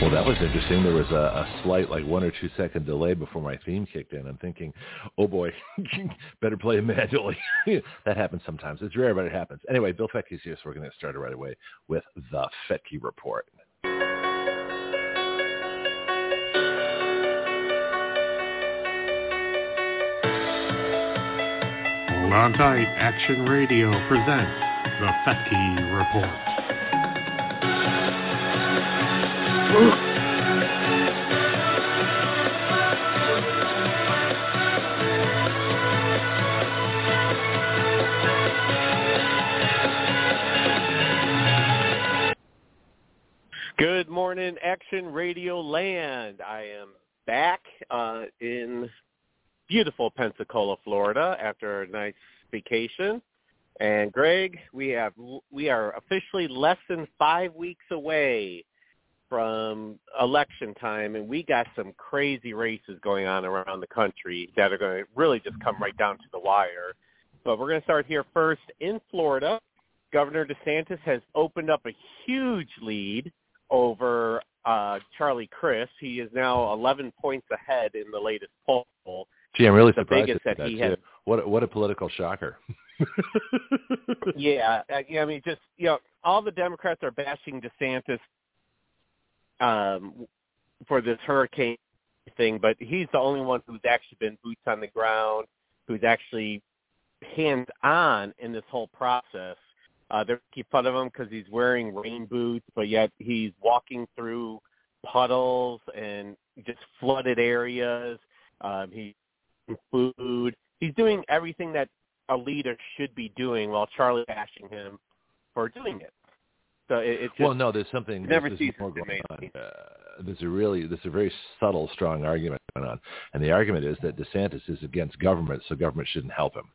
Well, that was interesting. There was a, a slight, like one or two second delay before my theme kicked in. I'm thinking, oh boy, better play it manually. that happens sometimes. It's rare, but it happens. Anyway, Bill Fetke's here, so we're going to get started right away with the Fetke Report. Hold on tight. Action Radio presents the Fetke Report. Good morning, Action Radio Land. I am back uh, in beautiful Pensacola, Florida, after a nice vacation. And Greg, we have we are officially less than five weeks away from election time, and we got some crazy races going on around the country that are going to really just come right down to the wire. But we're going to start here first in Florida. Governor DeSantis has opened up a huge lead over uh, Charlie Crist. He is now 11 points ahead in the latest poll. Gee, I'm really the surprised biggest at that he too. has. What a, what a political shocker. yeah, I, I mean, just you know, all the Democrats are bashing DeSantis um, for this hurricane thing, but he's the only one who's actually been boots on the ground, who's actually hands on in this whole process. Uh, they keep fun of him because he's wearing rain boots, but yet he's walking through puddles and just flooded areas. Um, he's food. He's doing everything that a leader should be doing, while Charlie bashing him for doing it. So it, it just, well, no, there's something. never there's ceases more going on. Uh, there's a really, there's a very subtle, strong argument going on, and the argument is that DeSantis is against government, so government shouldn't help him.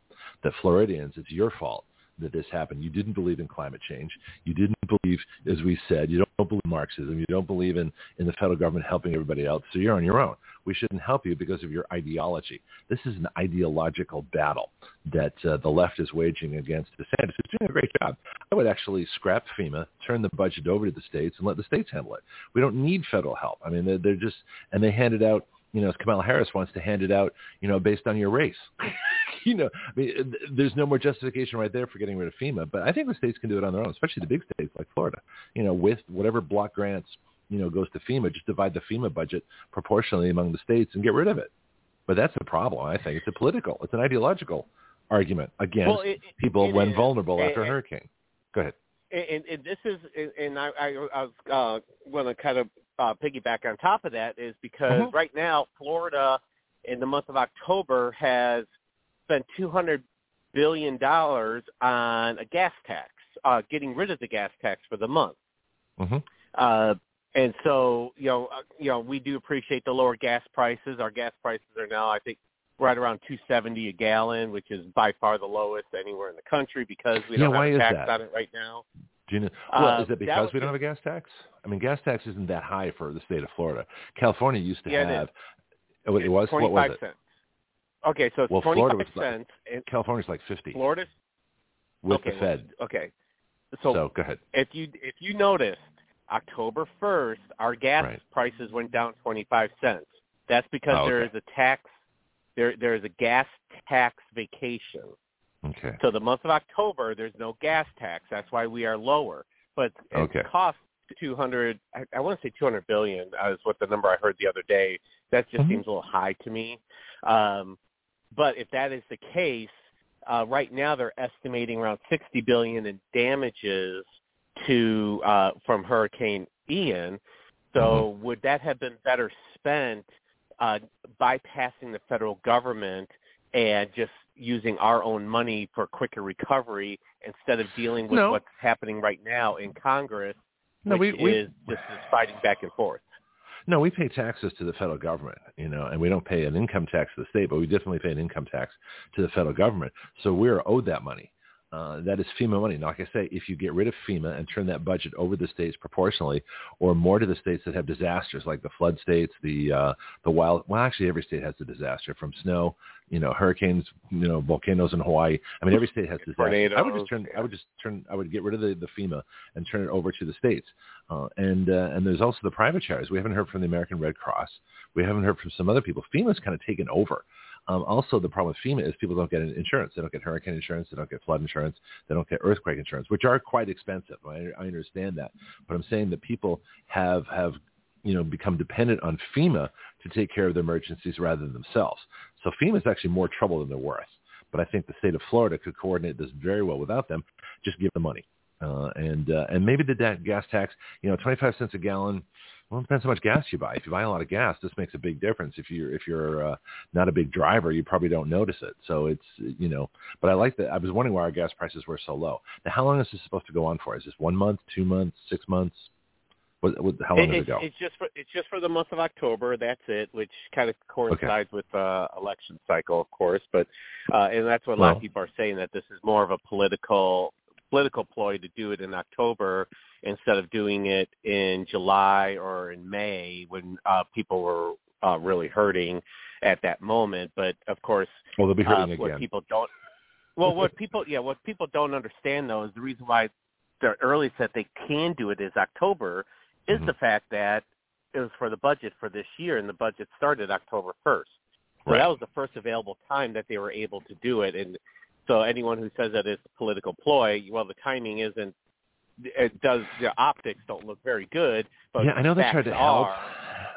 That Floridians, it's your fault that this happened. You didn't believe in climate change. You didn't believe, as we said, you don't believe in Marxism. You don't believe in, in the federal government helping everybody else. So you're on your own. We shouldn't help you because of your ideology. This is an ideological battle that uh, the left is waging against DeSantis. He's doing a great job. I would actually scrap FEMA, turn the budget over to the states, and let the states handle it. We don't need federal help. I mean, they're, they're just, and they handed out you know, as Kamala Harris wants to hand it out, you know, based on your race. you know, I mean, there's no more justification right there for getting rid of FEMA. But I think the states can do it on their own, especially the big states like Florida. You know, with whatever block grants, you know, goes to FEMA, just divide the FEMA budget proportionally among the states and get rid of it. But that's a problem. I think it's a political, it's an ideological argument against Well, it- it- people it vulnerable after a hurricane. Go ahead. and, and this is, and I, I, I was uh, going to kind of uh, piggyback on top of that is because Mhm. right now Florida, in the month of October, has spent two hundred billion dollars on a gas tax, uh, getting rid of the gas tax for the month. hmm Uh, and so, you know, uh, you know, we do appreciate the lower gas prices. Our gas prices are now, I think, right around two seventy a gallon, which is by far the lowest anywhere in the country because we Yeah, don't have a tax on it right now. Do you know? Well, Uh, is it because we don't have a gas tax? I mean, gas tax isn't that high for the state of Florida. California used to Yeah, it have. oh, It, was what was it? cents. Okay, so it's Well, Florida was like- cents. And California's like fifty Florida's with okay, the Fed. okay, So, so, go ahead. if you if you noticed, October first, our gas Right. prices went down twenty-five cents. That's because Oh, okay. is a tax. There there is a gas tax vacation. Okay. So the month of October, there's no gas tax. That's why we are lower. But it Okay. costs 200. I, I want to say 200 billion uh, is what the number I heard the other day. That just Mhm. seems a little high to me. Um, but if that is the case, uh, right now they're estimating around 60 billion in damages to uh, from Hurricane Ian. So would that have been better spent uh, bypassing the federal government and just using our own money for quicker recovery instead of dealing with No. what's happening right now in Congress, No, which we- we- is just this fighting back and forth. No, we pay taxes to the federal government, you know, and we don't pay an income tax to the state, but we definitely pay an income tax to the federal government. So we're owed that money. Uh, that is FEMA money. Now, like I say, if you get rid of FEMA and turn that budget over to the states proportionally, or more to the states that have disasters, like the flood states, the uh, the wild. Well, actually, every state has a disaster from snow, you know, hurricanes, you know, volcanoes in Hawaii. I mean, every state has disasters. I would just turn. I would just turn. I would get rid of the, the FEMA and turn it over to the states. Uh, and uh, and there's also the private charities. We haven't heard from the American Red Cross. We haven't heard from some other people. FEMA's kind of taken over. Um, also, the problem with FEMA is people don't get insurance. They don't get hurricane insurance. They don't get flood insurance. They don't get earthquake insurance, which are quite expensive. I, I understand that, but I'm saying that people have have you know become dependent on FEMA to take care of their emergencies rather than themselves. So FEMA is actually more trouble than they're worth. But I think the state of Florida could coordinate this very well without them. Just give them money, uh, and uh, and maybe the gas tax. You know, 25 cents a gallon well, it depends how much gas you buy. If you buy a lot of gas, this makes a big difference. If you're if you're uh, not a big driver, you probably don't notice it. So it's you know. But I like that. I was wondering why our gas prices were so low. Now, how long is this supposed to go on for? Is this one month, two months, six months? What, what, how long it, does it go? It's just for it's just for the month of October. That's it, which kind of coincides okay. with uh, election cycle, of course. But uh, and that's what a lot of people are saying that this is more of a political political ploy to do it in October instead of doing it in July or in May when uh, people were uh, really hurting at that moment. But of course, well, they'll be hurting uh, what again. people don't. Well, what people yeah, what people don't understand though is the reason why the earliest that they can do it is October is mm-hmm. the fact that it was for the budget for this year, and the budget started October first. So right. that was the first available time that they were able to do it, and so anyone who says that it's a political ploy, well, the timing isn't. It does. The optics don't look very good. But yeah, I know they tried to help,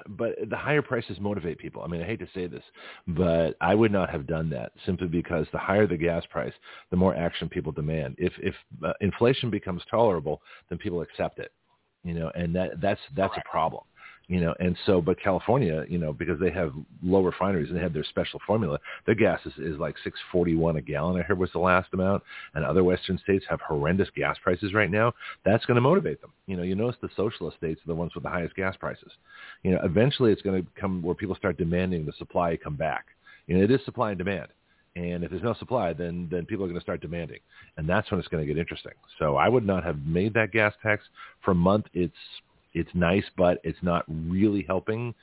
but the higher prices motivate people. I mean, I hate to say this, but I would not have done that simply because the higher the gas price, the more action people demand. If if uh, inflation becomes tolerable, then people accept it. You know, and that that's that's a problem you know, and so, but California, you know, because they have low refineries and they have their special formula, their gas is, is like 641 a gallon, I heard was the last amount. And other Western states have horrendous gas prices right now. That's going to motivate them. You know, you notice the socialist states are the ones with the highest gas prices. You know, eventually it's going to come where people start demanding the supply come back. You know, it is supply and demand. And if there's no supply, then then people are going to start demanding, and that's when it's going to get interesting. So I would not have made that gas tax for a month. It's it's nice, but it's not really helping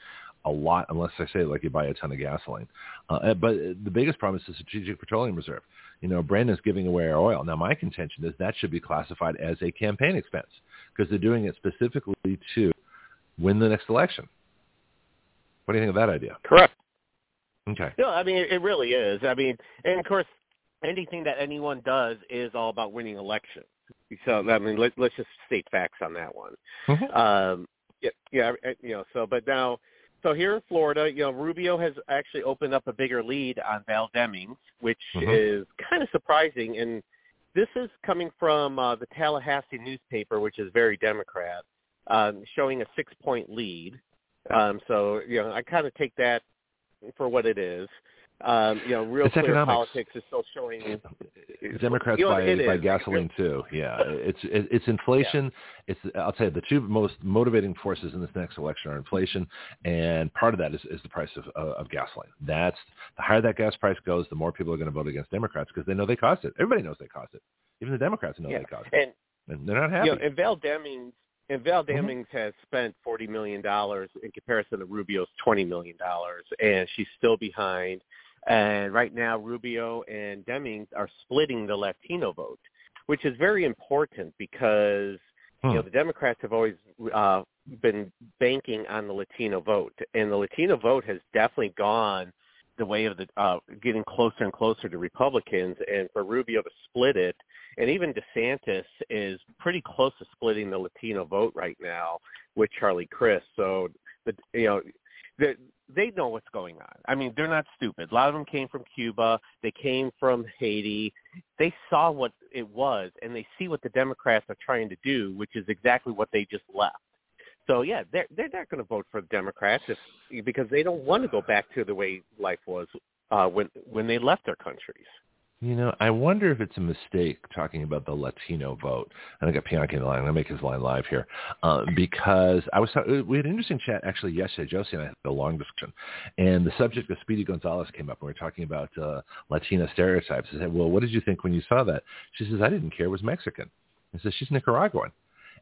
a lot unless I say like you buy a ton of gasoline. Uh, but the biggest problem is the Strategic Petroleum Reserve. You know, Brandon's giving away our oil. Now, my contention is that should be classified as a campaign expense because they're doing it specifically to win the next election. What do you think of that idea? Correct. Okay. No, I mean it really is. I mean, and of course, anything that anyone does is all about winning elections. So I mean, let, let's just state facts on that one. Mm-hmm. Um, yeah, yeah, you know. So, but now, so here in Florida, you know, Rubio has actually opened up a bigger lead on Val Demings, which mm-hmm. is kind of surprising. And this is coming from uh, the Tallahassee newspaper, which is very Democrat, um, showing a six-point lead. Um, so, you know, I kind of take that for what it is. Um, you know, real it's clear economics. politics is still showing. Democrats you know, buy, buy gasoline too. Yeah, it's it, it's inflation. It's I'll tell you the two most motivating forces in this next election are inflation, and part of that is, is the price of of gasoline. That's the higher that gas price goes, the more people are going to vote against Democrats because they know they cost it. Everybody knows they cost it. Even the Democrats know Yeah. they cost it, And and they're not happy. you know, and Val Demings and Val Mhm. Demings has spent forty million dollars in comparison to Rubio's twenty million dollars, and she's still behind. And right now, Rubio and Demings are splitting the Latino vote, which is very important because Hmm. you know the Democrats have always uh, been banking on the Latino vote, and the Latino vote has definitely gone the way of the uh, getting closer and closer to Republicans, and for Rubio to split it, and even DeSantis is pretty close to splitting the Latino vote right now with Charlie Crist. So the you know the, they know what's going on. I mean, they're not stupid. A lot of them came from Cuba. They came from Haiti. They saw what it was, and they see what the Democrats are trying to do, which is exactly what they just left. So yeah, they're they're not going to vote for the Democrats if, because they don't want to go back to the way life was uh, when when they left their countries. You know, I wonder if it's a mistake talking about the Latino vote. And I got Bianchi in the line. I'm going to make his line live here uh, because I was we had an interesting chat actually yesterday. Josie and I had a long discussion, and the subject of Speedy Gonzales came up, and we were talking about uh, Latina stereotypes. I said, "Well, what did you think when you saw that?" She says, "I didn't care. It was Mexican." I said, "She's Nicaraguan,"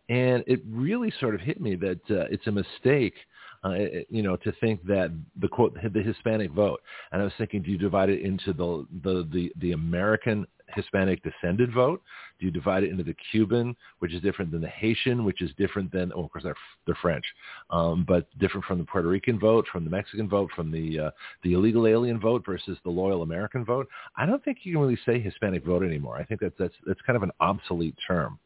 and it really sort of hit me that uh, it's a mistake uh, you know, to think that the quote the Hispanic vote, and I was thinking, do you divide it into the the the, the American Hispanic descended vote? Do you divide it into the Cuban, which is different than the Haitian, which is different than, oh, of course, they're, they're French, um, but different from the Puerto Rican vote, from the Mexican vote, from the uh, the illegal alien vote versus the loyal American vote? I don't think you can really say Hispanic vote anymore. I think that's that's that's kind of an obsolete term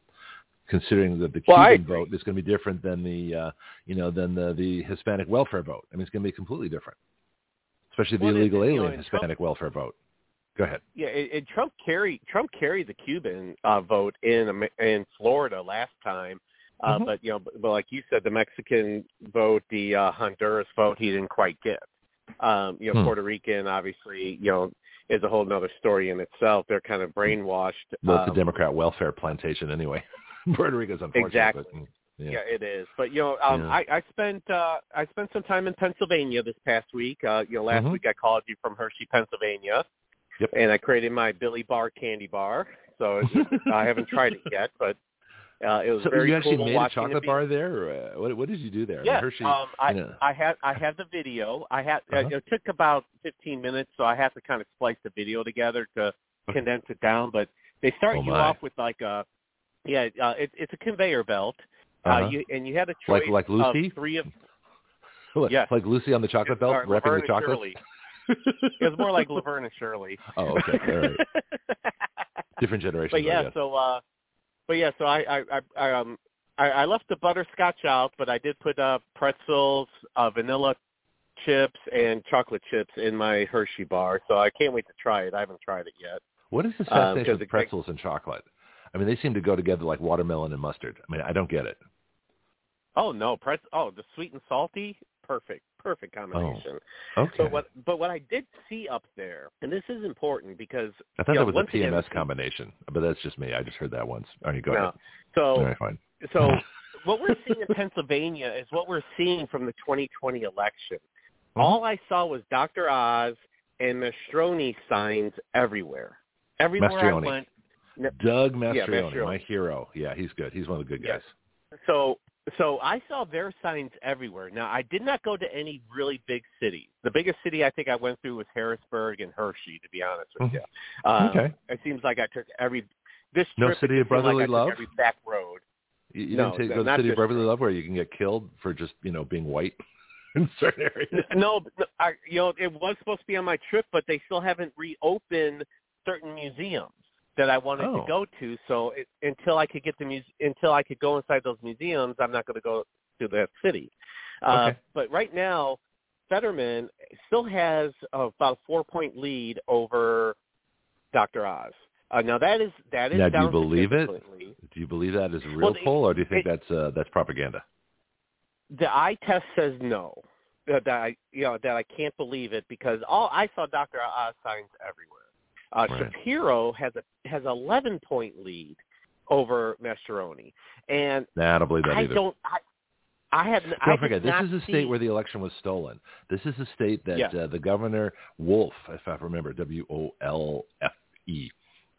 considering that the well, Cuban vote is going to be different than the uh, you know than the, the Hispanic welfare vote. I mean, it's going to be completely different, especially the well, illegal alien know, Hispanic Trump, welfare vote. Go ahead. Yeah, it, Trump carried Trump carried the Cuban uh, vote in in Florida last time. Uh, mm-hmm. But you know, but, but like you said, the Mexican vote, the uh, Honduras vote, he didn't quite get. Um, you know, hmm. Puerto Rican, obviously, you know, is a whole other story in itself. They're kind of brainwashed. Well, it's um, a Democrat welfare plantation anyway. Puerto Rico's unfortunate. Exactly. But, yeah. yeah. it is. But you know, um, yeah. I, I spent uh, I spent some time in Pennsylvania this past week. Uh, you know, last mm-hmm. week I called you from Hershey, Pennsylvania. Yep. And I created my Billy Bar candy bar. So I haven't tried it yet, but uh, it was so very you actually cool made a chocolate bar there. Or, uh, what, what did you do there? Yeah, Hershey, um, I know. I had I had the video. I had uh-huh. it took about 15 minutes, so I had to kind of splice the video together to condense it down. But they start oh you off with like a yeah, uh, it, it's a conveyor belt. Uh, Uh-huh. you, and you had a choice Like like Lucy, of three of Like- yes. like Lucy on the chocolate belt, or wrapping Laverne the chocolate. It was more like Laverne and Shirley. Oh, okay, all right. Different generation. but yeah, so uh, but yeah, so I I, I, I um I, I left the butterscotch out, but I did put uh pretzels, uh, vanilla chips, and chocolate chips in my Hershey bar. So I can't wait to try it. I haven't tried it yet. What is this um, fascination 'cause with it- pretzels and chocolate? I mean, they seem to go together like watermelon and mustard. I mean, I don't get it. Oh no, pretz oh the sweet and salty, perfect, perfect combination. Oh, Okay. So what? But what I did see up there, and this is important because I thought that know, was a again, PMS combination, but that's just me. I just heard that once. All right, go no. ahead. So All right, fine. so what we're seeing in Pennsylvania is what we're seeing from the 2020 election. Mhm. All I saw was Dr. Oz and Mastriano signs everywhere. Everywhere Mastriano. I went. No- Doug Yeah, Mastriano, Mastriano. my hero. Yeah, he's good. He's one of the good guys. Yes. So so I saw their signs everywhere. Now I did not go to any really big cities. The biggest city I think I went through was Harrisburg and Hershey. To be honest with Mhm. you, um, Okay. It seems like I took every this trip, No city it of brotherly like love? Every back road. You, you No, didn't take, go to the city of trip. Love where you can get killed for just you know being white in certain areas. No, but no, I, you know, it was supposed to be on my trip, but they still haven't reopened certain museums that I wanted Oh. to go to. So it, until I could get the muse- until I could go inside those museums, I'm not going to go to that city. Uh, Okay. But right now, Fetterman still has about a four point lead over Dr. Oz. Uh, now that is that is Now, do you believe it? Do you believe that is a real Well, poll, or do you think it- that's uh, that's propaganda? the eye test says no. That that I you know that I can't believe it because all I saw Dr. Oz signs everywhere. Uh, Right. Shapiro has a has an eleven point lead over Mastriano, and I don't believe that I either. don't. I, I have. I Don't did forget, this is a see- state where the election was stolen. This is a state that Yeah. uh, the governor Wolf, if I remember, W O L F E,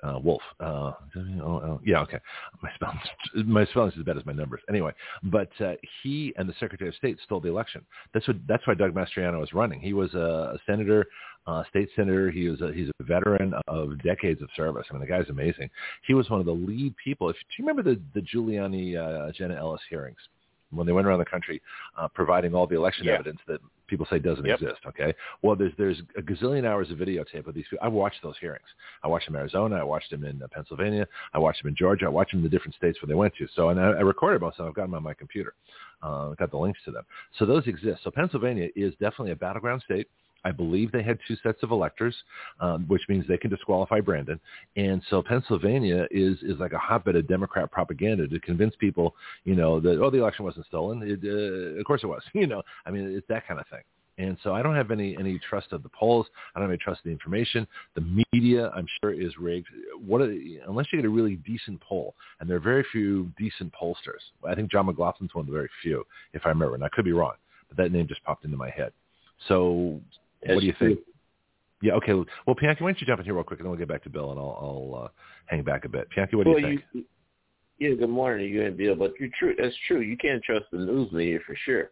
uh, Wolf. Uh, W O L. Yeah, okay. My spelling, my spelling is as bad as my numbers. Anyway, but uh, he and the Secretary of State stole the election. That's what. That's why Doug Mastriano was running. He was a, a senator, uh, state senator. He was a, he's a veteran of decades of service. I mean, the guy's amazing. He was one of the lead people. If do you remember the the Giuliani uh, Jenna Ellis hearings? when they went around the country uh, providing all the election Yeah. evidence that people say doesn't Yep. exist. Okay, well, there's there's a gazillion hours of videotape of these. people. I watched those hearings. I watched them in Arizona. I watched them in uh, Pennsylvania. I watched them in Georgia. I watched them in the different states where they went to. So, and I, I recorded most of them. I've got them on my computer. Uh, I've got the links to them. So those exist. So Pennsylvania is definitely a battleground state. I believe they had two sets of electors, um, which means they can disqualify Brandon. And so Pennsylvania is is like a hotbed of Democrat propaganda to convince people, you know, that oh the election wasn't stolen. It, uh, of course it was. You know, I mean it's that kind of thing. And so I don't have any any trust of the polls. I don't have any trust of the information. The media, I'm sure, is rigged. What are, unless you get a really decent poll, and there are very few decent pollsters. I think John McLaughlin's one of the very few, if I remember, and I could be wrong, but that name just popped into my head. So, That's what do you true. think? Yeah, okay. Well, Pianki, why don't you jump in here real quick, and then we'll get back to Bill, and I'll, I'll uh, hang back a bit. Pianki, what do well, you think? You, yeah, good morning you and Bill. But you're true. That's true. You can't trust the news media for sure.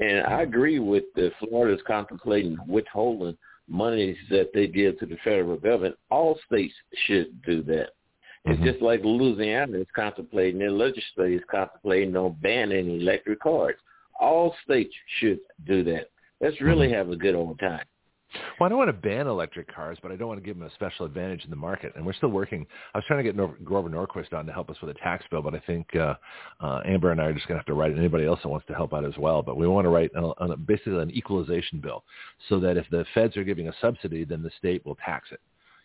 And I agree with the Florida's contemplating withholding monies that they give to the federal government. All states should do that. It's Mhm. just like Louisiana is contemplating, their legislature is contemplating on banning electric cars. All states should do that. Let's really have a good old time. Well, I don't want to ban electric cars, but I don't want to give them a special advantage in the market. And we're still working. I was trying to get Nor- Grover Norquist on to help us with a tax bill, but I think uh, uh, Amber and I are just going to have to write it. Anybody else that wants to help out as well. But we want to write a, a, basically an equalization bill so that if the feds are giving a subsidy, then the state will tax it.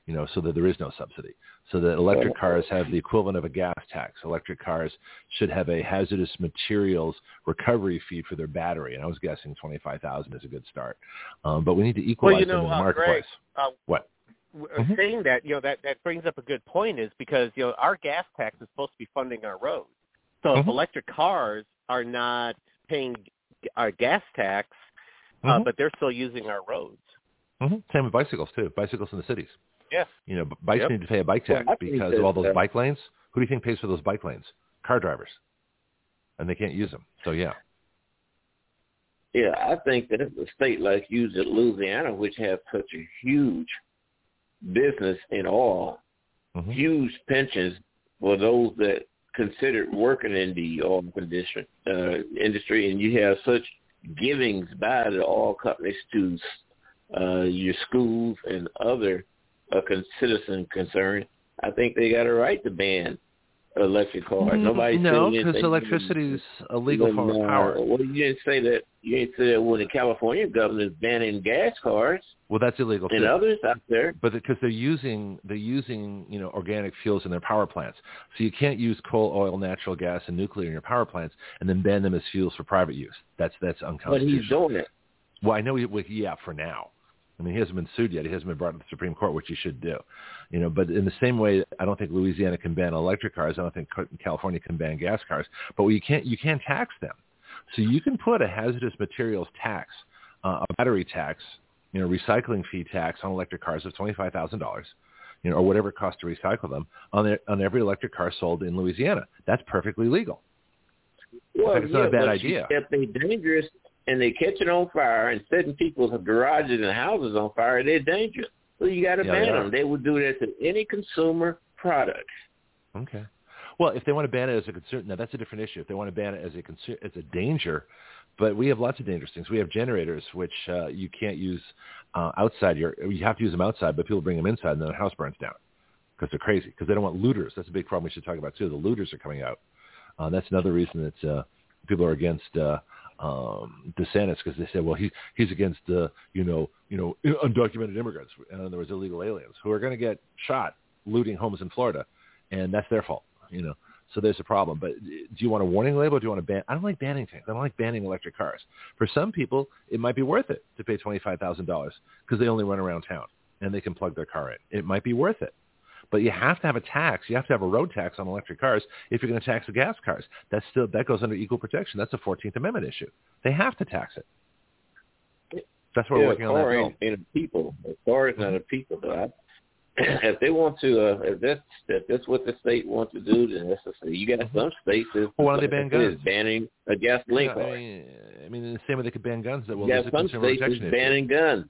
You know, so that there is no subsidy. So that electric cars have the equivalent of a gas tax. Electric cars should have a hazardous materials recovery fee for their battery. And I was guessing twenty-five thousand is a good start. Um, but we need to equalize Well, you them know, in the uh, marketplace. Greg, uh, What? Mhm. uh, saying that, you know, that that brings up a good point is because you know our gas tax is supposed to be funding our roads. So if Mhm. electric cars are not paying our gas tax, uh, Mhm. but they're still using our roads. hmm Same with bicycles too. Bicycles in the cities. Yeah. You know, bikes Yep. need to pay a bike tax I think because of all those bike lanes. Who do you think pays for those bike lanes? Car drivers, and they can't use them. So yeah. Yeah, I think that if a state like you, Louisiana, which has such a huge business in oil, hmm huge pensions for those that considered working in the oil condition uh, industry, and you have such givings by the oil companies to uh, your schools and other uh, con- citizen concerned. I think they got a right to ban electric cars. Nobody Mm, no, because electricity is a legal form of power. Well, you didn't say that. You didn't say that when the California governor is banning gas cars Well, that's illegal and too. others out there. But because they're using they're using you know organic fuels in their power plants, so you can't use coal, oil, natural gas, and nuclear in your power plants and then ban them as fuels for private use. That's that's unconstitutional. But he's doing it. Well, I know he, well, yeah, for now. I mean, he hasn't been sued yet. He hasn't been brought to the Supreme Court, which he should do. You know, but in the same way, I don't think Louisiana can ban electric cars. I don't think California can ban gas cars. But you can't you can't tax them. So you can put a hazardous materials tax, uh, a battery tax, you know, recycling fee tax on electric cars of twenty five thousand dollars, you know, or whatever it costs to recycle them on the, on every electric car sold in Louisiana. That's perfectly legal. Well, it's not a bad idea. If dangerous and they catch it on fire and setting people's garages and houses on fire, they're dangerous. So you got to Yeah, ban are. them. They would do that to any consumer product. Okay. Well, if they want to ban it as a concern, now that's a different issue. If they want to ban it as a concern, as a danger, but we have lots of dangerous things. We have generators which uh, you can't use uh, outside your. You have to use them outside, but people bring them inside, and then the house burns down because they're crazy. Because they don't want looters. That's a big problem we should talk about too. The looters are coming out. Uh, that's another reason that uh, people are against uh, um, DeSantis because they said, well, he's he's against uh, you know you know undocumented immigrants, in other words, illegal aliens who are going to get shot looting homes in Florida, and that's their fault. You know, so there's a problem. But do you want a warning label? Do you want to ban? I don't like banning things. I don't like banning electric cars. For some people, it might be worth it to pay twenty five thousand dollars because they only run around town and they can plug their car in. It might be worth it. But you have to have a tax. You have to have a road tax on electric cars if you're going to tax the gas cars. That's still that goes under equal protection. That's a Fourteenth Amendment issue. They have to tax it. That's what we're yeah, working on that ain't, ain't a people. A car is not a people. Though. If they want to, uh, if that's if that's what the state wants to do, then that's the state. You got some states that Well, why don't they ban is guns? banning a gasoline Yeah, car. I mean, I mean, the same way they could ban guns. That well, you there's got a some states issue. banning guns.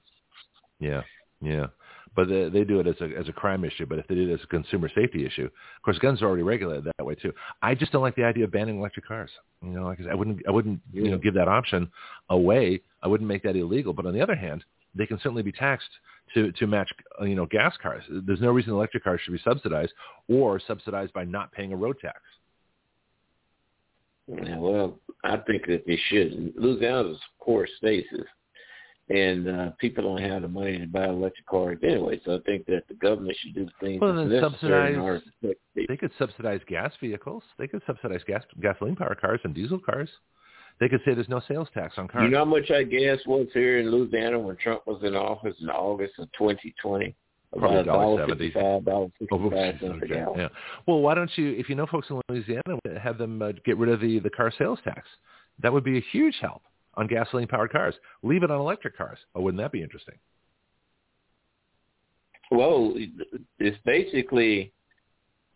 Yeah, yeah. But they, they do it as a as a crime issue. But if they did it as a consumer safety issue, of course, guns are already regulated that way too. I just don't like the idea of banning electric cars. You know, like I, said, I wouldn't I wouldn't you know give that option away. I wouldn't make that illegal. But on the other hand, they can certainly be taxed to to match uh, you know gas cars. There's no reason electric cars should be subsidized or subsidized by not paying a road tax. Yeah, well, I think that they should. Louisiana's poor states, is- and uh, people don't have the money to buy electric cars anyway. So I think that the government should do the things Well, that's then necessary subsidize- order to protect people. They could subsidize gas vehicles. They could subsidize gas gasoline powered cars and diesel cars. They could say there's no sales tax on cars. You know how much I gas was here in Louisiana when Trump was in office in August of 2020? Probably dollar $1.55, seventy. $1.65 Oh, cents a gallon. Yeah. Well, why don't you, if you know folks in Louisiana, have them uh, get rid of the the car sales tax? That would be a huge help on gasoline powered cars. Leave it on electric cars. Oh, wouldn't that be interesting? Well, it's basically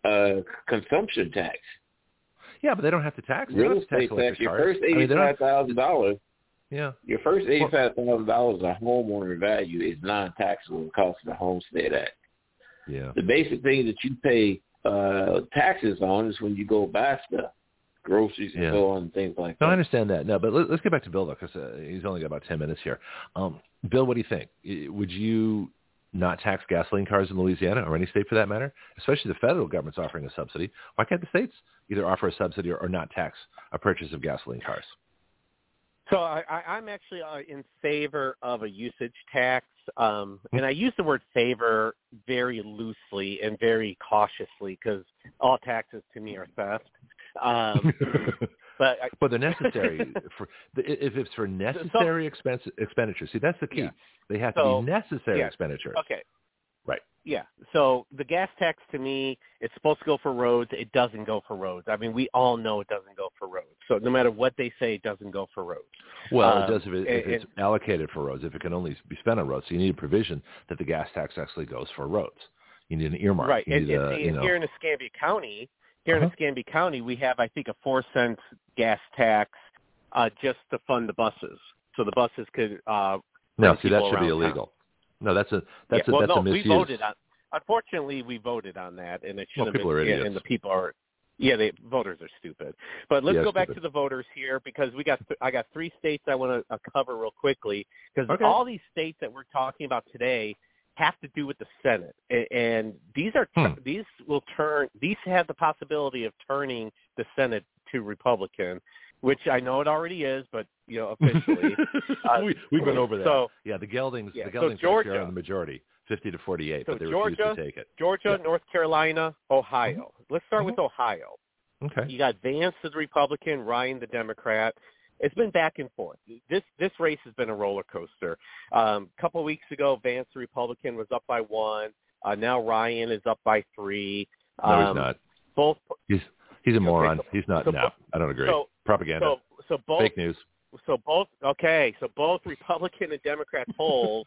a consumption tax. Yeah, but they don't have to tax. They Real to tax estate tax. Your cars. first I mean, eighty-five thousand dollars. yeah. Your first eighty-five thousand dollars of homeowner value is non-taxable because of the Homestead Act. Yeah. The basic thing that you pay uh taxes on is when you go buy stuff, groceries and so on and things like No, I understand that. No, but let, let's get back to Bill though, because uh, he's only got about ten minutes here. Um, Bill, what do you think? Would you not tax gasoline cars in Louisiana or any state for that matter? Especially the federal government's offering a subsidy. Why can't the states either offer a subsidy or, or not tax a purchase of gasoline cars? So I, I, I'm actually uh, in favor of a usage tax, um, and I use the word favor very loosely and very cautiously because all taxes to me are theft. Um, but I, but they're necessary for the- if it's for necessary expense expenditures. See, that's the key. Yeah. They have to be necessary yeah. expenditures. okay, Right. yeah. So the gas tax to me, it's supposed to go for roads. It doesn't go for roads. I mean, we all know it doesn't go for roads. So no matter what they say, it doesn't go for roads. Well, Um, it does if, it, if and- it's allocated for roads. If it can only be spent on roads, so you need a provision that the gas tax actually goes for roads. You need an earmark. Right. You And, and a, see, you know, here in Escambia County, here Uh-huh. in Escambia County, we have I think a four cent gas tax uh, just to fund the buses, so the buses could. Uh, no, see, that should be around town. illegal. No, that's a that's yeah, a well, that's no, a misuse. we voted on. Unfortunately, we voted on that, and it should Well, have people been. are idiots. and the people are. Yeah, the voters are stupid. But let's Yeah, go back stupid. to the voters here because we got. I got three states I want to uh, cover real quickly because Okay. all these states that we're talking about today have to do with the Senate, and these are Hmm. these will turn. These have the possibility of turning the Senate to Republican, which I know it already is, but you know officially. Uh, we, we've been over that. so- yeah, the geldings, Yeah, the so geldings Georgia- are on the majority, fifty to forty-eight, So but they Georgia- refuse to take it. Georgia, Yeah. North Carolina, Ohio. Let's start with Ohio. Okay. You got Vance as the Republican, Ryan the Democrat. It's been back and forth. This this race has been a roller coaster. Um, a couple weeks ago, Vance the Republican was up by one. Uh, now Ryan is up by three. No, um, he's not. Both. He's he's a Okay, moron. so- he's not. so- no, I don't agree. so- Propaganda. So so both Fake news. so both okay. So both Republican and Democrat polls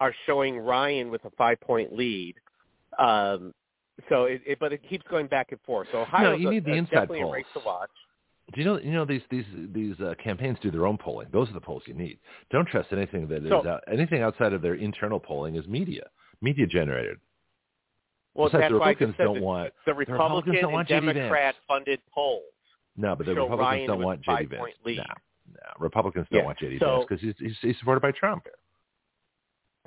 are showing Ryan with a five point lead. Um, so it, it but it keeps going back and forth. So Ohio you need the inside definitely polls. a race to watch. Do you know? You know these these these uh, campaigns do their own polling. Those are the polls you need. Don't trust anything that is So- out, anything outside of their internal polling is media, media generated. Well, Besides, that's the why Republicans said don't the, want the Republicans Republican don't and want. Vance. Democrat funded polls. no, but the Republicans Ryan don't want J.D. Vance. No, no, Republicans don't Yeah, want J.D. so- Vance because he's, he's he's supported by Trump,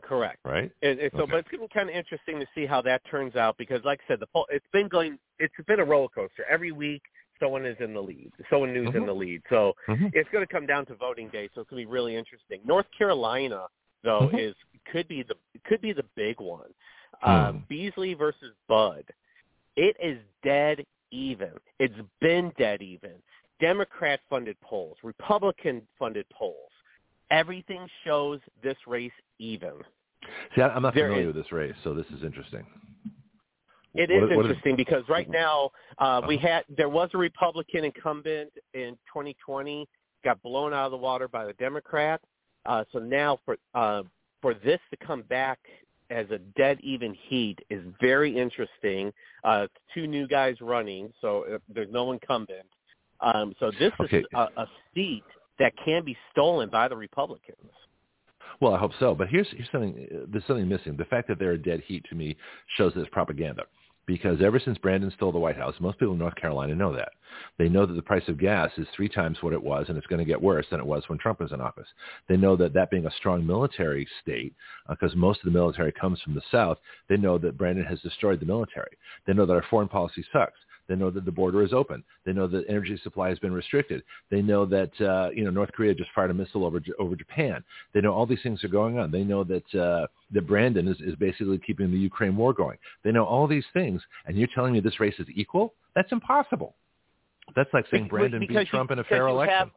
Correct. right? And, and so, Okay. but it's been kind of interesting to see how that turns out because, like I said, the poll it's been going. It's been a roller coaster. Every week, someone is in the lead. Someone new's in Mhm. the lead. So Mhm. it's going to come down to voting day. So it's going to be really interesting. North Carolina, though, Mhm. is could be the could be the big one. Hmm. Um, Beasley versus Budd. It is dead even. It's been dead even. Democrat funded polls, Republican funded polls. Everything shows this race even. See, I'm not There familiar is- with this race, so this is interesting. It is what interesting because right now uh, we Uh-huh. had there was a Republican incumbent in 2020 got blown out of the water by the Democrat. Uh, so now for uh, for this to come back as a dead even heat is very interesting. Uh, two new guys running, so uh, there's no incumbent. Um, so this Okay. is a, a seat that can be stolen by the Republicans. Well, I hope so. But here's here's something. uh, There's something missing. The fact that they're a dead heat to me shows that it's propaganda. Because ever since Brandon stole the White House, most people in North Carolina know that. They know that the price of gas is three times what it was, and it's going to get worse than it was when Trump was in office. They know that that being a strong military state, uh, because most of the military comes from the South, they know that Brandon has destroyed the military. They know that our foreign policy sucks. They know that the border is open. They know that energy supply has been restricted. They know that uh, you know North Korea just fired a missile over over Japan. They know all these things are going on. They know that uh, that Brandon is, is basically keeping the Ukraine war going. They know all these things, and you're telling me this race is equal? That's impossible. That's like saying Brandon because beat Trump you, in a fair election. Have,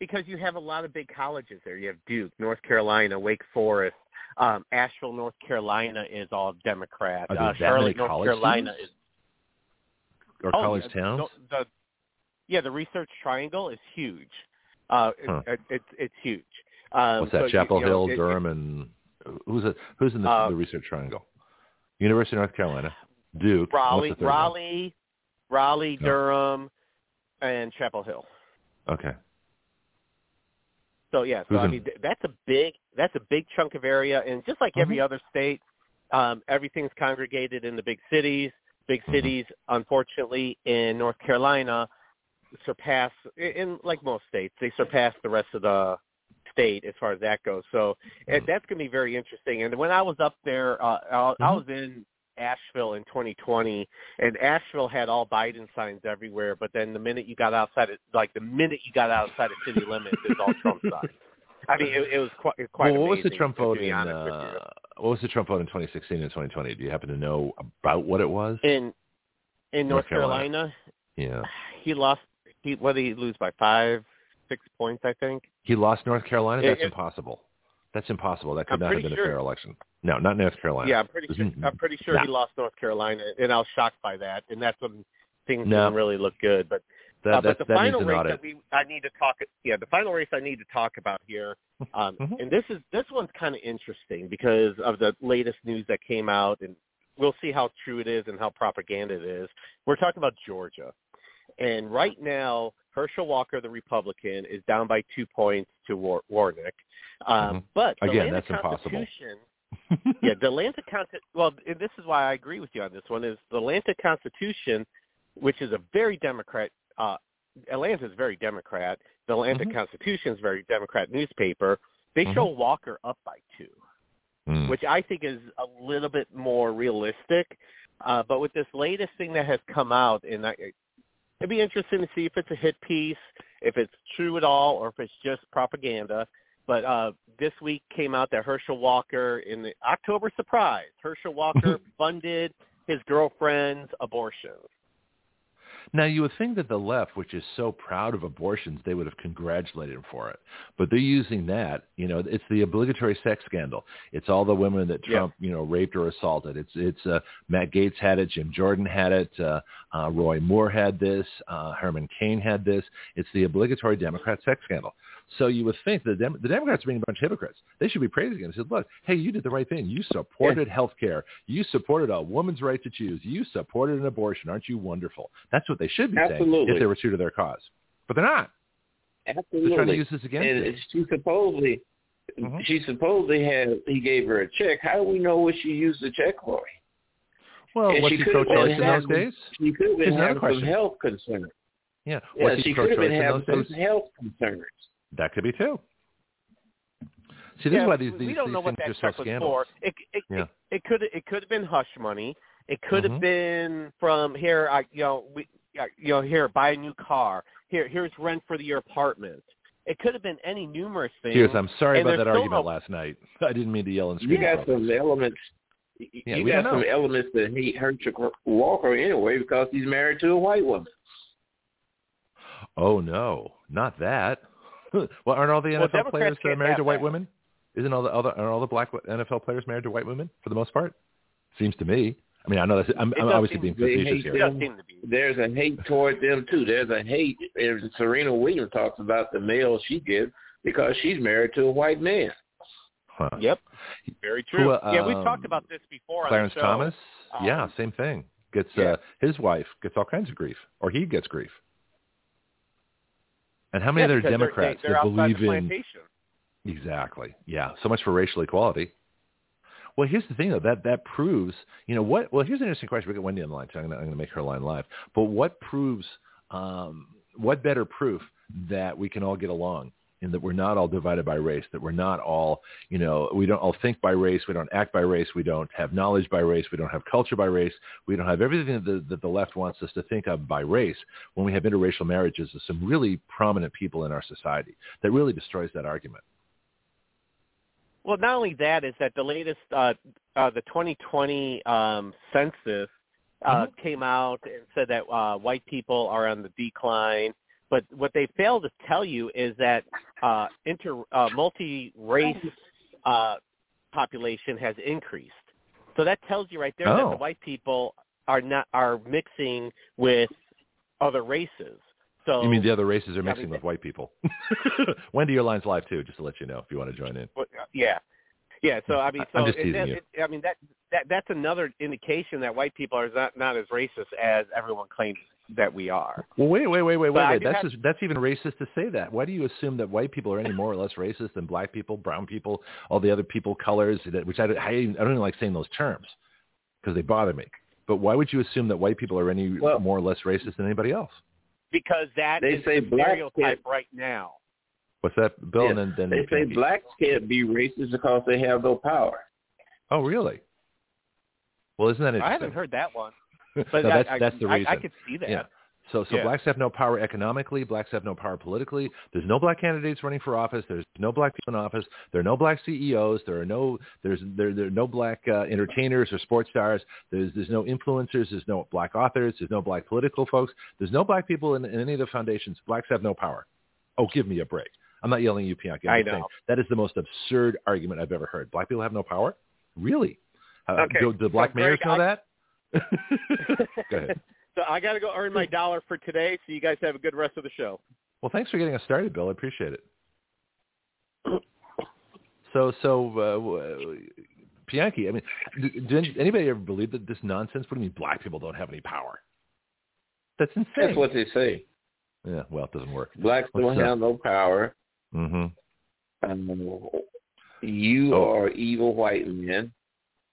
because you have a lot of big colleges there. You have Duke, North Carolina, Wake Forest, um, Asheville, North Carolina is all Democrat. Uh, Charlotte, North Carolina students? is Or oh, college yeah, towns? The, the, yeah, the Research Triangle is huge. Uh, Huh. it, it's it's huge. Um, What's that? so you- Chapel you know, Hill, it- it- Durham, and who's it? Who's in the, Uh, the Research Triangle? University of North Carolina, Duke. Raleigh, what's the third one? Raleigh, Raleigh. Durham, and Chapel Hill. Okay. So yeah, so Who's I mean th- that's a big that's a big chunk of area, and just like every Mhm. other state, um, everything's congregated in the big cities. Big Mhm. cities, unfortunately, in North Carolina, surpass in like most states, they surpass the rest of the state as far as that goes. So and Mhm. that's going to be very interesting. And when I was up there, uh, I, I Mhm. was in Asheville in 2020, and Asheville had all Biden signs everywhere. But then the minute you got outside, of, like the minute you got outside of city limits, it's all Trump signs. I mean, it, it was quite, it quite well, what was the amazing, Trump to vote in? honest with you. Uh, what was the Trump vote in 2016 and 2020? Do you happen to know about what it was? in in North North Carolina. Carolina, yeah, he lost. He whether he lose by five, six points? I think. he lost North Carolina. That's it- impossible. That's impossible. That could I'm not have been sure- a fair election. No, not North Carolina. Yeah, I'm pretty sure. I'm pretty sure he lost North Carolina, and I was shocked by that. And that's when things No. didn't really look good. But that, uh, but the final race that we I need to talk. Yeah, the final race I need to talk about here, um, Mhm. and this is this one's kind of interesting because of the latest news that came out, and we'll see how true it is and how propaganda it is. We're talking about Georgia, and right now Herschel Walker, the Republican, is down by two points to War- Warnock. Um, Mhm. But Again, Atlanta that's impossible. Yeah, the Atlanta Constitution. Well, and this is why I agree with you on this one. Is the Atlanta Constitution, which is a very Democrat. Uh, Atlanta is very Democrat. The Atlanta Mhm. Constitution is very Democrat newspaper. They Mhm. show Walker up by two, Mm. which I think is a little bit more realistic. Uh, but with this latest thing that has come out, and I, it'd be interesting to see if it's a hit piece, if it's true at all, or if it's just propaganda. But uh, this week came out that Herschel Walker, in the October surprise, Herschel Walker funded his girlfriend's abortion. Now you would think that the left, which is so proud of abortions, they would have congratulated him for it. But they're using that, you know, it's the obligatory sex scandal. It's all the women that Yeah. Trump, you know, raped or assaulted. It's it's uh, Matt Gaetz had it, Jim Jordan had it, uh, uh, Roy Moore had this, uh, Herman Cain had this. It's the obligatory Democrat sex scandal. So you would think the Dem- the Democrats are being a bunch of hypocrites. They should be praising him. They said, "Look, hey, you did the right thing. You supported health care. You supported a woman's right to choose. You supported an abortion. Aren't you wonderful?" That's what they should be saying Absolutely. if they were true to their cause. But they're not. They're trying to use this against And you. she supposedly, Mhm. she supposedly had. He gave her a check. How do we know what she used the check for? Well, and was she he could have been pro-choice in those days? She could have been having some health concerns. Yeah. Yeah, Was he she could have been having some days? health concerns. That could be too. See, this Yeah, is why these, we don't these know what things that are check so was scandalous. for. It it, Yeah. it it could it could have been hush money. It could Mhm. have been from here. I you know we uh, you know here buy a new car. Here here's rent for your apartment. It could have been any numerous things. Cheers. I'm sorry And about that argument no- last night. I didn't mean to yell and You scream. got about it. some elements. Yeah, you got some know. elements that hate Herschel Walker anyway because he's married to a white woman. Oh no, not that. well, aren't all the NFL Democrats players uh, can't married to white that. women? Isn't all the other aren't all the black NFL players married to white women for the most part? Seems to me. I mean, I know that's, I'm, I'm obviously being facetious here. does seem to be. There's a hate toward them too. There's a hate. And Serena Williams talks about the mail she gives because she's married to a white man. Huh. Yep. Very true. Who, uh, yeah, we've um, talked about this before Clarence on the show. Thomas? Um, yeah, same thing. Gets yeah. uh, his wife gets all kinds of grief, or he gets grief. And how many Yeah, other because they're- Democrats they, that believe in. Exactly. Yeah. So much for racial equality. Well, here's the thing, though. That that proves, you know, what? Well, here's an interesting question. We got Wendy on the line, so I'm going to make her line live. But what proves? Um, what better proof that we can all get along and that we're not all divided by race? That we're not all, you know, we don't all think by race. We don't act by race. We don't have knowledge by race. We don't have culture by race. We don't have everything that the, that the left wants us to think of by race. When we have interracial marriages of some really prominent people in our society, that really destroys that argument. Well, not only that is that the latest, uh, uh, the 2020 um, census uh, Mm-hmm. came out and said that uh, white people are on the decline, But what they fail to tell you is that uh, inter uh, multi-race uh, population has increased. So that tells you right there that Oh. the white people are not are mixing with other races. So You mean the other races are mixing with white people? Wendy, your line's live too, just to let you know if you want to join in. Yeah, yeah. So I mean, so I'm just it- teasing that, you. it- I mean that that that's another indication that white people are not not as racist as everyone claims that we are. Well, wait, wait, wait, wait, But wait, I wait. do That's have- just, that's even racist to say that. Why do you assume that white people are any more or less racist than black people, brown people, all the other people, colors, that, which I, don't- I, I don't even like saying those terms because they bother me. But why would you assume that white people are any Well- more or less racist than anybody else? Because that They is say the black stereotype kids- right now. What's that, Bill? Yeah. And then, then They say Pinky. blacks can't be racist because they have no power. Oh, really? Well, isn't that interesting? I haven't heard that one, no, but that's I, that's the reason. I, could see that. Yeah. So so Yeah. blacks have no power economically. Blacks have no power politically. There's no black candidates running for office. There's no black people in office. There are no black CEOs. There are no there's there there are no black uh, entertainers or sports stars. There's there's no influencers. There's no black authors. There's no black political folks. There's no black people in, in any of the foundations. Blacks have no power. Oh, give me a break. I'm not yelling at you. I'm I just saying know. that is the most absurd argument I've ever heard. Black people have no power? Really? Uh, Okay, do, so black mayors Greg, know I- that? Go ahead. So I got to go earn my dollar for today. So you guys have a good rest of the show. Well, thanks for getting us started, Bill. I appreciate it. So, so, uh, w- Bianchi, I mean, d- did anybody ever believe that this nonsense? What do you mean black people don't have any power? That's insane. That's what they say. yeah, well, it doesn't work. Blacks don't that? have no power. Mm-hmm. Um, you Oh. are evil white men.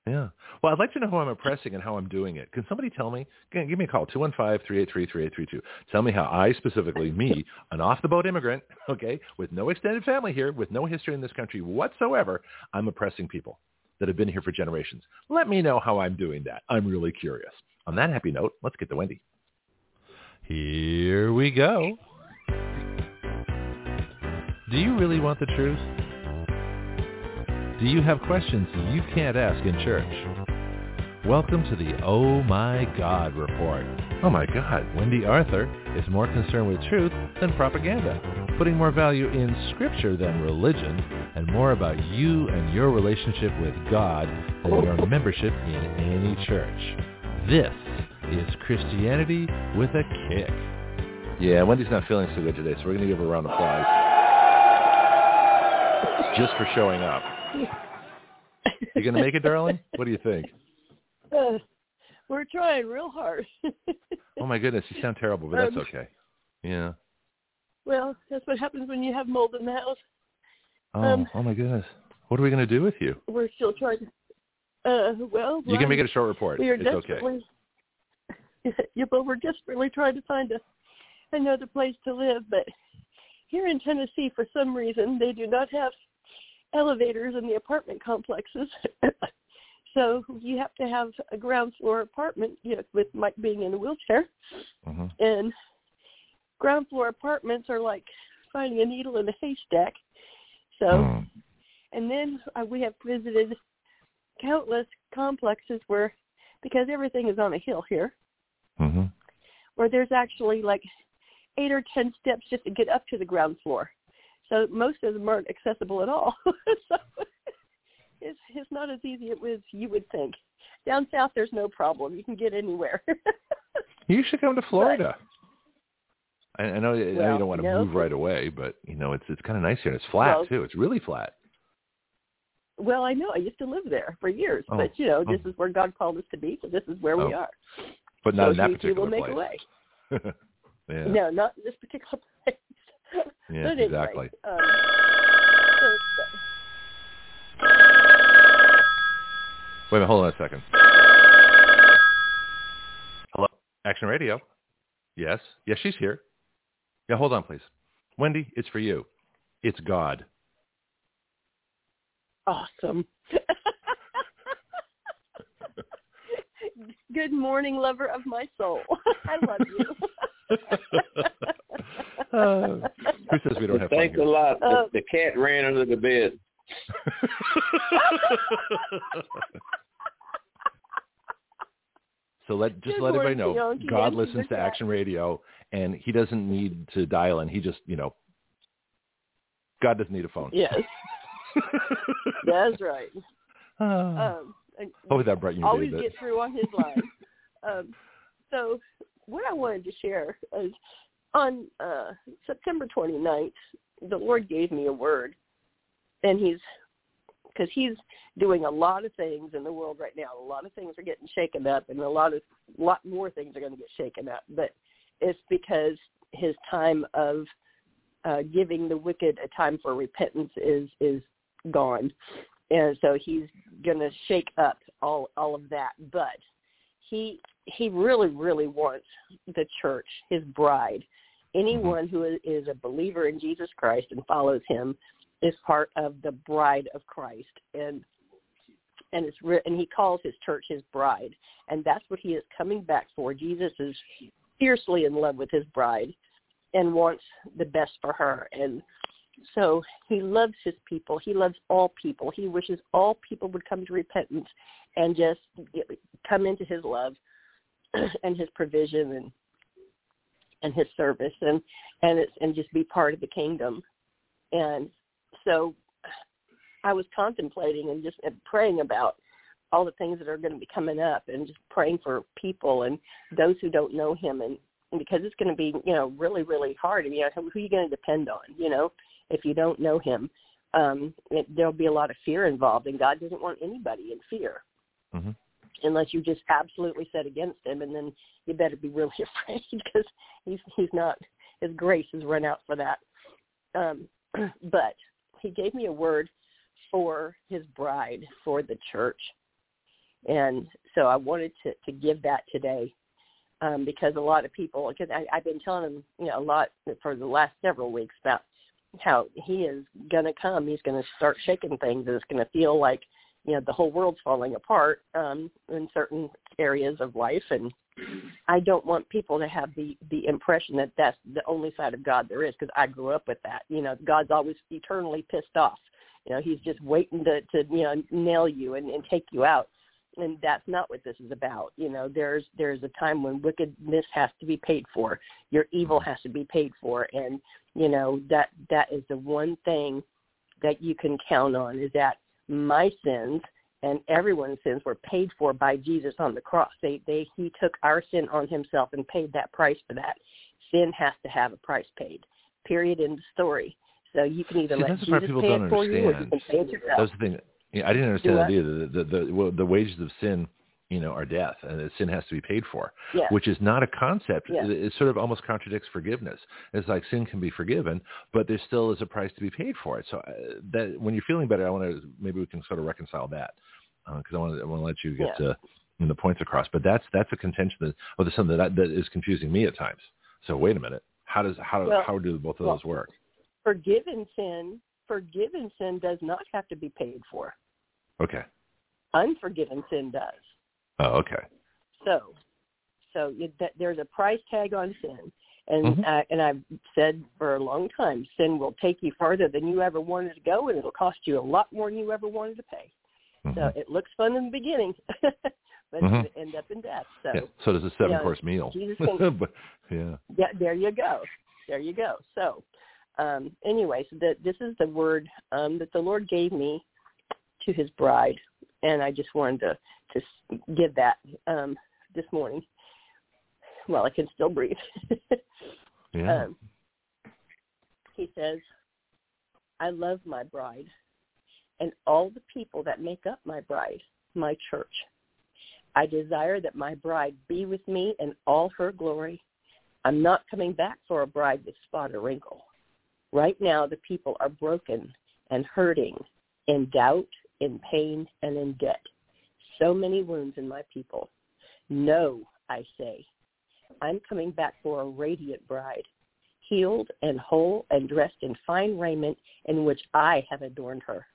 Yeah. Well, I'd like to know who I'm oppressing and how I'm doing it. Can somebody tell me? Give me a call, 215-383-3832. Tell me how I specifically, me, an off-the-boat immigrant, okay, with no extended family here, with no history in this country whatsoever, I'm oppressing people that have been here for generations. Let me know how I'm doing that. I'm really curious. On that happy note, let's get to Wendy. Here we go. Do you really want the truth? Do you have questions you can't ask in church? Welcome to the Oh My God Report. Oh my God, Wendy Arthur is more concerned with truth than propaganda, putting more value in scripture than religion, and more about you and your relationship with God than your membership in any church. This is Christianity with a kick. Yeah, Wendy's not feeling so good today, so we're going to give her a round of applause just for showing up. You going to make it, darling? What do you think? Uh, we're trying real hard. Oh my goodness, you sound terrible, but that's Um, okay. Yeah. well, that's what happens when you have mold in the house. Oh, um, oh my goodness. What are we going to do with you? We're still trying to. Uh, well, You can make it a short report. We are It's okay. yeah, but we're desperately trying to find a another place to live. But here in Tennessee, for some reason, they do not have elevators in the apartment complexes. so you have to have a ground floor apartment, you know, with Mike being in a wheelchair. hmm and ground floor apartments are like finding a needle in a haystack. So, Mm. and then uh, we have visited countless complexes where, because everything is on a hill here, hmm where there's actually like eight or ten steps just to get up to the ground floor. So most of them aren't accessible at all. so it's it's not as easy as you would think. Down south, there's no problem. You can get anywhere. You should come to Florida. I, I know, I know you don't want to no. move right away, but you know it's it's kind of nice here. and It's flat Well- too. It's really flat. Well, I know. I used to live there for years, Oh. but you know, this Oh. is where God called us to be, so this is where we Oh. are. But not so in that he, he particular will make place. a way. yeah. No, not in this particular place. Yeah, but anyway, exactly. Um, Wait a minute, hold on a second. Hello? Action Radio? Yes. Yes, she's here. Yeah, hold on, please. Wendy, it's for you. It's God. awesome. Good morning, lover of my soul. I love you. Uh, who says we don't have fun Thanks a lot. The, Uh, the cat ran under the bed. so let just Good let everybody know God listens to. Action Radio and he doesn't need to dial in. He just, you know, God doesn't need a phone. Yes, that's right. Ah. Um, and Hopefully that brought you always get through on his line. um, so what I wanted to share is on uh, September 29th, the Lord gave me a word, and he's because he's doing a lot of things in the world right now. A lot of things are getting shaken up, and a lot of lot more things are going to get shaken up. But it's because his time of uh, giving the wicked a time for repentance is is gone, and so he's going to shake up all all of that. But he he really really wants the church, his bride, anyone mm-hmm. who is- a believer in Jesus Christ and follows him is part of the bride of Christ. And and it's and he calls his church his bride. And that's what he is coming back for. Jesus is fiercely in love with his bride and wants the best for her. And so he loves his people. He loves all people. He wishes all people would come to repentance and just come into his love and his provision and and his service and and it's and just be part of the kingdom. And so i was contemplating and just praying about all the things that are going to be coming up and just praying for people and those who don't know him. And, and because it's going to be you know really really hard. I mean, you know who are you going to depend on you know if you don't know him? Um it, there'll be a lot of fear involved and god doesn't want anybody in fear. Mhm. Unless you just absolutely set against him and then you better be really afraid because he's he's not his grace has run out for that. Um but he gave me a word for his bride for the church. And so i wanted to to give that today um because a lot of people because I, i've been telling him you know a lot for the last several weeks about how he is going to come. He's going to start shaking things and it's going to feel like you know the whole world's falling apart um in certain areas of life. And i don't want people to have the the impression that that's the only side of god there is because i grew up with that. You know god's always eternally pissed off. You know he's just waiting to to you know nail you and, and take you out. And that's not what this is about. You know there's there's a time when wickedness has to be paid for. Your evil has to be paid for. And you know that that is the one thing that you can count on is that my sins and everyone's sins were paid for by Jesus on the cross. They they he took our sin on himself and paid that price for that. Sin has to have a price paid. Period in the story. So you can either See, let Jesus pay it for you or you can pay it yourself. That's the thing. Yeah, I didn't understand that either. The, the, the, the wages of sin, you know, our death, and that sin has to be paid for, Yeah. which is not a concept. Yeah. It, it sort of almost contradicts forgiveness. It's like sin can be forgiven, but there still is a price to be paid for it. So uh, that when you're feeling better, I want to maybe we can sort of reconcile that because I want to I want to let you get Yeah. uh, you know, the points across. But that's that's a contention that, or there's something that that is confusing me at times. So wait a minute, how does how Well, how do both of well, those work? Forgiven sin forgiven sin does not have to be paid for. Okay. Unforgiven sin does. Oh, okay. So, so you, that, there's a price tag on sin, and Mhm. uh, and I've said for a long time, sin will take you farther than you ever wanted to go, and it'll cost you a lot more than you ever wanted to pay. Mhm. So it looks fun in the beginning, but Mhm. it end up in death. So yeah. So does a seven know, course meal. Jesus can- but yeah. yeah, there you go, there you go. So um, anyway, so that this is the word um, that the Lord gave me to His bride, and I just wanted to to give that um, this morning while I can still breathe. Yeah. Um, he says, I love my bride and all the people that make up my bride, my church. I desire that my bride be with me in all her glory. I'm not coming back for a bride with spot or wrinkle. Right now, the people are broken and hurting, in doubt, in pain, and in debt. So many wounds in my people. No, I say, I'm coming back for a radiant bride, healed and whole and dressed in fine raiment in which I have adorned her.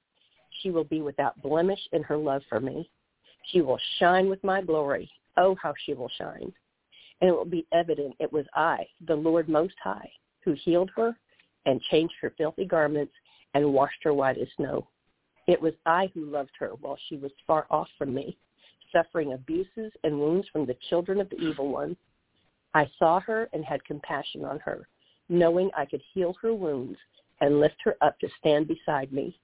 She will be without blemish in her love for me. She will shine with my glory. Oh, how she will shine. And it will be evident it was I, the Lord Most High, who healed her and changed her filthy garments and washed her white as snow. It was I who loved her while she was far off from me, suffering abuses and wounds from the children of the evil one. I saw her and had compassion on her, knowing I could heal her wounds and lift her up to stand beside me.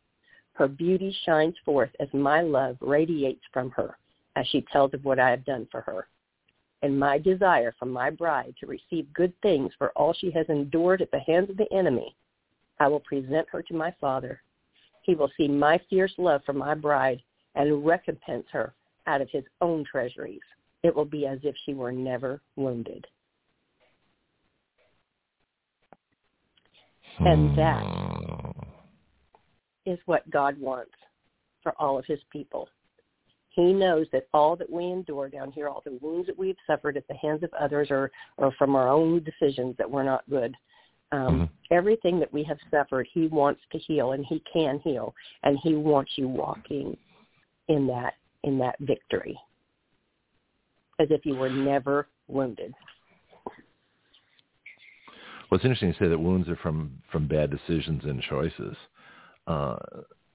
Her beauty shines forth as my love radiates from her as she tells of what I have done for her. And my desire for my bride to receive good things for all she has endured at the hands of the enemy, I will present her to my father. He will see my fierce love for my bride and recompense her out of his own treasuries. It will be as if she were never wounded. And that is what God wants for all of his people. He knows that all that we endure down here, all the wounds that we've suffered at the hands of others or, or from our own decisions that were not good, um, Mhm. everything that we have suffered, he wants to heal and he can heal. And he wants you walking in that in that victory as if you were never wounded. Well, it's interesting to say that wounds are from from bad decisions and choices. Uh,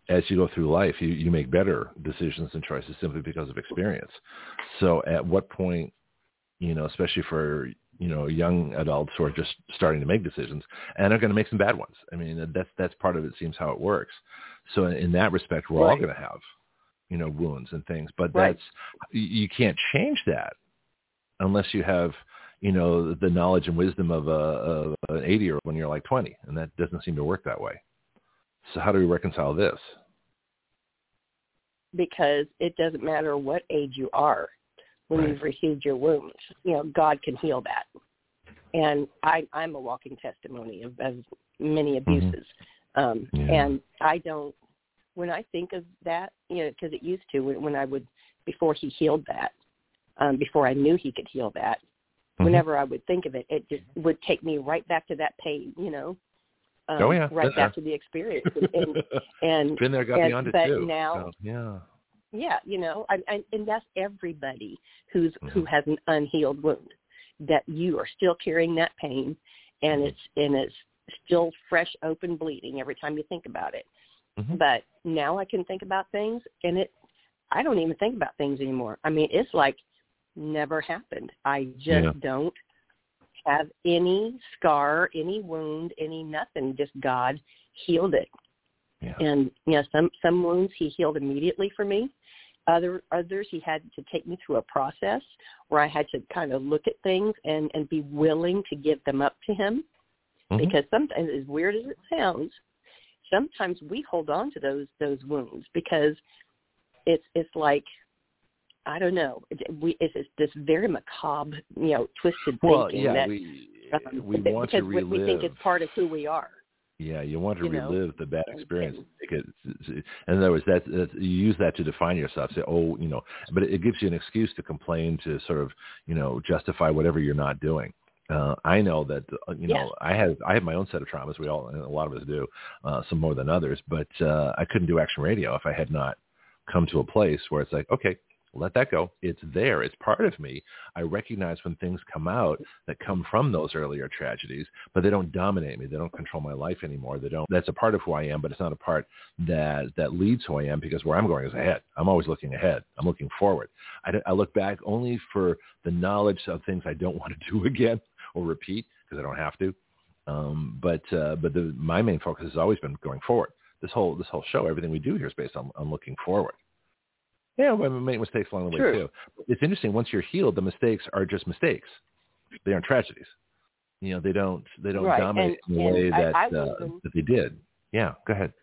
as you go through life, you, you make better decisions and choices simply because of experience. So, at what point, you know, especially for you know young adults who are just starting to make decisions and are going to make some bad ones. I mean, that's that's part of it. Seems how it works. So, in that respect, we're all going to have you know wounds and things, but Right. that's you- you can't change that unless you have you know the knowledge and wisdom of a of an 80 year old when you're like 20 and that doesn't seem to work that way so how do we reconcile this because it doesn't matter what age you are when Right. you've received your wounds. You know, God can heal that. And I, I'm a walking testimony of, of many abuses. Um, Yeah. And I don't, when I think of that, you know, because it used to when, when I would, before he healed that, um, before I knew he could heal that, Mhm. whenever I would think of it, it just would take me right back to that pain, you know, um, Oh, yeah. right Been back there. to the experience. And, and, and been there got and- beyond it but too now- So, yeah yeah, you know, I, I, and that's everybody who's who Mhm. has an unhealed wound. That you are still carrying that pain, and Mhm. it's and it's still fresh, open bleeding every time you think about it. Mhm. But now I can think about things, and it, I don't even think about things anymore. I mean, it's like never happened. I just Yeah. don't have any scar, any wound, any nothing. Just God healed it yeah. And you know some some wounds he healed immediately for me. Other others he had to take me through a process where i had to kind of look at things and and be willing to give them up to him. Mhm. because sometimes as weird as it sounds sometimes we hold on to those those wounds because it's it's like i don't know It- we it's, it's this very macabre you know twisted well thinking yeah that we um, we want to because we- relive we think it's part of who we are yeah you want to you know, relive the bad experience it- in other words that, that you use that to define yourself say oh you know but it, it gives you an excuse to complain to sort of you know justify whatever you're not doing uh, I know that uh, you know I have I have my own set of traumas. We all, and a lot of us do, uh, some more than others. But uh, I couldn't do action radio if I had not come to a place where it's like, okay, let that go. It's there. It's part of me. I recognize when things come out that come from those earlier tragedies, but they don't dominate me. They don't control my life anymore. They don't. That's a part of who I am, but it's not a part that that leads who I am because where I'm going is ahead. I'm always looking ahead. I'm looking forward. I, I look back only for the knowledge of things I don't want to do again or repeat because I don't have to. Um, but uh, but the, my main focus has always been going forward. This whole this whole show, everything we do here is based on, on looking forward. Yeah, we make mistakes along the way True. too. It's interesting. Once you're healed, the mistakes are just mistakes. They aren't tragedies. You know, they don't they don't Right, dominate and- in the way I- that I uh, even- that they did. Yeah, go ahead.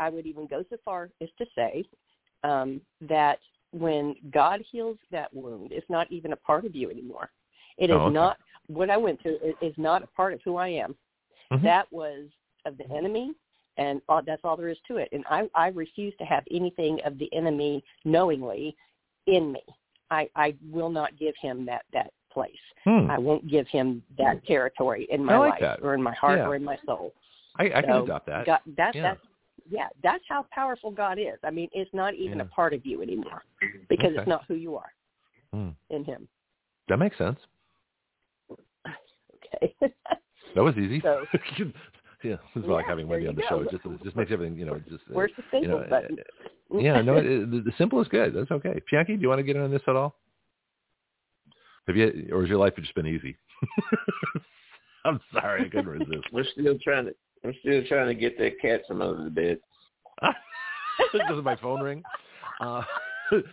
I would even go so far as to say um, that when God heals that wound, it's not even a part of you anymore. It is Oh, okay. not what I went through. Is, is not a part of who I am. Mhm. That was of the enemy, and all, that's all there is to it. And I, I refuse to have anything of the enemy knowingly in me. I, I will not give him that that place. Hmm. I won't give him that territory in my like life that. or in my heart Yeah. or in my soul. I, I can adopt that. God, that, Yeah. That's yeah, that's how powerful God is. I mean, it's not even Yeah. a part of you anymore because Okay. it's not who you are Hmm. in Him. That makes sense. Okay. That was easy. So- yeah, this is like having there Wendy on the go. show. It just it just makes everything you know just Where's the you know, button? yeah, no, it, the, the simple is good. That's okay. Pianki, do you want to get in on this at all? Have you, or has your life just been easy? I'm sorry, I couldn't resist. We're still trying to. I'm still trying to get that cat from under the bed. Does my phone ring? Uh,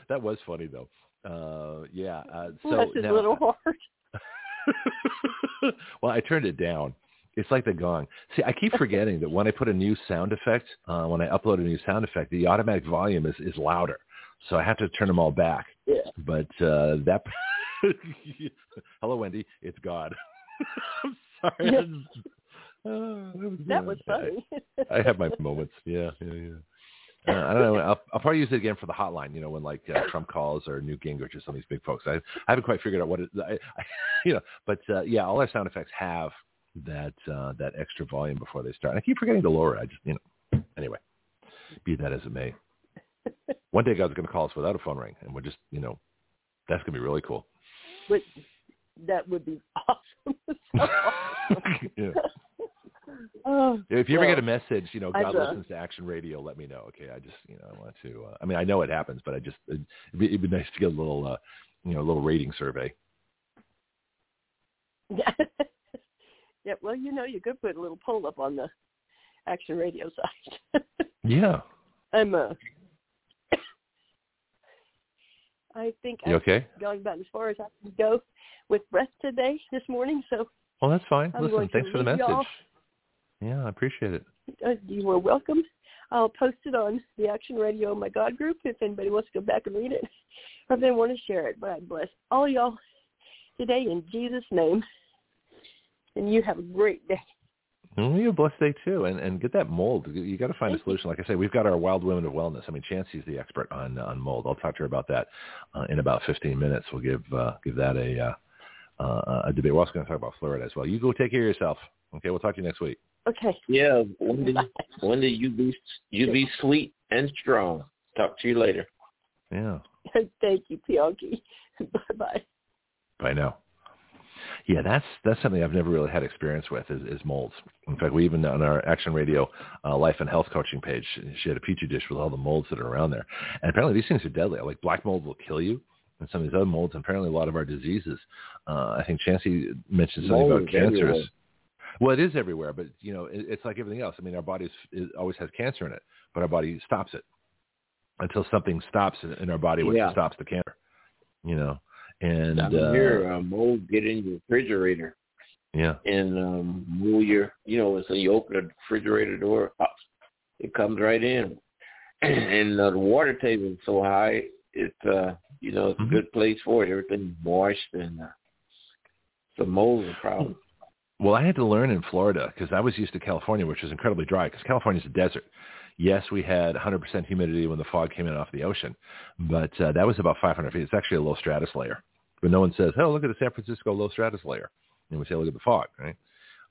that was funny though. Uh, yeah. Uh, so Bless his now, little heart. well, I turned it down. It's like the gong. See, I keep forgetting that when I put a new sound effect, uh, when I upload a new sound effect, the automatic volume is, is louder. So I have to turn them all back. Yeah. But uh, that. Hello, Wendy. It's God. I'm sorry. Yeah. I that was, That was I- funny. I have my moments. Yeah, yeah, yeah. Uh, I don't know. I'll, I'll probably use it again for the hotline. You know, when like uh, Trump calls or Newt Gingrich or some of these big folks. I, I haven't quite figured out what it. I, I, you know, but uh, yeah, all our sound effects have that uh, that extra volume before they start. And I keep forgetting to lower. it. I just you know. Anyway, be that as it may. One day God's going to call us without a phone ring, and we're just you know, that's going to be really cool. But that would be awesome. Awesome. yeah. Oh, If you ever get a message, you know, God listens to Action Radio, let me know. Okay, I just, you know, I want to. Uh, I mean, I know it happens, but I just, it'd be, it'd be nice to get a little, uh, you know, a little rating survey. Yeah. Well, you know, you could put a little poll up on the Action Radio site. Yeah. I'm uh I think You I've okay? going about as far as I can go with breath today this morning. So Well, that's fine. I'm Listen, thanks for the message. y'all. Yeah, I appreciate it. uh, you are welcome. I'll post it on the Action Radio My God group if anybody wants to go back and read it, or if they want to share it. But I bless all y'all today in Jesus' name, and you have a great day. And you have a blessed day too, and and get that mold. You got to find a Thank you. solution. Like I say, we've got our Wild Women of Wellness. I mean, Chancee's the expert on on mold. I'll talk to her about that uh, in about 15 minutes. We'll give uh, give that a uh, uh, a debate. We're also going to talk about Florida as well. You go take care of yourself. Okay, we'll talk to you next week. Okay. Yeah, Wendy. Wendy, you be you be sweet and strong. Talk to you later. Yeah. Thank you, Pianki. bye bye. Bye now. Yeah, that's that's something I've never really had experience with is, is molds. In fact, we even on our Action Radio uh, Life and Health Coaching page, she had a petri dish with all the molds that are around there. And apparently these things are deadly. Like black mold will kill you, and some of these other molds. And apparently a lot of our diseases. Uh, I think Chancee mentioned something Mold about cancers. everywhere. Well, it is everywhere, but you know, it, it's like everything else. I mean, our body always has cancer in it, but our body stops it until something stops in- in our body, which Yeah. stops the cancer. You know, and Down uh, here, uh, mold get in your refrigerator yeah. and um, move your, you know, so you open the refrigerator door, up, it comes right in, and uh, the water table is so high, it's uh, you know, it's Mhm. a good place for it. Everything's moist and uh, the mold's a problem. Well, I had to learn in Florida because I was used to California, which is incredibly dry because California's a desert. Yes, we had 100% humidity when the fog came in off the ocean, but uh, that was about 500 feet. It's actually a low stratus layer. But no one says, oh, look at the San Francisco low stratus layer. And we say, look at the fog, right?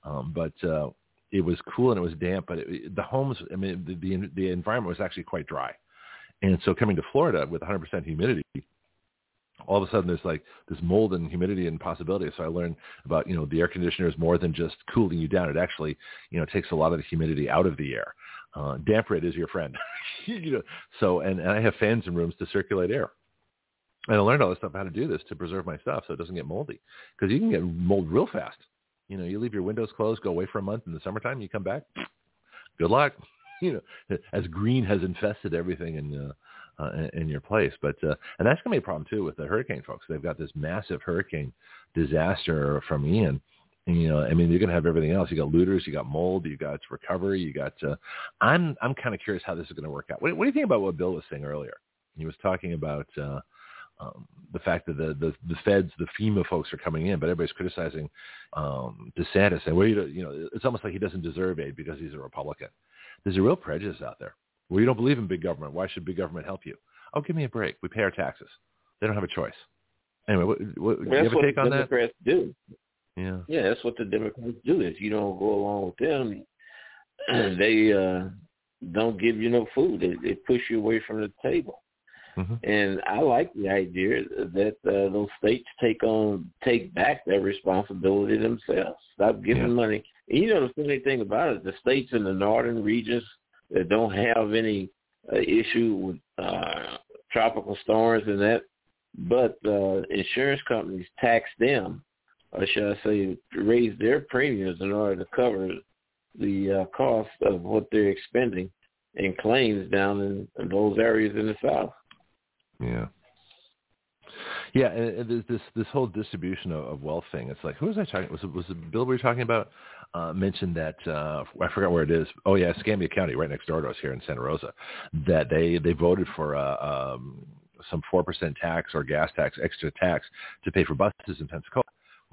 Um, but uh, it was cool and it was damp, but it, the homes, I mean, the, the, the environment was actually quite dry. And so coming to Florida with 100% humidity, all of a sudden there's like this mold and humidity and possibility. So I learned about, you know, the air conditioner is more than just cooling you down. It actually, you know, takes a lot of the humidity out of the air. Uh, is your friend. you know, so, and, and I have fans in rooms to circulate air. And I learned all this stuff, how to do this to preserve my stuff so it doesn't get moldy. Because you can get mold real fast. You know, you leave your windows closed, go away for a month in the summertime, you come back, good luck. You know, as green has infested everything in uh, uh, in- in your place. But uh, and that's gonna be a problem too with the hurricane folks. They've got this massive hurricane disaster from Ian. And, you know, I mean, you're gonna have everything else. You got looters, you got mold, you got recovery, you got. Uh, I'm I'm kind of curious how this is going to work out. What, what do you think about what Bill was saying earlier? He was talking about uh, um, the fact that the, the the feds, the FEMA folks are coming in, but everybody's criticizing um, DeSantis and well, you know, you know, it's almost like he doesn't deserve aid because he's a Republican. There's a real prejudice out there. Well, you don't believe in big government. Why should big government help you? Oh, give me a break. We pay our taxes. They don't have a choice. Anyway, what, what, do you have a take the on that? Democrats do. Yeah. Yeah, that's what the Democrats do. If you don't go along with them, they uh, don't give you no food. They, they push you away from the table. hmm And I like the idea that uh, those states take on, take back their responsibility themselves. Stop giving Yeah. money. And you know the funny thing about it, the states in the northern regions that don't have any uh, issue with uh, tropical storms and that, but uh, insurance companies tax them, or should I say, raise their premiums in order to cover the uh, cost of what they're expending in claims down in, in those areas in the South. Yeah. Yeah, and this this whole distribution of, of wealth thing. It's like who was I talking? Was it was it Bill? We were talking about uh, mentioned that uh, I forgot where it is. Oh yeah, Escambia County, right next door to us here in Santa Rosa. That they they voted for uh, um, some four percent tax or gas tax, extra tax to pay for buses in Pensacola.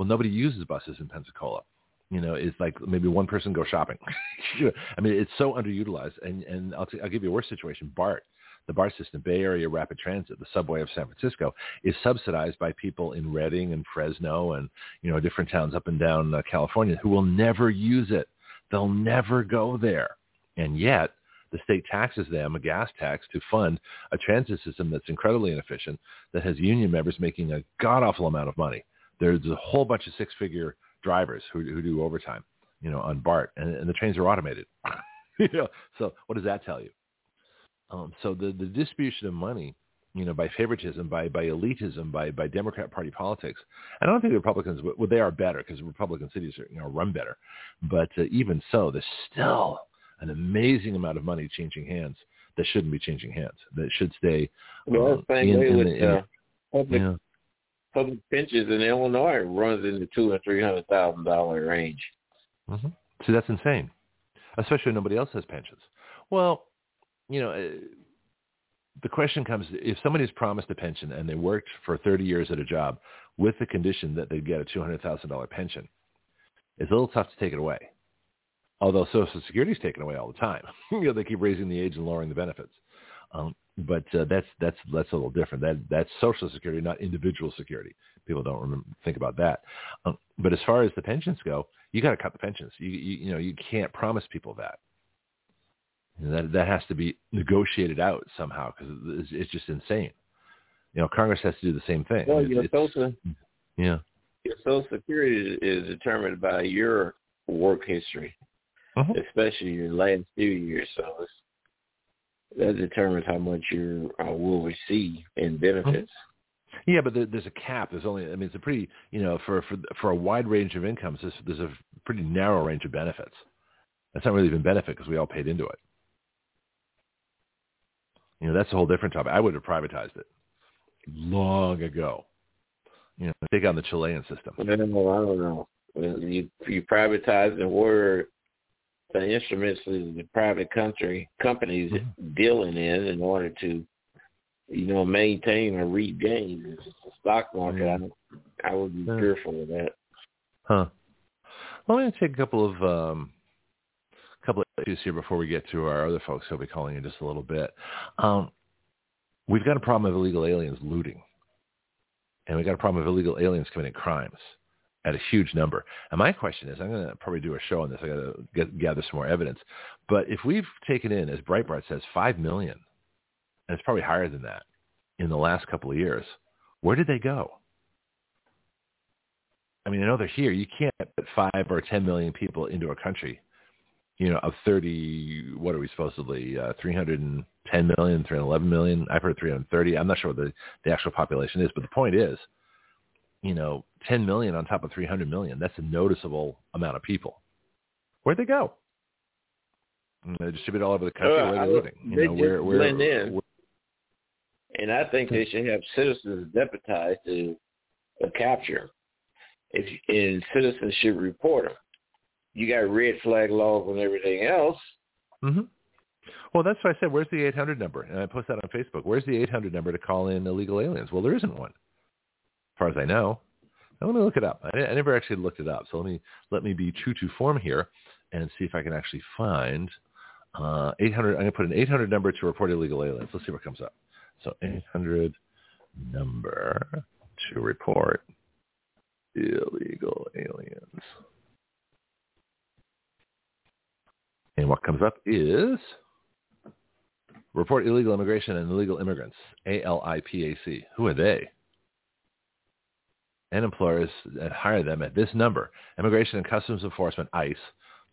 Well, nobody uses buses in Pensacola you know, it's like maybe one person go shopping. I mean, it's so underutilized. And and I'll, t- I'll give you a worse situation. BART, the BART system, Bay Area Rapid Transit, the subway of San Francisco, is subsidized by people in Redding and Fresno and you know different towns up and down uh, California who will never use it. They'll never go there, and yet the state taxes them a gas tax to fund a transit system that's incredibly inefficient, that has union members making a god awful amount of money. There's a whole bunch of six figure drivers who, who do overtime, you know, on BART, and, and the trains are automated. you know, so what does that tell you? Um, so the, the distribution of money, you know, by favoritism, by, by elitism, by, by Democrat Party politics. And I don't think the Republicans, well, they are better because Republican cities are, you know, run better. But uh, even so, there's still an amazing amount of money changing hands that shouldn't be changing hands. That should stay. Well, um, in, in in, uh, public yeah. Public pensions in Illinois runs in the two or three hundred thousand dollar range. Mm-hmm. See, that's insane, especially nobody else has pensions. Well, you know, uh, the question comes: if somebody's promised a pension and they worked for 30 years at a job with the condition that they'd get a $200,000 pension, it's a little tough to take it away. Although Social Security is taken away all the time, you know, they keep raising the age and lowering the benefits. Um, but uh, that's that's that's a little different. That that's Social Security, not individual security. People don't remember, think about that. Um, but as far as the pensions go, you got to cut the pensions. You, you you know you can't promise people that. That that has to be negotiated out somehow because it's, it's just insane. You know, Congress has to do the same thing. Well, It's- your it's- social yeah. your Social Security is determined by your work history, Mhm. especially your last few years. So it's, that determines how much you uh, will receive in benefits. Yeah, but there, there's a cap. There's only, I mean, it's a pretty, you know, for for for a wide range of incomes, there's, there's a pretty narrow range of benefits. That's not really even benefit because we all paid into it. You know, that's a whole different topic. I would have privatized it long ago. You know, take on the Chilean system. I don't know. I don't know. You you privatize the word the instruments that the private country companies Mhm. dealing in in order to you know maintain or reap gains. It's just the stock market. I don't, I would be Yeah. fearful of that. Huh. Well, I'm going to take a couple of um, couple of issues here before we get to our other folks who'll be calling in just a little bit. Um, we've got a problem of illegal aliens looting, and we've got a problem of illegal aliens committing crimes at a huge number. And my question is, I'm going to probably do a show on this. I got to get, gather some more evidence. But if we've taken in, as Breitbart says, five million, and it's probably higher than that in the last couple of years, where did they go? I mean, I know they're here. You can't put five or ten million people into a country, you know, of thirty. What are we supposedly uh, 310 million, 311 million? I've heard 330. I'm not sure what the the actual population is, but the point is, you know, 10 million on top of 300 million. That's a noticeable amount of people. Where'd they go? And They're distributed all over the country. Well, where I- are they living? You they know, where, just where, blend in. where- And I think they should have citizens deputized to uh, capture. If and citizens should report them. You got red flag laws and everything else. hmm Well, that's why I said, where's the 800 number? And I post that on Facebook. Where's the 800 number to call in illegal aliens? Well, there isn't one, as far as I know. Let me look it up. I, I never actually looked it up. So let me let me be true to form here and see if I can actually find uh, 800. I'm going to put an 800 number to report illegal aliens. Let's see what comes up. So 800 number to report illegal aliens. And what comes up is report illegal immigration and illegal immigrants, A-L-I-P-A-C. Who are they? And employers that hire them at this number, Immigration and Customs Enforcement, ICE,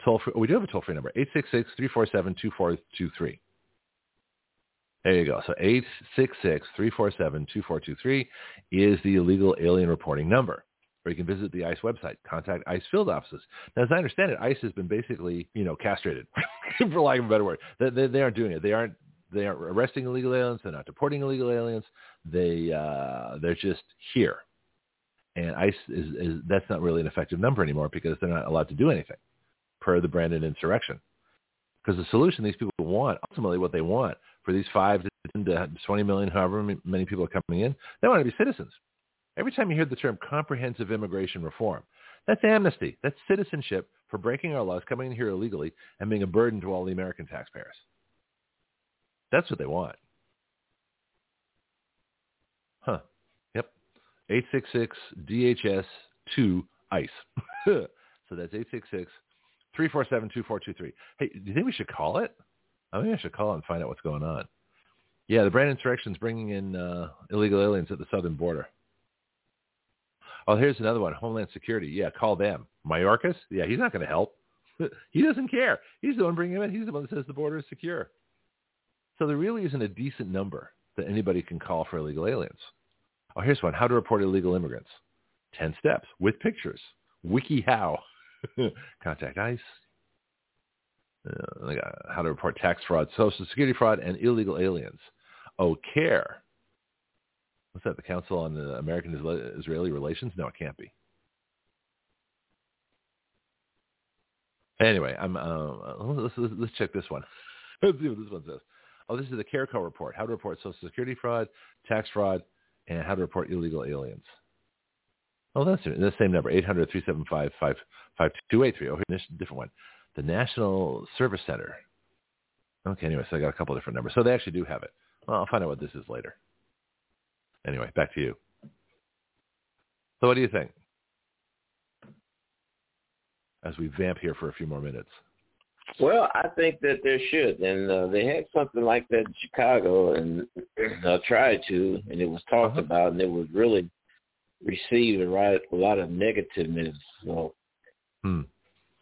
toll free. We do have a toll-free number, 866-347-2423. There you go. So 866-347-2423 is the illegal alien reporting number. Or you can visit the ICE website, contact ICE field offices. Now, as I understand it, ICE has been basically, you know, castrated, for lack of a better word. They, they, they, aren't doing it. They aren't they aren't arresting illegal aliens. They're not deporting illegal aliens. They uh, they're just here, and ICE is, is that's not really an effective number anymore because they're not allowed to do anything per the Brandon insurrection. Because the solution these people want, ultimately what they want for these five to 10 to 20 million, however many people are coming in, they want to be citizens. Every time you hear the term comprehensive immigration reform, that's amnesty. That's citizenship for breaking our laws, coming in here illegally, and being a burden to all the American taxpayers. That's what they want. Huh. Yep. 866-DHS-2-ICE. so that's 866-347-2423. Hey, do you think we should call it? I think I should call and find out what's going on. Yeah, the Brandon Insurrection's bringing in uh, illegal aliens at the southern border. Oh, here's another one. Homeland Security. Yeah, call them. Mayorkas? Yeah, he's not going to help. he doesn't care. He's the one bringing him in. He's the one that says the border is secure. So there really isn't a decent number that anybody can call for illegal aliens. Oh, here's one. How to report illegal immigrants. 10 steps with pictures. WikiHow. Contact ICE. Uh, how to report tax fraud, social security fraud, and illegal aliens. Oh, CARE what's that? The Council on American Israeli Relations? No, it can't be. Anyway, I'm uh, let's, let's, let's check this one. let's see what this one says. Oh, this is the CARE CARECO report: how to report Social Security fraud, tax fraud, and how to report illegal aliens. Oh, that's. The same number: 800-375-5283. Oh, here's a different one. The National Service Center. Okay, anyway, so I got a couple different numbers. So they actually do have it. Well, I'll find out what this is later. Anyway, back to you. So what do you think? As we vamp here for a few more minutes. Well, I think that there should, and uh, they had something like that in Chicago, and uh, tried to, and it was talked uh-huh. about, and it was really received a, right, a lot of negativeness. So, hmm.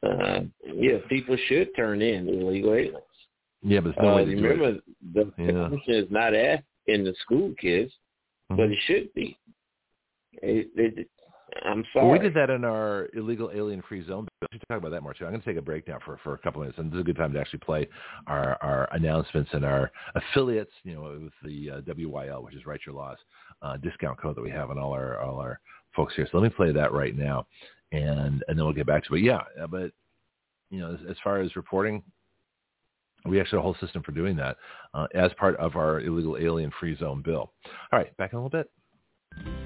uh, yeah, people should turn in illegal aliens. Yeah, but no uh, remember the yeah. question is not asking the school kids mm-hmm. but it should be. It, it, I'm sorry. Well, we did that in our illegal alien free zone. We should talk about that more too. I'm going to take a break now for, for a couple minutes, and this is a good time to actually play our, our announcements and our affiliates. You know, with the uh, WYL, which is Write Your Laws uh, discount code that we have on all our all our folks here. So let me play that right now, and and then we'll get back to it. But yeah, uh, but you know, as, as far as reporting, we actually have a whole system for doing that uh, as part of our illegal alien free zone bill. All right, back in a little bit.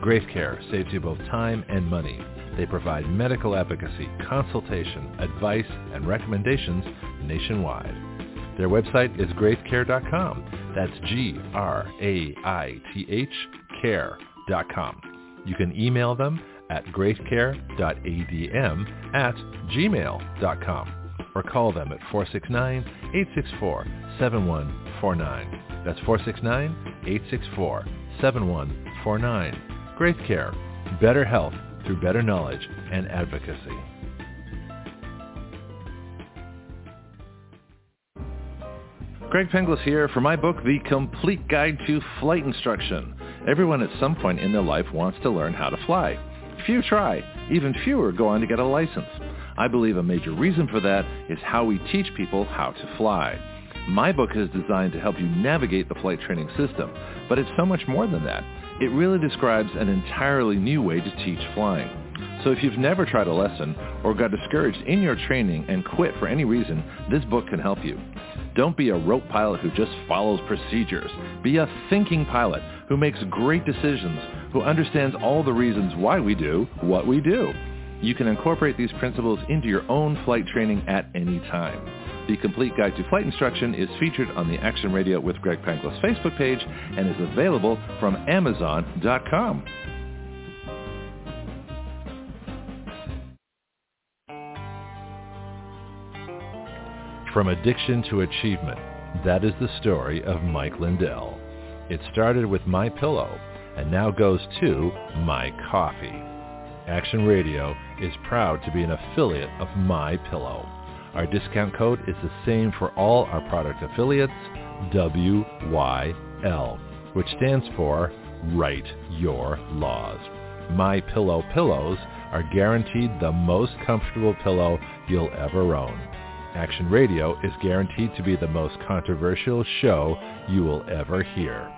Graith Care saves you both time and money. They provide medical advocacy, consultation, advice, and recommendations nationwide. Their website is graithcare.com. That's G-R-A-I-T-H care.com. You can email them at graithcare.adm at gmail.com or call them at 469-864-7149. That's 469-864-7149. Graith Care, better health through better knowledge and advocacy. Greg Penglis here for my book, The Complete Guide to Flight Instruction. Everyone at some point in their life wants to learn how to fly. Few try. Even fewer go on to get a license. I believe a major reason for that is how we teach people how to fly. My book is designed to help you navigate the flight training system, but it's so much more than that. It really describes an entirely new way to teach flying. So if you've never tried a lesson or got discouraged in your training and quit for any reason, this book can help you. Don't be a rope pilot who just follows procedures. Be a thinking pilot who makes great decisions, who understands all the reasons why we do what we do. You can incorporate these principles into your own flight training at any time. The complete guide to flight instruction is featured on the Action Radio with Greg Penglis Facebook page and is available from Amazon.com. From addiction to achievement, that is the story of Mike Lindell. It started with My Pillow and now goes to My Coffee. Action Radio is proud to be an affiliate of My Pillow. Our discount code is the same for all our product affiliates, WYL, which stands for Write Your Laws. My Pillow pillows are guaranteed the most comfortable pillow you'll ever own. Action Radio is guaranteed to be the most controversial show you will ever hear.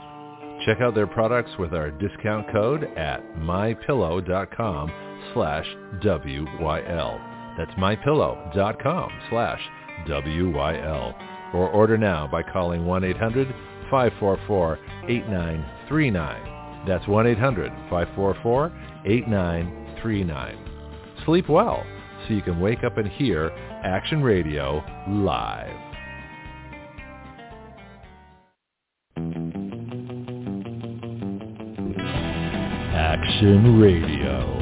Check out their products with our discount code at mypillow.com slash WYL. That's mypillow.com slash WYL. Or order now by calling 1-800-544-8939. That's 1-800-544-8939. Sleep well so you can wake up and hear Action Radio live. Action Radio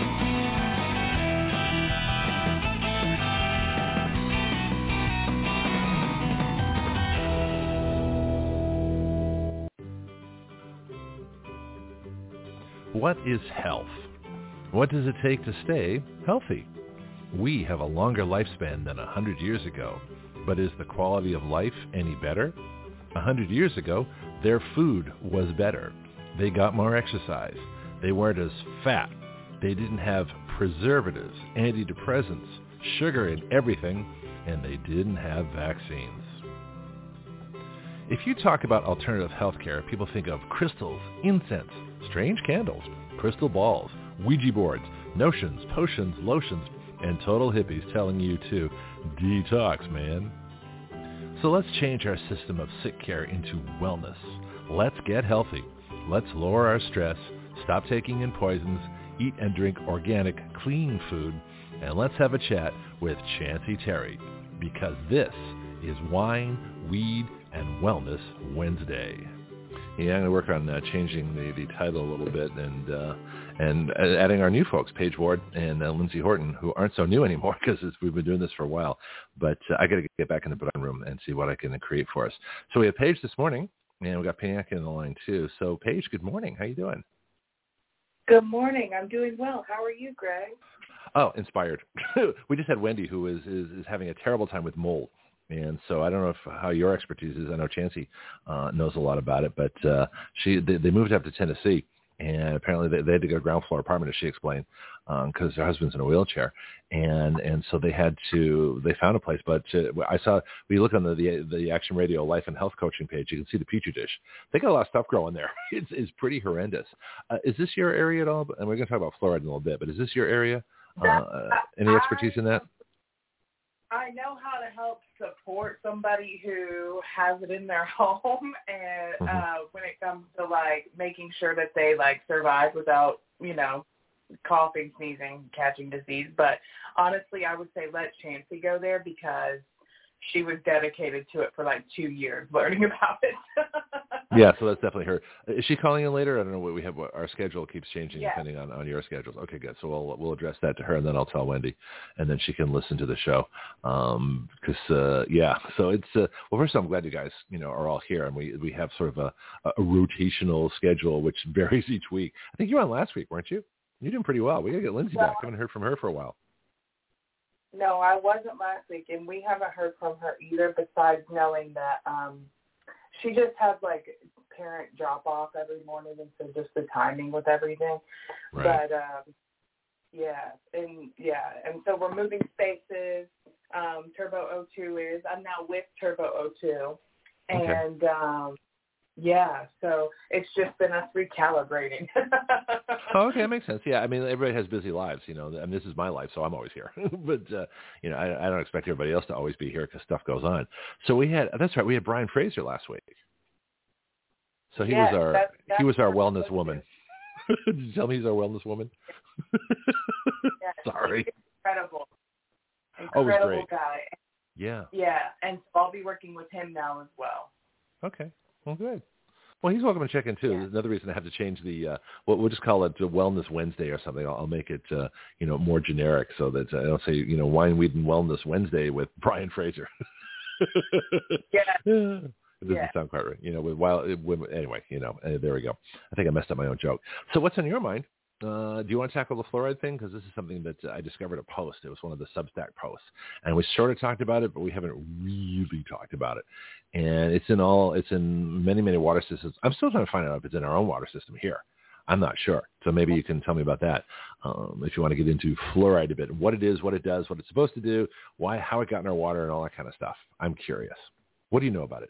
What is health? What does it take to stay healthy? We have a longer lifespan than a 100 years ago, but is the quality of life any better? A 100 years ago, their food was better. They got more exercise. They weren't as fat. They didn't have preservatives, antidepressants, sugar in everything, and they didn't have vaccines. If you talk about alternative healthcare, people think of crystals, incense, strange candles, crystal balls, Ouija boards, notions, potions, lotions, and total hippies telling you to detox, man. So let's change our system of sick care into wellness. Let's get healthy. Let's lower our stress, stop taking in poisons, eat and drink organic, clean food, and let's have a chat with Chancee Terry because this is Wine, Weed, and Wellness Wednesday. Yeah, I'm going to work on uh, changing the, the title a little bit and uh, and adding our new folks, Paige Ward and uh, Lynnsey Horton, who aren't so new anymore because we've been doing this for a while. But uh, I got to get back in the button room and see what I can create for us. So we have Paige this morning, and we got Panic in the line too. So Paige, good morning. How you doing? Good morning. I'm doing well. How are you, Greg? Oh, inspired. we just had Wendy, who is, is is having a terrible time with mold. And so I don't know if, how your expertise is. I know Chancee uh, knows a lot about it, but uh, she they, they moved up to Tennessee, and apparently they, they had to a ground floor apartment, as she explained, because um, her husband's in a wheelchair, and and so they had to they found a place. But uh, I saw we look on the, the the Action Radio Life and Health Coaching page, you can see the petri dish. They got a lot of stuff growing there. It's it's pretty horrendous. Uh, is this your area at all? And we're going to talk about fluoride in a little bit, but is this your area? Uh, any expertise in that? I know how to help support somebody who has it in their home, and mm-hmm. uh, when it comes to like making sure that they like survive without, you know, coughing, sneezing, catching disease. But honestly, I would say let Chancee go there because she was dedicated to it for like two years learning about it. yeah, so that's definitely her. Is she calling in later? I don't know what we have. What, our schedule keeps changing yeah. depending on, on your schedules. Okay, good. So we'll we'll address that to her, and then I'll tell Wendy, and then she can listen to the show. Um, because uh, yeah, so it's uh, well. First, all, I'm glad you guys you know are all here, and we we have sort of a, a rotational schedule which varies each week. I think you were on last week, weren't you? You're doing pretty well. We gotta get Lynnsey well, back. I haven't heard from her for a while. No, I wasn't last week, and we haven't heard from her either. Besides knowing that um, she just has like parent drop off every morning, and so just the timing with everything. Right. But um, yeah, and yeah, and so we're moving spaces. Um, Turbo O2 is. I'm now with Turbo O2, Okay. and um, yeah, so it's just been us recalibrating. Oh, okay, that makes sense. Yeah, I mean, everybody has busy lives, you know. I mean, this is my life, so I'm always here. but uh, you know, I, I don't expect everybody else to always be here because stuff goes on. So we had that's right. We had Brian Fraser last week. So he Yes, was our that's- that's he was our wellness woman. Did you tell me he's our wellness woman? Yeah, Sorry. Incredible. Oh, Incredible great. guy. Yeah. Yeah, and so I'll be working with him now as well. Okay. Well, good. Well, he's welcome to check in too. Yeah. There's another reason I have to change the. Uh, well, we'll just call it the Wellness Wednesday or something. I'll, I'll make it, uh, you know, more generic so that uh, I don't say, you know, Wine, Weed, and Wellness Wednesday with Brian Fraser. Yeah. It doesn't Yeah. sound quite right. You know, with while anyway, you know, uh, there we go. I think I messed up my own joke. So, what's on your mind? Uh, do you want to tackle the fluoride thing? Because this is something that I discovered a post. It was one of the Substack posts, and we sort of talked about it, but we haven't really talked about it. And it's in all, it's in many, many water systems. I'm still trying to find out if it's in our own water system here. I'm not sure. So maybe you can tell me about that um, if you want to get into fluoride a bit, what it is, what it does, what it's supposed to do, why, how it got in our water, and all that kind of stuff. I'm curious. What do you know about it?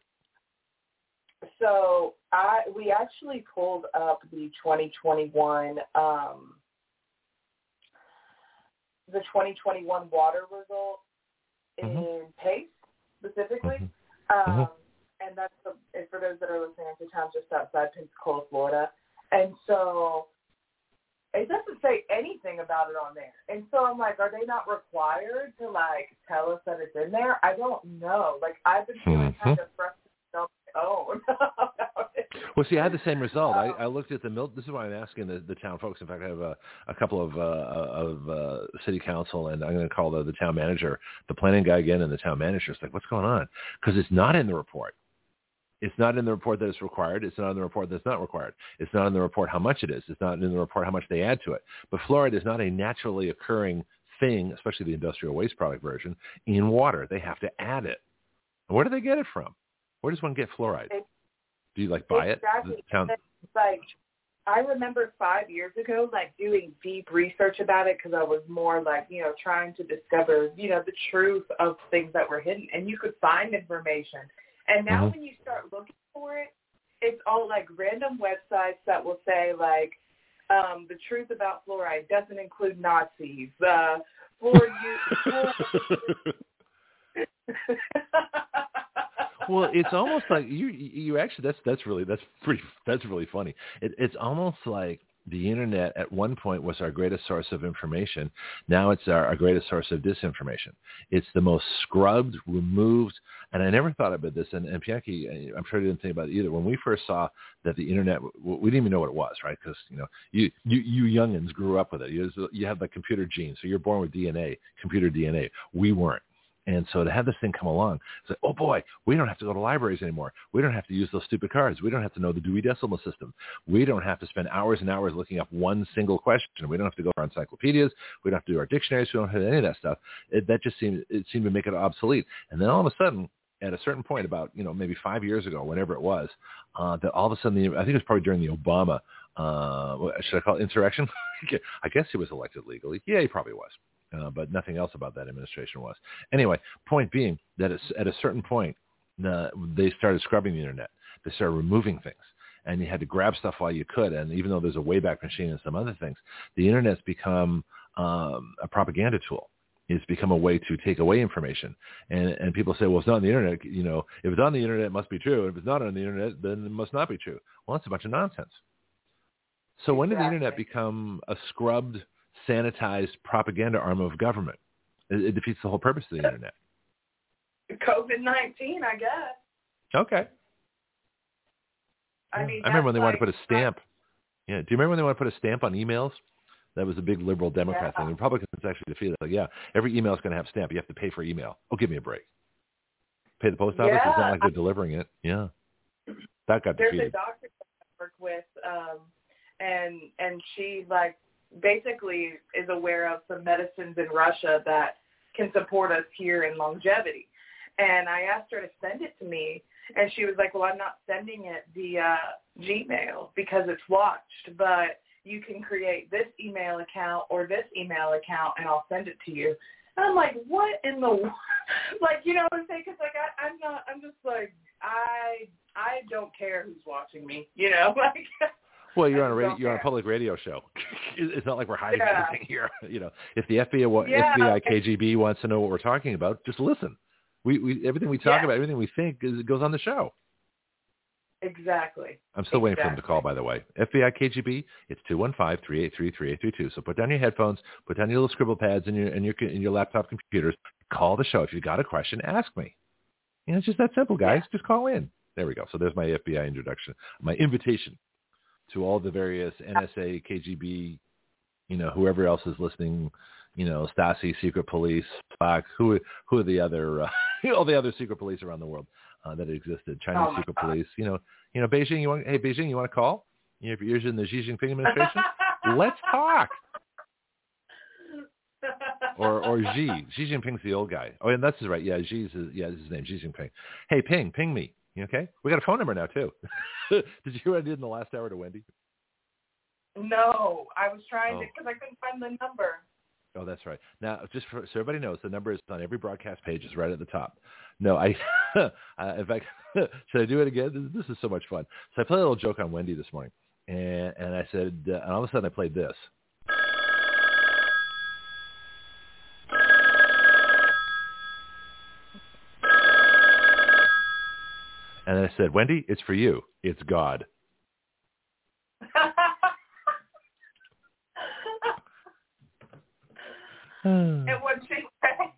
So I we actually pulled up the 2021 um, the 2021 water results in Mhm. PACE specifically, Mhm. um, Mhm. and that's the, and for those that are listening, it's a town just outside Pensacola, Florida, and so it doesn't say anything about it on there. And so I'm like, are they not required to like tell us that it's in there? I don't know. Like I've been feeling Mhm. kind of frustrated on my own about it. Well, see, I had the same result. I, Um, I looked at the mil- This is why I'm asking the, the town folks. In fact, I have a, a couple of uh, of uh, city council, and I'm going to call the, the town manager, the planning guy again, and the town manager. It's like, what's going on? Because it's not in the report. It's not in the report that it's required. It's not in the report that's not required. It's not in the report how much it is. It's not in the report how much they add to it. But fluoride is not a naturally occurring thing, especially the industrial waste product version, in water. They have to add it. Where do they get it from? Where does one get fluoride? It- Do you like buy Exactly. it? Town, like I remember five years ago, like doing deep research about it because I was more like, you know, trying to discover, you know, the truth of things that were hidden, and you could find information. And now Mhm. when you start looking for it, it's all like random websites that will say like, um, the truth about fluoride doesn't include Nazis. Uh, for you. well, it's almost like you you actually that's that's really that's pretty that's really funny. It, it's almost like the internet at one point was our greatest source of information. Now it's our, our greatest source of disinformation. It's the most scrubbed, removed, and I never thought about this. And, and Bianchi, uh, I'm sure you didn't think about it either. When we first saw that the internet, we didn't even know what it was, right? Because you know, you you you youngins grew up with it. You you have the computer gene, so you're born with DNA, computer DNA. We weren't. And so to have this thing come along, it's like, oh boy, we don't have to go to libraries anymore. We don't have to use those stupid cards. We don't have to know the Dewey Decimal System. We don't have to spend hours and hours looking up one single question. We don't have to go for encyclopedias. We don't have to do our dictionaries. We don't have any of that stuff. It, that just seemed it seemed to make it obsolete. And then all of a sudden, at a certain point, about you know maybe five years ago, whenever it was, uh, that all of a sudden, the, I think it was probably during the Obama, uh, should I call it insurrection? I guess he was elected legally. Yeah, he probably was. Uh, but nothing else about that administration was. Anyway, point being that at a certain point, uh, they started scrubbing the internet. They started removing things. And you had to grab stuff while you could. And even though there's a Wayback Machine and some other things, the internet's become um, a propaganda tool. It's become a way to take away information. And, and people say, well, it's not on the internet. You know, if it's on the internet, it must be true. If it's not on the internet, then it must not be true. Well, that's a bunch of nonsense. So when did the internet become a scrubbed sanitized propaganda arm of government. It, it defeats the whole purpose of the internet. COVID nineteen, I guess. Okay. I mean, I remember when they that's wanted to put a stamp. Yeah. Do you remember when they wanted to put a stamp on emails? That was a big liberal Democrat Yeah. thing. Republicans actually defeated it. Like, yeah, every email is going to have stamp. You have to pay for email. Oh, give me a break. Pay the post office. It's not like they're delivering it. Yeah. That got there's a doctor that I work with, um, and and she like basically is aware of some medicines in Russia that can support us here in longevity. And I asked her to send it to me, and she was like, well, I'm not sending it via Gmail because it's watched, but you can create this email account or this email account, and I'll send it to you. And I'm like, what in the, like, you know what I'm saying? Because like I, I'm not, I'm just like, I, I don't care who's watching me, you know, like. Well, you're on a radio, you're on a public radio show. it's not like we're hiding Yeah. anything here. You know, if the FBI, Yeah. FBI, KGB wants to know what we're talking about, just listen. We, we everything we talk Yeah. about, everything we think, is, goes on the show. Exactly. I'm still waiting for them to call, by the way. FBI, KGB, it's 215-383-3832. So put down your headphones, put down your little scribble pads and your, and your, and your laptop computers. Call the show. If you've got a question, ask me. You know, it's just that simple, guys. Just call in. There we go. So there's my FBI introduction, my invitation to all the various NSA, KGB, you know, whoever else is listening, you know, Stasi, secret police, Spock, who, who are the other, uh, all the other secret police around the world uh, that existed, Chinese Oh, secret God. police, you know, you know, Beijing, you want, hey, Beijing, you want to call? You know, if you're in the Xi Jinping administration, let's talk. Or or Xi. Xi Jinping's the old guy. Oh, and that's right. Yeah, Xi's his, yeah, this is his name, Xi Jinping. Hey, ping, ping me. Okay? We got a phone number now too. did you hear what I did in the last hour to Wendy? no, I was trying to Oh. because I couldn't find the number. Oh, that's right. Now, just for, so everybody knows, the number is on every broadcast page. It's right at the top. No, I. uh, in fact, should I do it again? This, this is so much fun. So I played a little joke on Wendy this morning, and and I said, uh, and all of a sudden I played this. And I said, Wendy, it's for you. It's God. and what she say?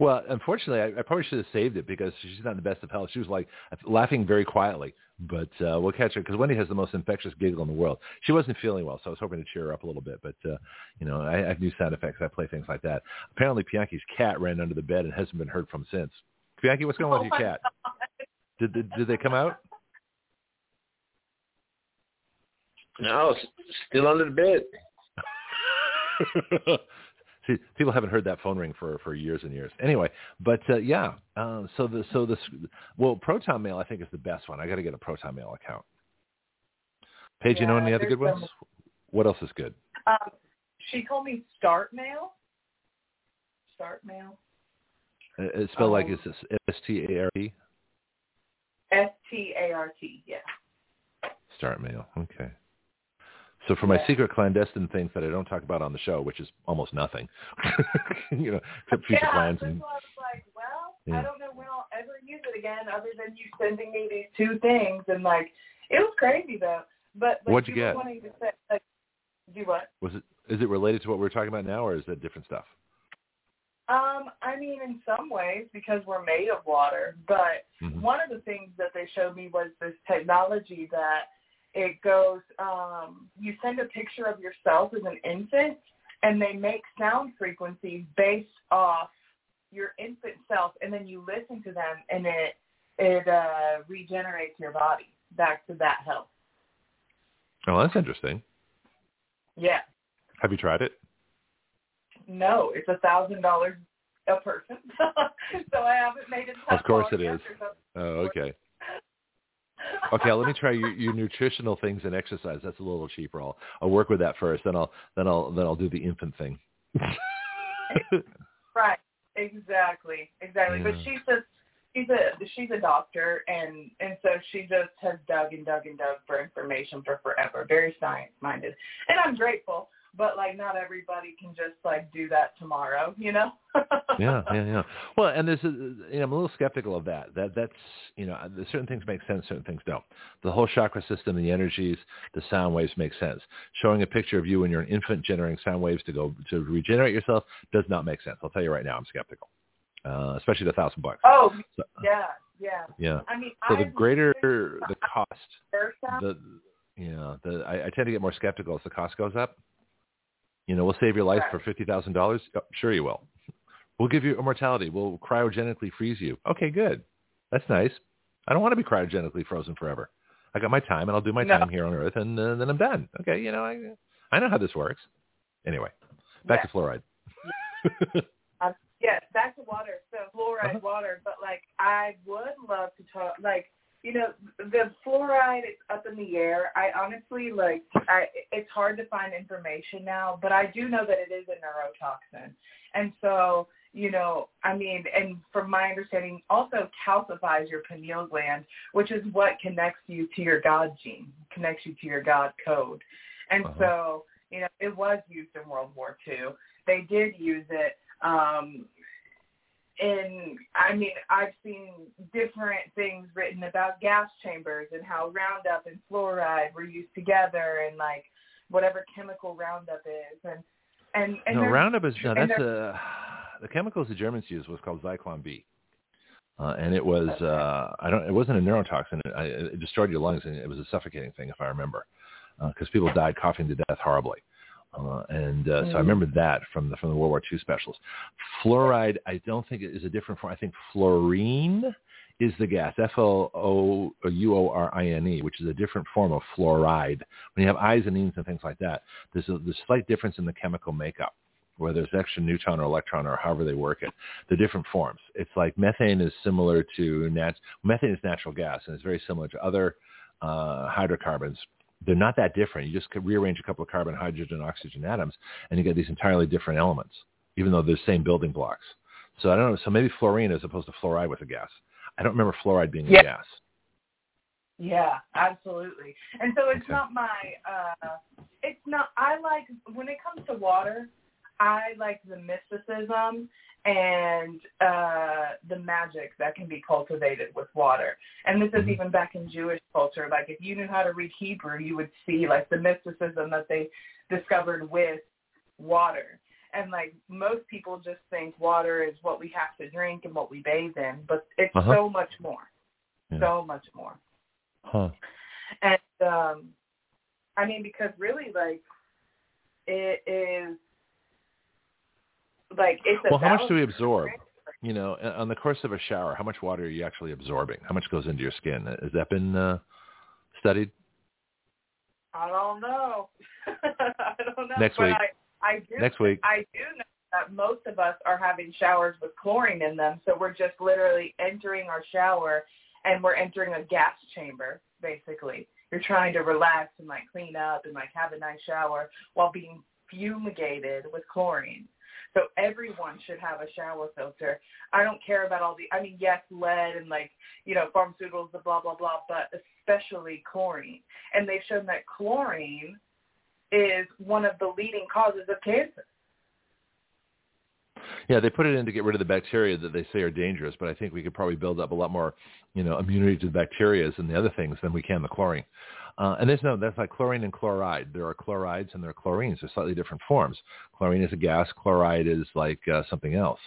Well, unfortunately, I, I probably should have saved it because she's not in the best of health. She was like laughing very quietly, but uh, we'll catch her because Wendy has the most infectious giggle in the world. She wasn't feeling well, so I was hoping to cheer her up a little bit. But uh, you know, I, I have new sound effects. I play things like that. Apparently, Bianchi's cat ran under the bed and hasn't been heard from since. Bianchi, what's going on with Oh your my cat? Did, did did they come out? No, still under the bed. See, people haven't heard that phone ring for for years and years. Anyway, but uh, yeah, uh, so the so this well, Proton Mail I think is the best one. I got to get a Proton Mail account. Paige, you know any other good there's ones? What else is good? Um, she told me start mail. Start mail. Uh, It's spelled like Um, it's S T A R T. S T A R T. Yeah. Start Mail. Okay. So for my Yeah. secret clandestine things that I don't talk about on the show, which is almost nothing, you know, except future yeah, plans and I was like, well, Yeah. I don't know when I'll ever use it again, other than you sending me these two things, and like, it was crazy though. But like, What'd you get? Wanting to say, like, do what? was it is it related to what we're talking about now, or is that different stuff? Um, I mean, in some ways, because we're made of water, but Mhm. one of the things that they showed me was this technology that it goes um you send a picture of yourself as an infant and they make sound frequencies based off your infant self and then you listen to them and it it uh regenerates your body back to that health. Oh, that's interesting. Yeah. Have you tried it? No, it's a thousand dollars a person. so I haven't made it Of course it is. Oh, okay. Okay, let me try your, your nutritional things and exercise. That's a little cheaper. I'll I'll work with that first. Then I'll then I'll then I'll do the infant thing. Right. Exactly. Exactly. But she's just she's a she's a doctor and and so she just has dug and dug and dug for information for forever. Very science minded. And I'm grateful. But like not everybody can just like do that tomorrow, you know? yeah, yeah, yeah. Well, and there's a, you know, I'm a little skeptical of that. That that's you know, certain things make sense, certain things don't. The whole chakra system, the energies, the sound waves make sense. Showing a picture of you when you're an infant generating sound waves to go to regenerate yourself does not make sense. I'll tell you right now, I'm skeptical, uh, especially the thousand bucks. Oh So, yeah, yeah. yeah. I mean So the I've greater the cost, the yeah, the I, I tend to get more skeptical as the cost goes up. You know, we'll save your life for fifty thousand dollars. Sure, you will. We'll give you immortality. We'll cryogenically freeze you. Okay, good. That's nice. I don't want to be cryogenically frozen forever. I got my time, and I'll do my No. time here on Earth, and uh, then I'm done. Okay, you know, I I know how this works. Anyway, back Yeah. to fluoride. Yes, back to water. So fluoride Uh-huh. water, but like I would love to talk like you know the fluoride is up in the air. I honestly like I it's hard to find information now, but I do know that it is a neurotoxin, and so you know I mean, and from my understanding, also calcifies your pineal gland, which is what connects you to your God gene, connects you to your God code, and Uh-huh. so you know it was used in World War II. They did use it um and I mean I've seen different things written about gas chambers and how Roundup and fluoride were used together and like whatever chemical Roundup is and and, and no, Roundup is no. That's a the chemicals the Germans used was called Zyklon B, uh, and it was uh, I don't. It wasn't a neurotoxin. It, it destroyed your lungs, and it was a suffocating thing, if I remember, because people died coughing to death horribly. Uh, and uh, so I Mm. remember that from the from the World War II specials. Fluoride, I don't think it is a different form. I think fluorine is the gas, F L O U O R I N E, which is a different form of fluoride. When you have I's and things like that, there's a, there's slight difference in the chemical makeup whether it's extra neutron or electron or however they work it, the different forms. It's like methane is similar to nat- methane is natural gas and it's very similar to other uh, hydrocarbons. They're not that different. You just could rearrange a couple of carbon, hydrogen, oxygen atoms, and you get these entirely different elements, even though they're the same building blocks. So I don't know. So maybe fluorine as opposed to fluoride with a gas. I don't remember fluoride being Yeah. a gas. Yeah, absolutely. And so it's Okay. not my uh it's not I like when it comes to water, I like the mysticism and uh the magic that can be cultivated with water. And this is Mhm. even back in Jewish culture. Like if you knew how to read Hebrew, you would see like the mysticism that they discovered with water. And like most people just think water is what we have to drink and what we bathe in, but it's Uh-huh. so much more. Yeah. So much more. Huh. And um I mean because really like it is like it's Well, how much do we absorb? You know, on the course of a shower, how much water are you actually absorbing? How much goes into your skin? Has that been uh, studied? I don't know. I don't know. Next but week. I, I do Next week. I do know that most of us are having showers with chlorine in them, so we're just literally entering our shower and we're entering a gas chamber, basically. You're trying to relax and like clean up and like have a nice shower while being fumigated with chlorine. So everyone should have a shower filter. I don't care about all the I mean, yes, lead and like, you know, pharmaceuticals, the blah blah blah, but especially chlorine. And they've shown that chlorine is one of the leading causes of cancer. Yeah, they put it in to get rid of the bacteria that they say are dangerous, but I think we could probably build up a lot more, you know, immunity to the bacteria and the other things than we can the chlorine. Uh, and there's no, that's like chlorine and chloride. There are chlorides and there are chlorines. They're slightly different forms. Chlorine is a gas. Chloride is like uh, something else.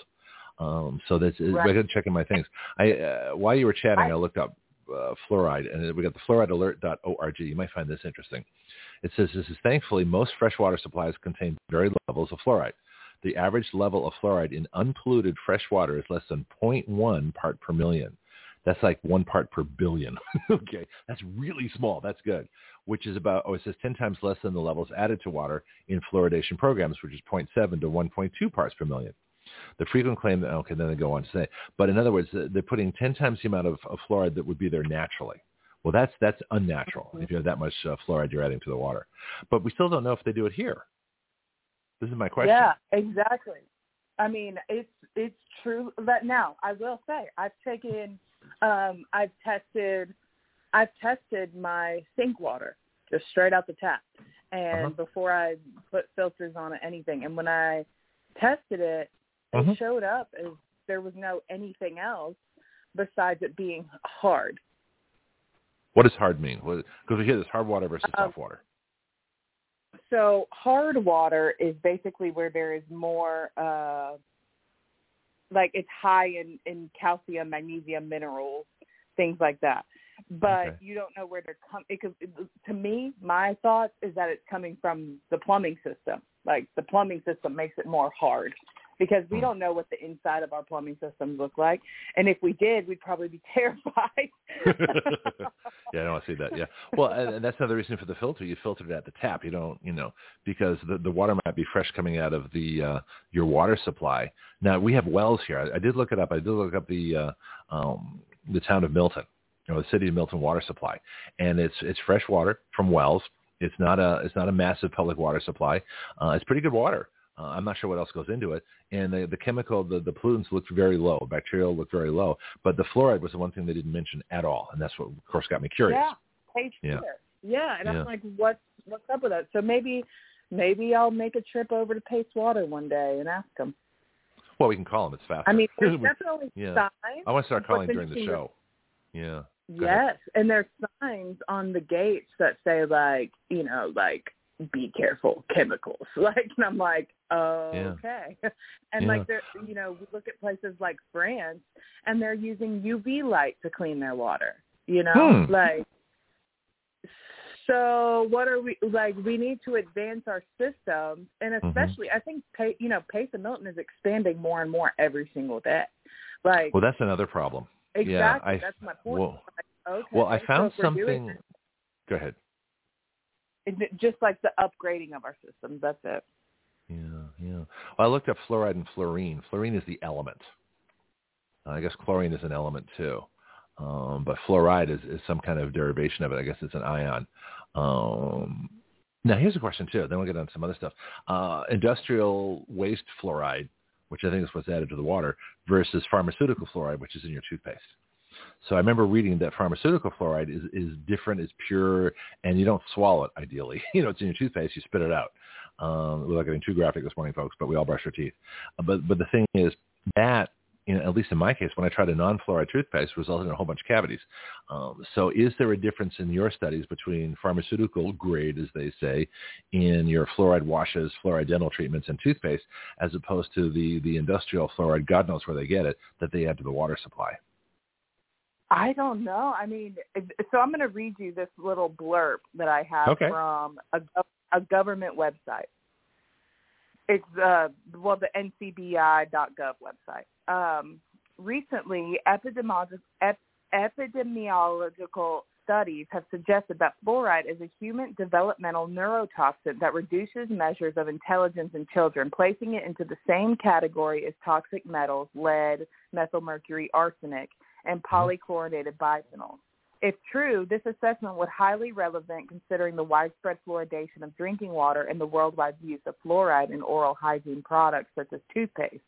Um, so that's, Right. I got to check in my things. I, uh, while you were chatting, I- I looked up uh, fluoride, and we got the fluoridealert.org. You might find this interesting. It says this is thankfully most freshwater supplies contain very levels of fluoride. The average level of fluoride in unpolluted fresh water is less than 0.1 part per million. That's like one part per billion. okay, that's really small. That's good. Which is about, oh, it says 10 times less than the levels added to water in fluoridation programs, which is 0.7 to 1.2 parts per million. The frequent claim that, okay, then they go on to say, but in other words, they're putting 10 times the amount of, of fluoride that would be there naturally. Well, that's that's unnatural if you have that much uh, fluoride you're adding to the water. But we still don't know if they do it here. This is my question. Yeah, exactly. I mean, it's it's true But now I will say I've taken um I've tested I've tested my sink water just straight out the tap and Uh-huh. before I put filters on it anything and when I tested it it Mhm. showed up as there was no anything else besides it being hard. What does hard mean? Because we hear this hard water versus Um, soft water. So hard water is basically where there is more uh like it's high in in calcium, magnesium, minerals, things like that. But Okay. you don't know where they're coming. Because to me, my thoughts is that it's coming from the plumbing system. Like the plumbing system makes it more hard because we Hmm. don't know what the inside of our plumbing systems look like. And if we did, we'd probably be terrified. yeah, I don't want to see that. Yeah. Well, and, and that's another reason for the filter. You filter it at the tap. You don't, you know, because the the water might be fresh coming out of the uh, your water supply. Now we have wells here. I, I did look it up. I did look up the uh, um, the town of Milton, you know, the city of Milton water supply, and it's it's fresh water from wells. It's not a it's not a massive public water supply. Uh, it's pretty good water. Uh, I'm not sure what else goes into it. And the, the chemical, the, the pollutants looked very low. Bacterial looked very low. But the fluoride was the one thing they didn't mention at all. And that's what, of course, got me curious. Yeah, Paige Yeah. Yeah, and Yeah. I'm like, what's what's up with that? So maybe maybe I'll make a trip over to Pace Water one day and ask them. Well, we can call them. It's faster. I mean, there's definitely Yeah. signs. I want to start calling during the show. Yeah. Go ahead. Yes, and there's signs on the gates that say like, you know, like be careful chemicals. Like, and I'm like, okay. And Yeah. like, there, you know, we look at places like France, and they're using UV light to clean their water. You know, Hmm. like. So what are we like? We need to advance our systems, and Mm-hmm. especially, I think, Pa- you know, Pace and Milton is expanding more and more every single day. Like Well, that's another problem. exactly, yeah, I- that's my point. well- Like, okay, Well, I found something. Go ahead. Just like the upgrading of our systems. That's it. Yeah, yeah. Well, I looked up fluoride and fluorine. Fluorine is the element. I guess chlorine is an element too. Um, but fluoride is, is some kind of derivation of it. I guess it's an ion. Um, now, here's a question too. Then we'll get on some other stuff. Uh, industrial waste fluoride, which I think is what's added to the water, versus pharmaceutical fluoride, which is in your toothpaste. So I remember reading that pharmaceutical fluoride is, is different, is pure, and you don't swallow it ideally. You know, it's in your toothpaste, you spit it out. Um, without getting too graphic this morning, folks, but we all brush our teeth. Uh, But but the thing is that, you know, at least in my case, when I tried a non-fluoride toothpaste, resulted in a whole bunch of cavities. Um, so is there a difference in your studies between pharmaceutical grade, as they say, in your fluoride washes, fluoride dental treatments, and toothpaste, as opposed to the the industrial fluoride, God knows where they get it, that they add to the water supply? I don't know. I mean, so I'm going to read you this little blurb that I have Okay. from a, a government website. It's uh, well, the NCBI.gov website. Um, recently, ep- epidemiological studies have suggested that fluoride is a human developmental neurotoxin that reduces measures of intelligence in children, placing it into the same category as toxic metals, lead, methylmercury, arsenic, and mm-hmm. polychlorinated biphenyls. If true, this assessment would highly relevant considering the widespread fluoridation of drinking water and the worldwide use of fluoride in oral hygiene products such as toothpaste.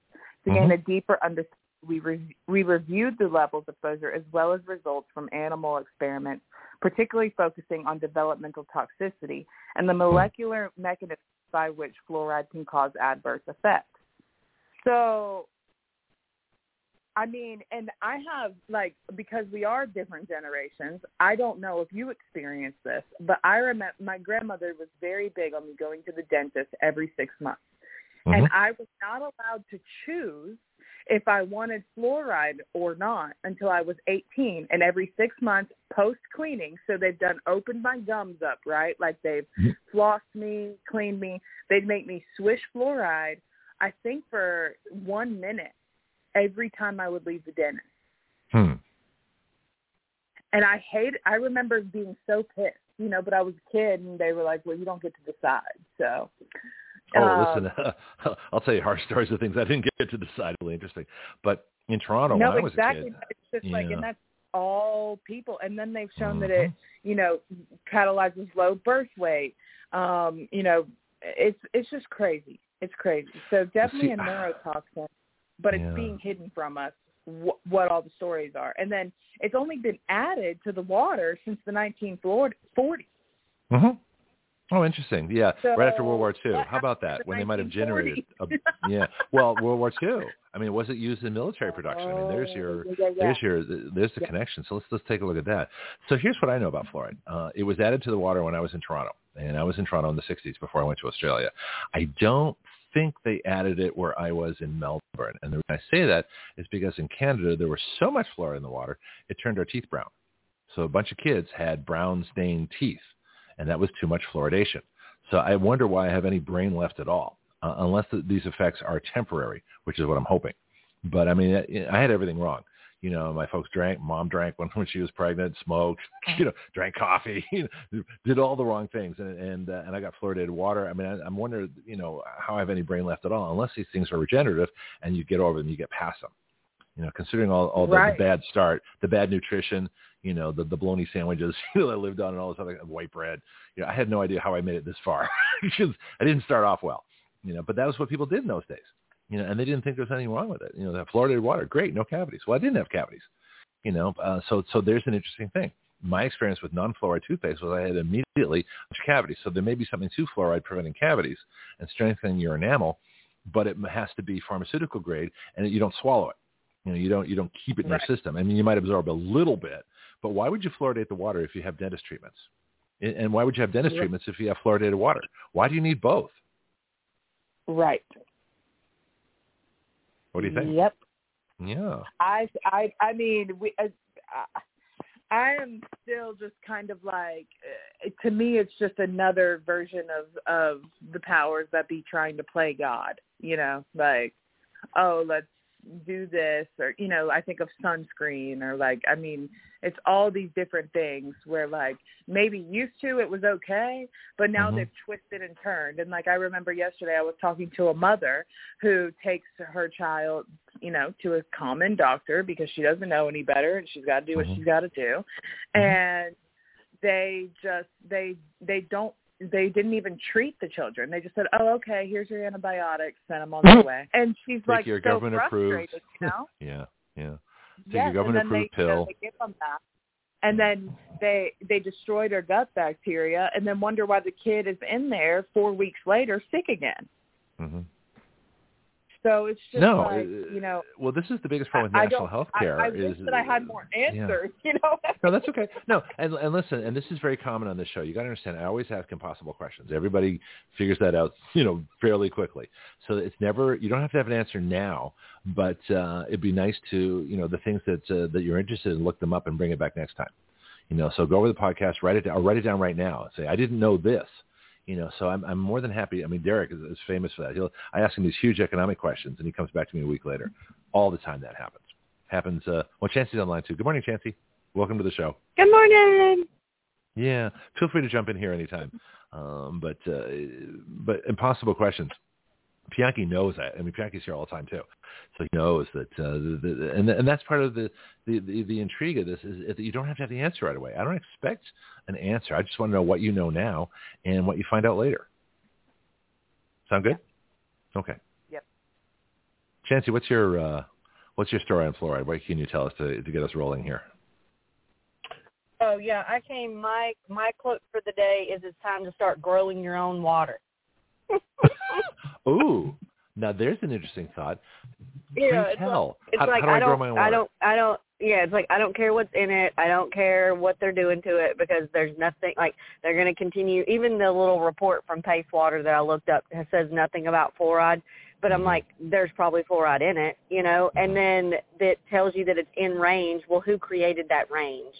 To gain mm-hmm. a deeper understanding, we, re- we reviewed the levels of exposure as well as results from animal experiments, particularly focusing on developmental toxicity and the mm-hmm. molecular mechanisms by which fluoride can cause adverse effects. So I mean, and I have like because we are different generations. I don't know if you experienced this, but I remember my grandmother was very big on me going to the dentist every six months, mm-hmm. and I was not allowed to choose if I wanted fluoride or not until I was 18. And every six months post cleaning, so they've done opened my gums up, right? Like they've mm-hmm. flossed me, cleaned me. They'd make me swish fluoride. I think for one minute every time I would leave the dentist. Hmm. And I hate I remember being so pissed, you know, but I was a kid and they were like, Well, you don't get to decide. So Oh, um, listen, I'll tell you hard stories of things I didn't get to decide. Really interesting. But in Toronto, no, when I was exactly. a kid, It's just like and that's all people and then they've shown that Mhm. it, you know, catalyzes low birth weight. Um, you know, it's it's just crazy. It's crazy. So definitely see, a neurotoxin, but it's Yeah. being hidden from us wh- what all the stories are. And then it's only been added to the water since the 1940s. hmm Oh, interesting. Yeah, So, right after World War II. How about that? When they might have generated. A, yeah. Well, World War II. I mean, was it used in military production? I mean, there's your Oh, yeah, yeah. there's your there's the connection. So let's let's take a look at that. So here's what I know about fluoride. Uh, it was added to the water when I was in Toronto, and I was in Toronto in the 60s before I went to Australia. I don't think they added it where I was in Melbourne, and the reason I say that is because in Canada there was so much fluoride in the water it turned our teeth brown. So a bunch of kids had brown stained teeth, and that was too much fluoridation. So I wonder why I have any brain left at all, uh, unless th these effects are temporary, which is what I'm hoping. But I mean, I I had everything wrong. You know, my folks drank. Mom drank when when she was pregnant, smoked. You know, drank coffee. You know, did all the wrong things, and and uh, and I got fluoridated water. I mean, I, I'm wondering, you know, how I have any brain left at all, unless these things are regenerative and you get over them, you get past them. You know, considering all all the, Right. the bad start, the bad nutrition, you know, the the bologna sandwiches you know, I lived on, and all this other white bread. You know, I had no idea how I made it this far because I didn't start off well. You know, but that was what people did in those days. You know, and they didn't think there was anything wrong with it. You know, that fluoridated water, great, no cavities. Well, I didn't have cavities. You know, uh, so so there's an interesting thing. My experience with non-fluoride toothpaste was I had immediately cavities. So there may be something to fluoride preventing cavities and strengthening your enamel, but it has to be pharmaceutical grade, and you don't swallow it. You know, you don't you don't keep it in Right. your system. I mean, you might absorb a little bit, but why would you fluoridate the water if you have dentist treatments? And why would you have dentist Yeah. treatments if you have fluoridated water? Why do you need both? Right. What do you think? Yep. Yeah. I I I mean we. Uh, I am still just kind of like uh, to me it's just another version of of the powers that be trying to play God, you know, like oh, let's do this or you know, I think of sunscreen or like I mean, it's all these different things where like maybe used to it was okay, but now Mhm. they've twisted and turned. And like I remember yesterday I was talking to a mother who takes her child, you know, to a common doctor because she doesn't know any better and she's got to do what Mhm. she's got to do. And they just they they don't they didn't even treat the children. They just said, "Oh, okay, here's your antibiotics, send them on their way." And she's Take like your so government approved. you know? Yeah. Yeah. Take yes, your government then they, approved you know, pill. they give them that. And then they they destroy their gut bacteria and then wonder why the kid is in there 4 weeks later sick again. hmm So it's just No, like, uh, you know, Well, this is the biggest problem with national health I, care. I is wish that I had more answers, you know. No, that's okay. No, and and listen, and this is very common on this show. You got to understand. I always ask impossible questions. Everybody figures that out, you know, fairly quickly. So it's never. You don't have to have an answer now, but uh, it'd be nice to, you know, the things that uh, that you're interested in, look them up and bring it back next time. You know, so go over the podcast, write it down, or write it down right now. And say, I didn't know this. You know, so I'm I'm more than happy. I mean, Derek is, is famous for that. He'll I ask him these huge economic questions, and he comes back to me a week later. All the time that happens. Happens. Uh, well, Chancee's online too. Good morning, Chancey. Welcome to the show. Good morning. Yeah, feel free to jump in here anytime. Um, but uh, but impossible questions. Pianki knows that. I mean, Pianki's here all the time too, so he knows that. Uh, the, the, and and that's part of the, the the the intrigue of this is that you don't have to have the answer right away. I don't expect an answer. I just want to know what you know now and what you find out later. Sound good? Okay. Yep. Chancee, what's your uh, what's your story on fluoride? What can you tell us to to get us rolling here? Oh yeah, I came. My my quote for the day is: "It's time to start growing your own water." Ooh, now there's an interesting thought. Yeah, it's tell. It's how, like how do I, don't, grow my own water? I don't, I don't. Yeah, it's like I don't care what's in it. I don't care what they're doing to it because there's nothing. Like they're going to continue. Even the little report from Pace Water that I looked up says nothing about fluoride. But I'm Mhm. like, there's probably fluoride in it, you know. And then that tells you that it's in range. Well, who created that range?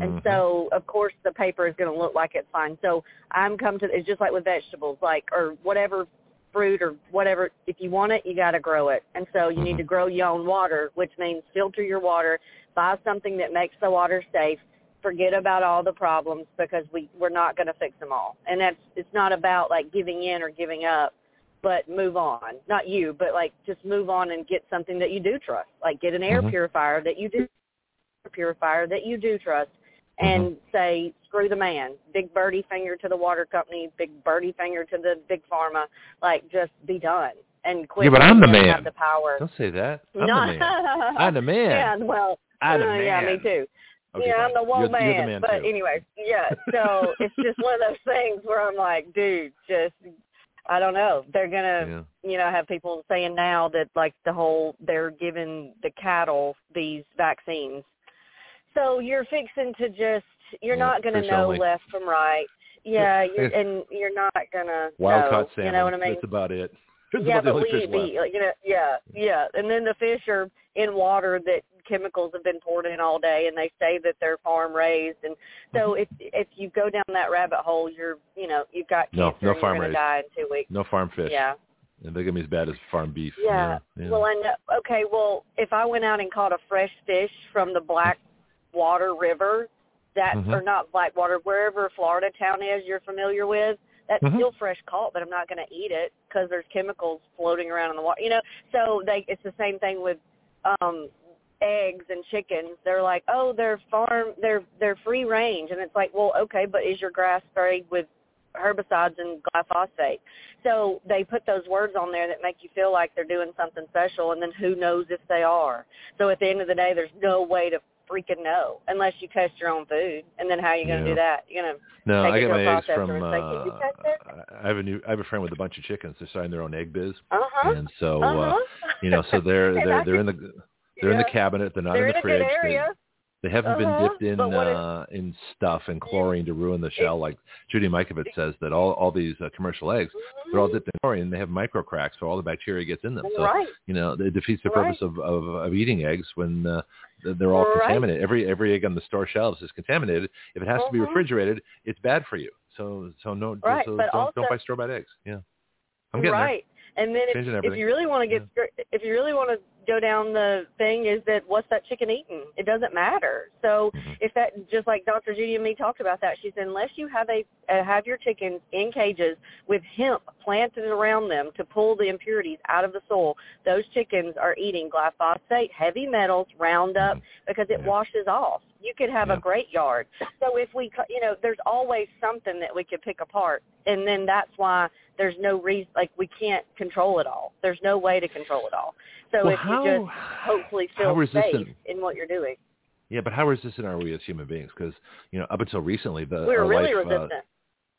And Mhm. so, of course, the paper is going to look like it's fine. So I'm come to it's just like with vegetables, like or whatever fruit or whatever. If you want it, you got to grow it. And so you need Mhm. to grow your own water, which means filter your water, buy something that makes the water safe. Forget about all the problems because we we're not going to fix them all. And that's it's not about like giving in or giving up, but move on. Not you, but like just move on and get something that you do trust. Like get an air Mhm. purifier that you do purifier that you do trust and say screw the man big birdie finger to the water company big birdie finger to the big pharma like just be done and quit Yeah, but I'm the man. have the power Don't say that. I'm No. the man. I'm the man. yeah well I'm the uh, yeah me too Okay, yeah, fine. I'm the one you're, man. You're the man but too. anyway, yeah. So it's just one of those things where I'm like, dude, just I don't know. They're gonna, Yeah. you know, have people saying now that like the whole they're giving the cattle these vaccines. So you're fixing to just you're not gonna know only. left from right. Yeah, you're, and you're not gonna Wild know. caught salmon. You know what I mean? That's about it. That's yeah, about the but we, fish we, left. like, you know, yeah, yeah, and then the fish are in water that chemicals have been poured in all day, and they say that they're farm raised, and so Mm-hmm. if if you go down that rabbit hole, you're, you know, you've got No, cancer no and farm raised. die in two weeks. No farm fish. Yeah, And they're gonna be as bad as farm beef. Yeah. yeah. Well, I know. Okay. Well, if I went out and caught a fresh fish from the Black Water River, that Mhm. or not Blackwater, wherever Florida town is you're familiar with, that's Mhm. still fresh caught, but I'm not going to eat it because there's chemicals floating around in the water. You know, so they it's the same thing with um eggs and chickens. They're like, oh, they're farm, they're they're free range, and it's like, well, okay, but is your grass sprayed with herbicides and glyphosate? So they put those words on there that make you feel like they're doing something special, and then who knows if they are? So at the end of the day, there's no way to freaking know unless you test your own food. And then how are you going to Yeah. do that? You're going to No, take I get my eggs from. Uh? I have a new. I have a friend with a bunch of chickens. They're starting their own egg biz, Uh-huh. and so uh-huh. uh, you know, so they're they're they're in the they're in the cabinet. They're not They're in the in fridge. They-. They haven't Uh-huh. been dipped in uh, in stuff and chlorine to ruin the shell, like Judy Mikovits says that all all these uh, commercial eggs they're all dipped in chlorine and they have micro cracks, so all the bacteria gets in them. So right. you know it defeats the Right. purpose of, of of eating eggs when uh, they're all Right. contaminated. Every every egg on the store shelves is contaminated. If it has to be Mhm. refrigerated, it's bad for you. So so no Right, so don't, don't buy store bought eggs. Yeah, I'm getting right. And then if, if you really want to get if you really want to go down the thing is that what's that chicken eating? It doesn't matter. So Mm-hmm. if that just like Dr. Judy and me talked about that, she said unless you have a uh, have your chickens in cages with hemp planted around them to pull the impurities out of the soil, those chickens are eating glyphosate, heavy metals, Roundup because it washes off. You could have Yeah. a great yard. So if we, you know, there's always something that we could pick apart, and then that's why there's no reason, like we can't control it all. There's no way to control it all. So Well, if how- you just hopefully feel safe in what you're doing, Yeah, but how resistant are we as human beings? Because you know, up until recently, the we're really life, uh, resistant.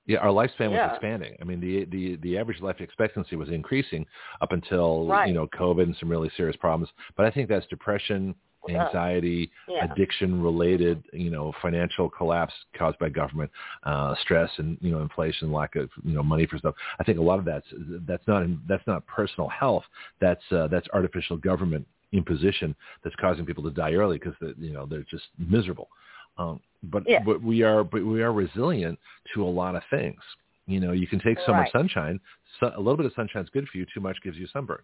yeah, our lifespan was Yeah. expanding. I mean, the the the average life expectancy was increasing up until Right. you know COVID and some really serious problems. But I think that's depression. Anxiety, Yeah. addiction related, you know, financial collapse caused by government, uh, stress and, you know, inflation, lack of, you know, money for stuff. I think a lot of that's, that's not, that's not personal health. That's, uh, that's artificial government imposition that's causing people to die early because, you know, they're just miserable. Um, but, Yeah. but we are, but we are resilient to a lot of things. You know, you can take so much Right. sunshine. So, a little bit of sunshine is good for you. Too much gives you sunburn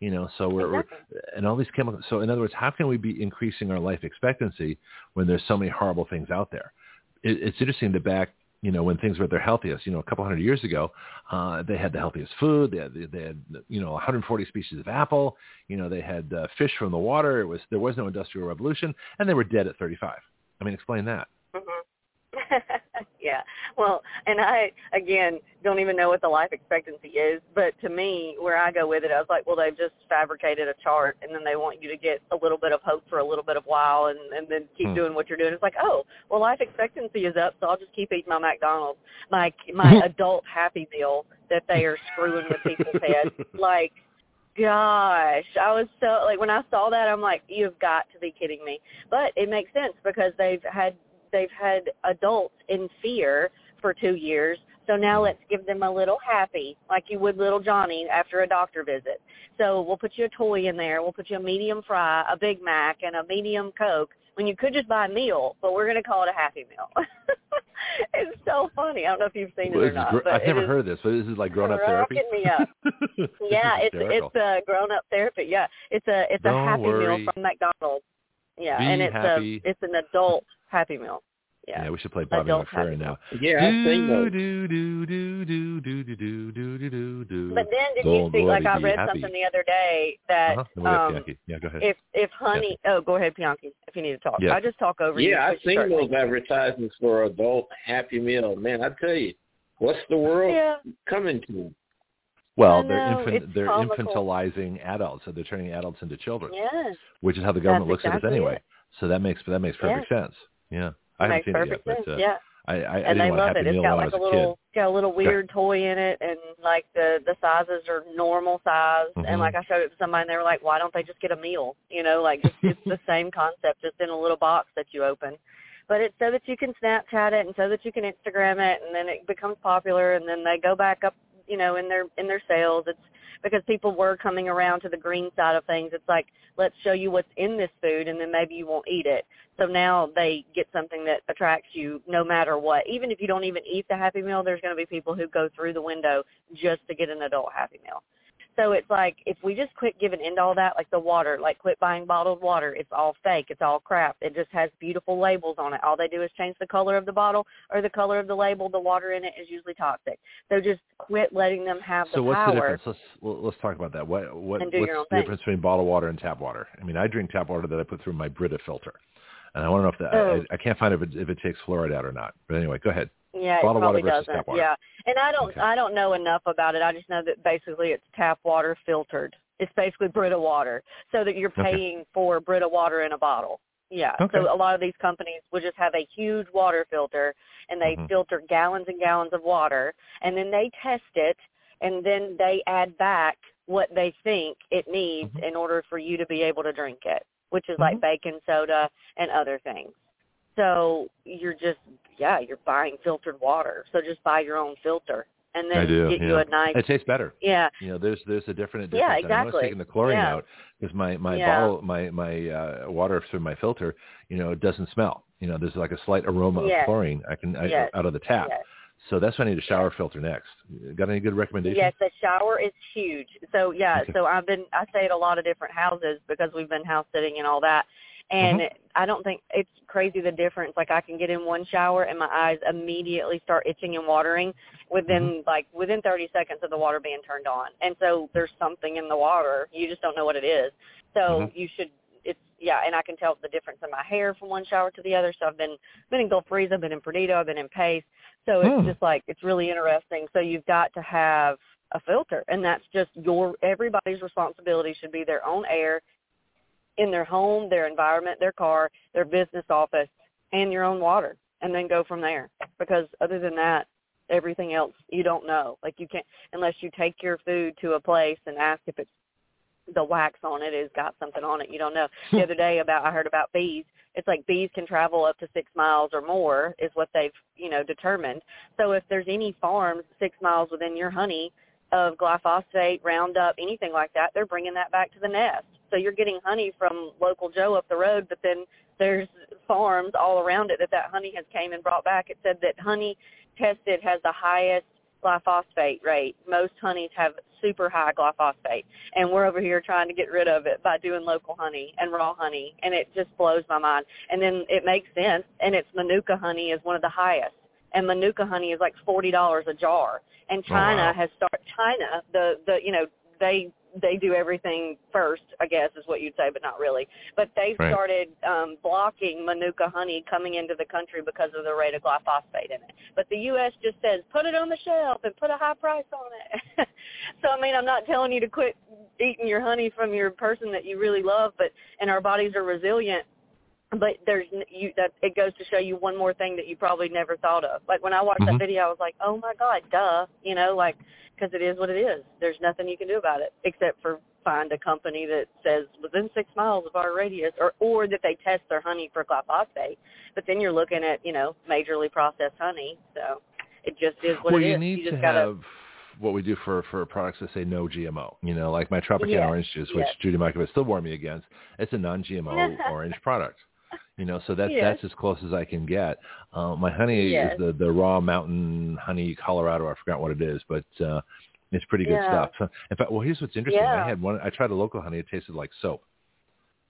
you know so we're, we're and all these chemicals so in other words how can we be increasing our life expectancy when there's so many horrible things out there? It, it's interesting that back you know when things were at their healthiest you know a couple hundred years ago uh they had the healthiest food they had they had you know 140 species of apple you know they had uh, fish from the water it was there was no industrial revolution and they were dead at 35 i mean explain that. Mhm. yeah. Well, and I again don't even know what the life expectancy is, but to me, where I go with it, I was like, well, they've just fabricated a chart, and then they want you to get a little bit of hope for a little bit of while, and and then keep Hmm. doing what you're doing. It's like, oh, well, life expectancy is up, so I'll just keep eating my McDonald's, my my adult Happy Meal that they are screwing with people's heads, like. Gosh, I was so like when I saw that, I'm like, you've got to be kidding me. But it makes sense because they've had they've had adults in fear for two years. So now let's give them a little happy, like you would little Johnny after a doctor visit. So we'll put you a toy in there. We'll put you a medium fry, a Big Mac, and a medium Coke when you could just buy a meal, but we're going to call it a Happy Meal. it's so funny. I don't know if you've seen it or not. gr- but I've never heard of this but this is like grown up therapy me up. Yeah, it's hysterical. it's uh, a grown up therapy. Yeah, it's a it's a Don't Happy worry. Meal from McDonald's. Yeah, Be and it's happy. a it's an adult Happy Meal. yeah. Yeah. we should play Bobby McFerrin now. Yeah, I've seen those. Do, do, do, do, do, do, do, do, do, do, do. But then did you see? Like I read happy. something the other day that Uh-huh. Then we got um, Yeah, go ahead. if if honey. Oh, go ahead, Bianchi. If you need to talk, Yeah. I just talk over you. Yeah, I've seen start those advertisements for adult Happy Meal. Man, I tell you, what's the world Yeah. coming to? Well, I they're infant, they're comical. infantilizing adults, so they're turning adults into children, Yes. which is how the government That's looks at us anyway. it. So that makes that makes perfect sense. Yeah, I haven't seen it perfect yet, sense. but uh, yeah. I, I, I and didn't they love it. It's got I like a a little got a little weird toy in it, and like the the sizes are normal size. Mhm. And like I showed it to somebody, and they were like, "Why don't they just get a meal?" You know, like just, it's the same concept, just in a little box that you open. But it's so that you can Snapchat it, and so that you can Instagram it, and then it becomes popular, and then they go back up, you know, in their in their sales. It's because people were coming around to the green side of things. It's like let's show you what's in this food, and then maybe you won't eat it. So now they get something that attracts you no matter what. Even if you don't even eat the Happy Meal, there's going to be people who go through the window just to get an adult Happy Meal. So it's like if we just quit giving into all that, like the water, like quit buying bottled water. It's all fake. It's all crap. It just has beautiful labels on it. All they do is change the color of the bottle or the color of the label. The water in it is usually toxic. So just quit letting them have the so what's power. the difference? Let's well, let's talk about that. What what what's the thing. difference between bottled water and tap water? I mean, I drink tap water that I put through my Brita filter, and I want to know if that Oh. I, I can't find if it if it takes fluoride out or not. But anyway, go ahead. Yeah, Bottled it probably versus doesn't. tap water. Yeah, and I don't Okay. I don't know enough about it. I just know that basically it's tap water filtered. It's basically Brita water, so that you're Okay. paying for Brita water in a bottle. Yeah. Okay. So a lot of these companies will just have a huge water filter, and they Mhm. filter gallons and gallons of water, and then they test it, and then they add back what they think it needs Mhm. in order for you to be able to drink it, which is like Mhm. baking soda and other things. So you're just yeah, you're buying filtered water. So just buy your own filter and then I do. get yeah. you a nice It tastes better. yeah. You know, there's there's a different Yeah, difference. I know taking the chlorine Yeah. out because my my Yeah. bottle my my uh, water through my filter, you know, it doesn't smell. You know, there's like a slight aroma Yes. of chlorine I can I, Yes. out of the tap. Yes. So that's why I need a shower filter next. Got any good recommendations? Yes, the shower is huge. So yeah, Okay. so I've been I stay at a lot of different houses because we've been house sitting and all that. And Mhm. I don't think it's crazy the difference. Like I can get in one shower and my eyes immediately start itching and watering within Mm-hmm. like within 30 seconds of the water being turned on. And so there's something in the water. You just don't know what it is. So Mhm. you should it's yeah, and I can tell the difference in my hair from one shower to the other. So I've been been in Gulf Breeze, I've been in Perdido, I've been in Pace. So it's Hmm. just like it's really interesting. So you've got to have a filter and that's just your everybody's responsibility should be their own air in their home, their environment, their car, their business office, and your own water. And then go from there. Because other than that, everything else you don't know. Like you can't unless you take your food to a place and ask if it's the wax on it has got something on it. You don't know. The other day about I heard about bees. It's like bees can travel up to six miles or more is what they've, you know, determined. So if there's any farms six miles within your honey of glyphosate, Roundup, anything like that, they're bringing that back to the nest. So you're getting honey from local Joe up the road, but then there's farms all around it that that honey has came and brought back. It said that honey tested has the highest glyphosate rate. Most honeys have super high glyphosate, and we're over here trying to get rid of it by doing local honey and raw honey, and it just blows my mind. And then it makes sense, and it's Manuka honey is one of the highest, and Manuka honey is like forty dollars a jar. And Oh, China wow. has started. China, the the you know they they do everything first, I guess is what you'd say, but not really. But they've Right. started um, blocking Manuka honey coming into the country because of the rate of glyphosate in it. But the U.S. just says put it on the shelf and put a high price on it. so I mean, I'm not telling you to quit eating your honey from your person that you really love, but and our bodies are resilient. But there's you that it goes to show you one more thing that you probably never thought of. Like when I watched Mhm. that video, I was like, oh my god, duh, you know, like because it is what it is. There's nothing you can do about it except for find a company that says within six miles of our radius, or or that they test their honey for glyphosate. But then you're looking at you know majorly processed honey, so it just is what well, it you is. need you just to gotta, have what we do for for products that say no GMO. You know, like my Tropicana Yes, orange juice, which yes. Judy Mikovits still warned me against. It's a non-GMO orange product. You know, so that's Yes. that's as close as I can get. Uh, my honey Yes. is the the raw mountain honey Colorado. I forgot what it is, but uh, it's pretty good Yeah. stuff. So, in fact, well, here's what's interesting. Yeah. I had one. I tried a local honey. It tasted like soap.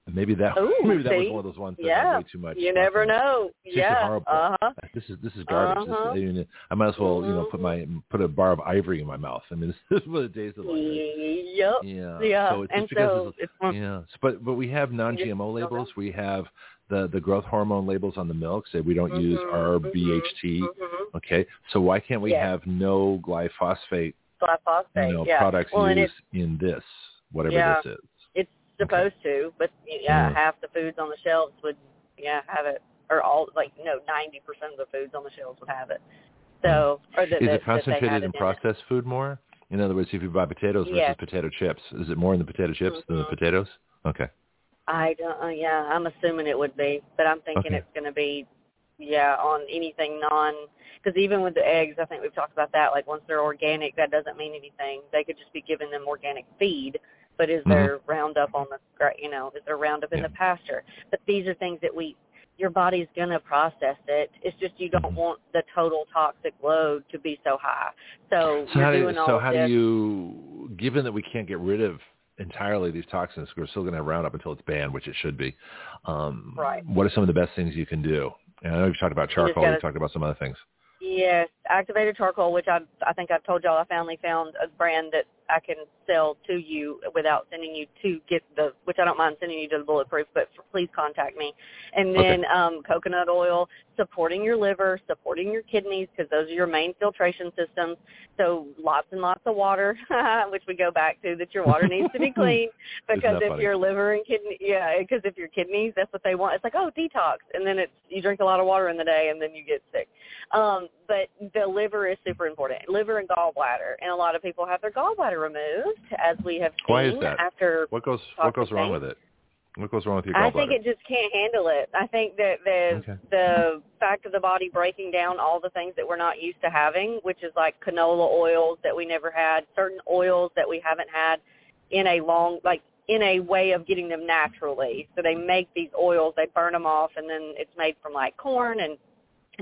And maybe that Ooh, maybe that was one of those ones that yeah, way too much. you stuff never know. Yeah, horrible. uh huh. This is this is garbage. Uh-huh. I, mean, I might as well you know put my put a bar of ivory in my mouth. I mean, this, this is what it tasted like. Yep. Yeah. Yeah, So it's and just because so it's, it's yeah. So, but but we have non-GMO labels. We have the the growth hormone labels on the milk. Say we don't use Mhm, RBHT. Mhm. Okay. So why can't we Yes. have no glyphosate Glyphosate. you know yeah. products well, used in this whatever Yeah. this is? it's supposed to, but yeah, Mm. half the foods on the shelves would yeah have it, or all like no ninety percent of the foods on the shelves would have it. So or that Mm. Is it concentrated in processed food more? In other words, if you buy potatoes versus Yes. potato chips, is it more in the potato chips than the potatoes? Okay. I don't. Uh, yeah, I'm assuming it would be, but I'm thinking Okay. it's going to be, yeah, on anything non. Because even with the eggs, I think we've talked about that. Like once they're organic, that doesn't mean anything. They could just be giving them organic feed, but is there Roundup on the, you know, is there Roundup in Mm-hmm. The pasture? But these are things that we, your body's going to process it. It's just you don't Mhm. want the total toxic load to be so high. So, So you're how do doing all so how this. do you given that we can't get rid of entirely these toxins, we're still going to have Roundup until it's banned, which it should be. Um, Right. What are some of the best things you can do? And I know you've talked about charcoal. gotta- You've talked about some other things. Yes, activated charcoal, which I I think I've told y'all I finally found a brand that I can sell to you without sending you to get the, which I don't mind sending you to the bulletproof, but f please contact me. And then um, coconut oil, supporting your liver, supporting your kidneys, because those are your main filtration systems. So lots and lots of water, which we go back to that your water needs to be clean, because if funny? your liver and kidney, yeah, because if your kidneys, that's what they want. It's like oh detox, and then it's you drink a lot of water in the day, and then you get sick. Um, but the liver is super important. Liver and gallbladder, and a lot of people have their gallbladder removed, as we have seen Why is that? after. What goes What goes wrong with it? What goes wrong with your gallbladder? I think it just can't handle it. I think that the Okay. the fact of the body breaking down all the things that we're not used to having, which is like canola oils that we never had, certain oils that we haven't had in a long like in a way of getting them naturally. So they make these oils, they burn them off, and then it's made from like corn and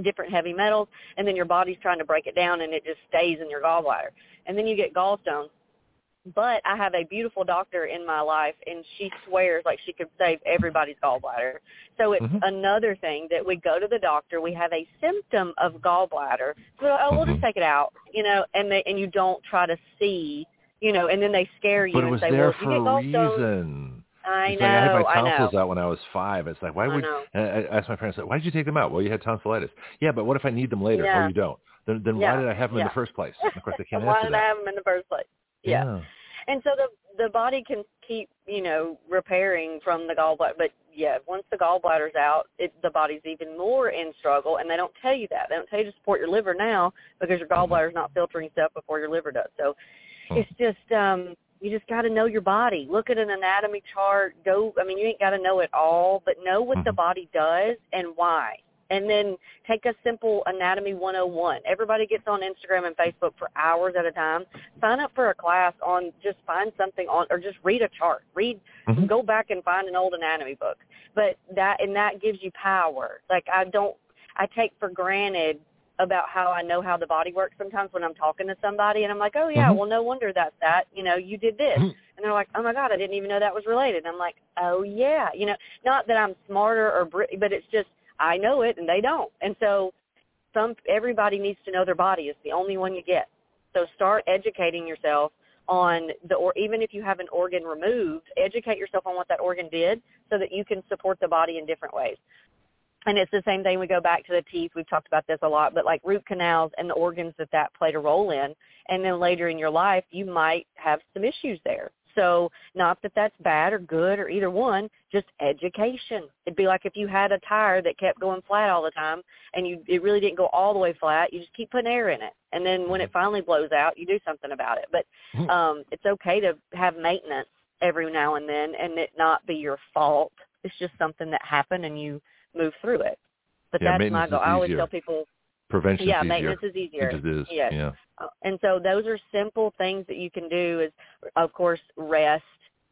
different heavy metals, and then your body's trying to break it down, and it just stays in your gallbladder, and then you get gallstones. But I have a beautiful doctor in my life, and she swears like she could save everybody's gallbladder. So it's Mhm. another thing that we go to the doctor. We have a symptom of gallbladder. So oh, we'll just Mhm. take it out, you know, and they and you don't try to see, you know, and then they scare you but and say, well, if you get gallstones, reason. I It's know, like I had my tonsils out when I was five. It's like, why I would? know. I asked my parents, like, why did you take them out? Well, you had tonsillitis. Yeah, but what if I need them later? Yeah. Oh, you don't. Then, then Yeah. why did I have them in Yeah. the first place? And of course, they can't Why answer did I have them in the first place? yeah. And so the the body can keep, you know, repairing from the gallbladder. But yeah, once the gallbladder's out, it, the body's even more in struggle. And they don't tell you that. They don't tell you to support your liver now because your gallbladder's not filtering stuff before your liver does. So Hmm. it's just um you just got to know your body. Look at an anatomy chart. Go. I mean, you ain't got to know it all, but know what the Mhm. body does and why. And then take a simple anatomy 101. Everybody gets on Instagram and Facebook for hours at a time. Sign up for a class on just find something on or just read a chart. Read Mhm. go back and find an old anatomy book. But that and that gives you power. Like I don't I take for granted about how I know how the body works sometimes when I'm talking to somebody and I'm like, Oh yeah, Mhm. well no wonder that's that. You know, you did this. Mhm. And they're like, Oh my God, I didn't even know that was related. And I'm like, Oh yeah. You know, not that I'm smarter or br- but it's just I know it and they don't. And so some everybody needs to know their body. It's the only one you get. So start educating yourself on the or even if you have an organ removed, educate yourself on what that organ did so that you can support the body in different ways. And it's the same thing. We go back to the teeth. We've talked about this a lot, but like root canals and the organs that that played a role in. And then later in your life, you might have some issues there. So not that that's bad or good or either one, just education. It'd be like if you had a tire that kept going flat all the time and you it really didn't go all the way flat, you just keep putting air in it. And then when it finally blows out, you do something about it. But Mhm. um it's okay to have maintenance every now and then and it not be your fault. It's just something that happened and you move through it. But Yeah, that's my goal. I always tell people Prevention's yeah, easier. maintenance is easier. It is. Yes. Yeah. Uh, And so those are simple things that you can do is of course rest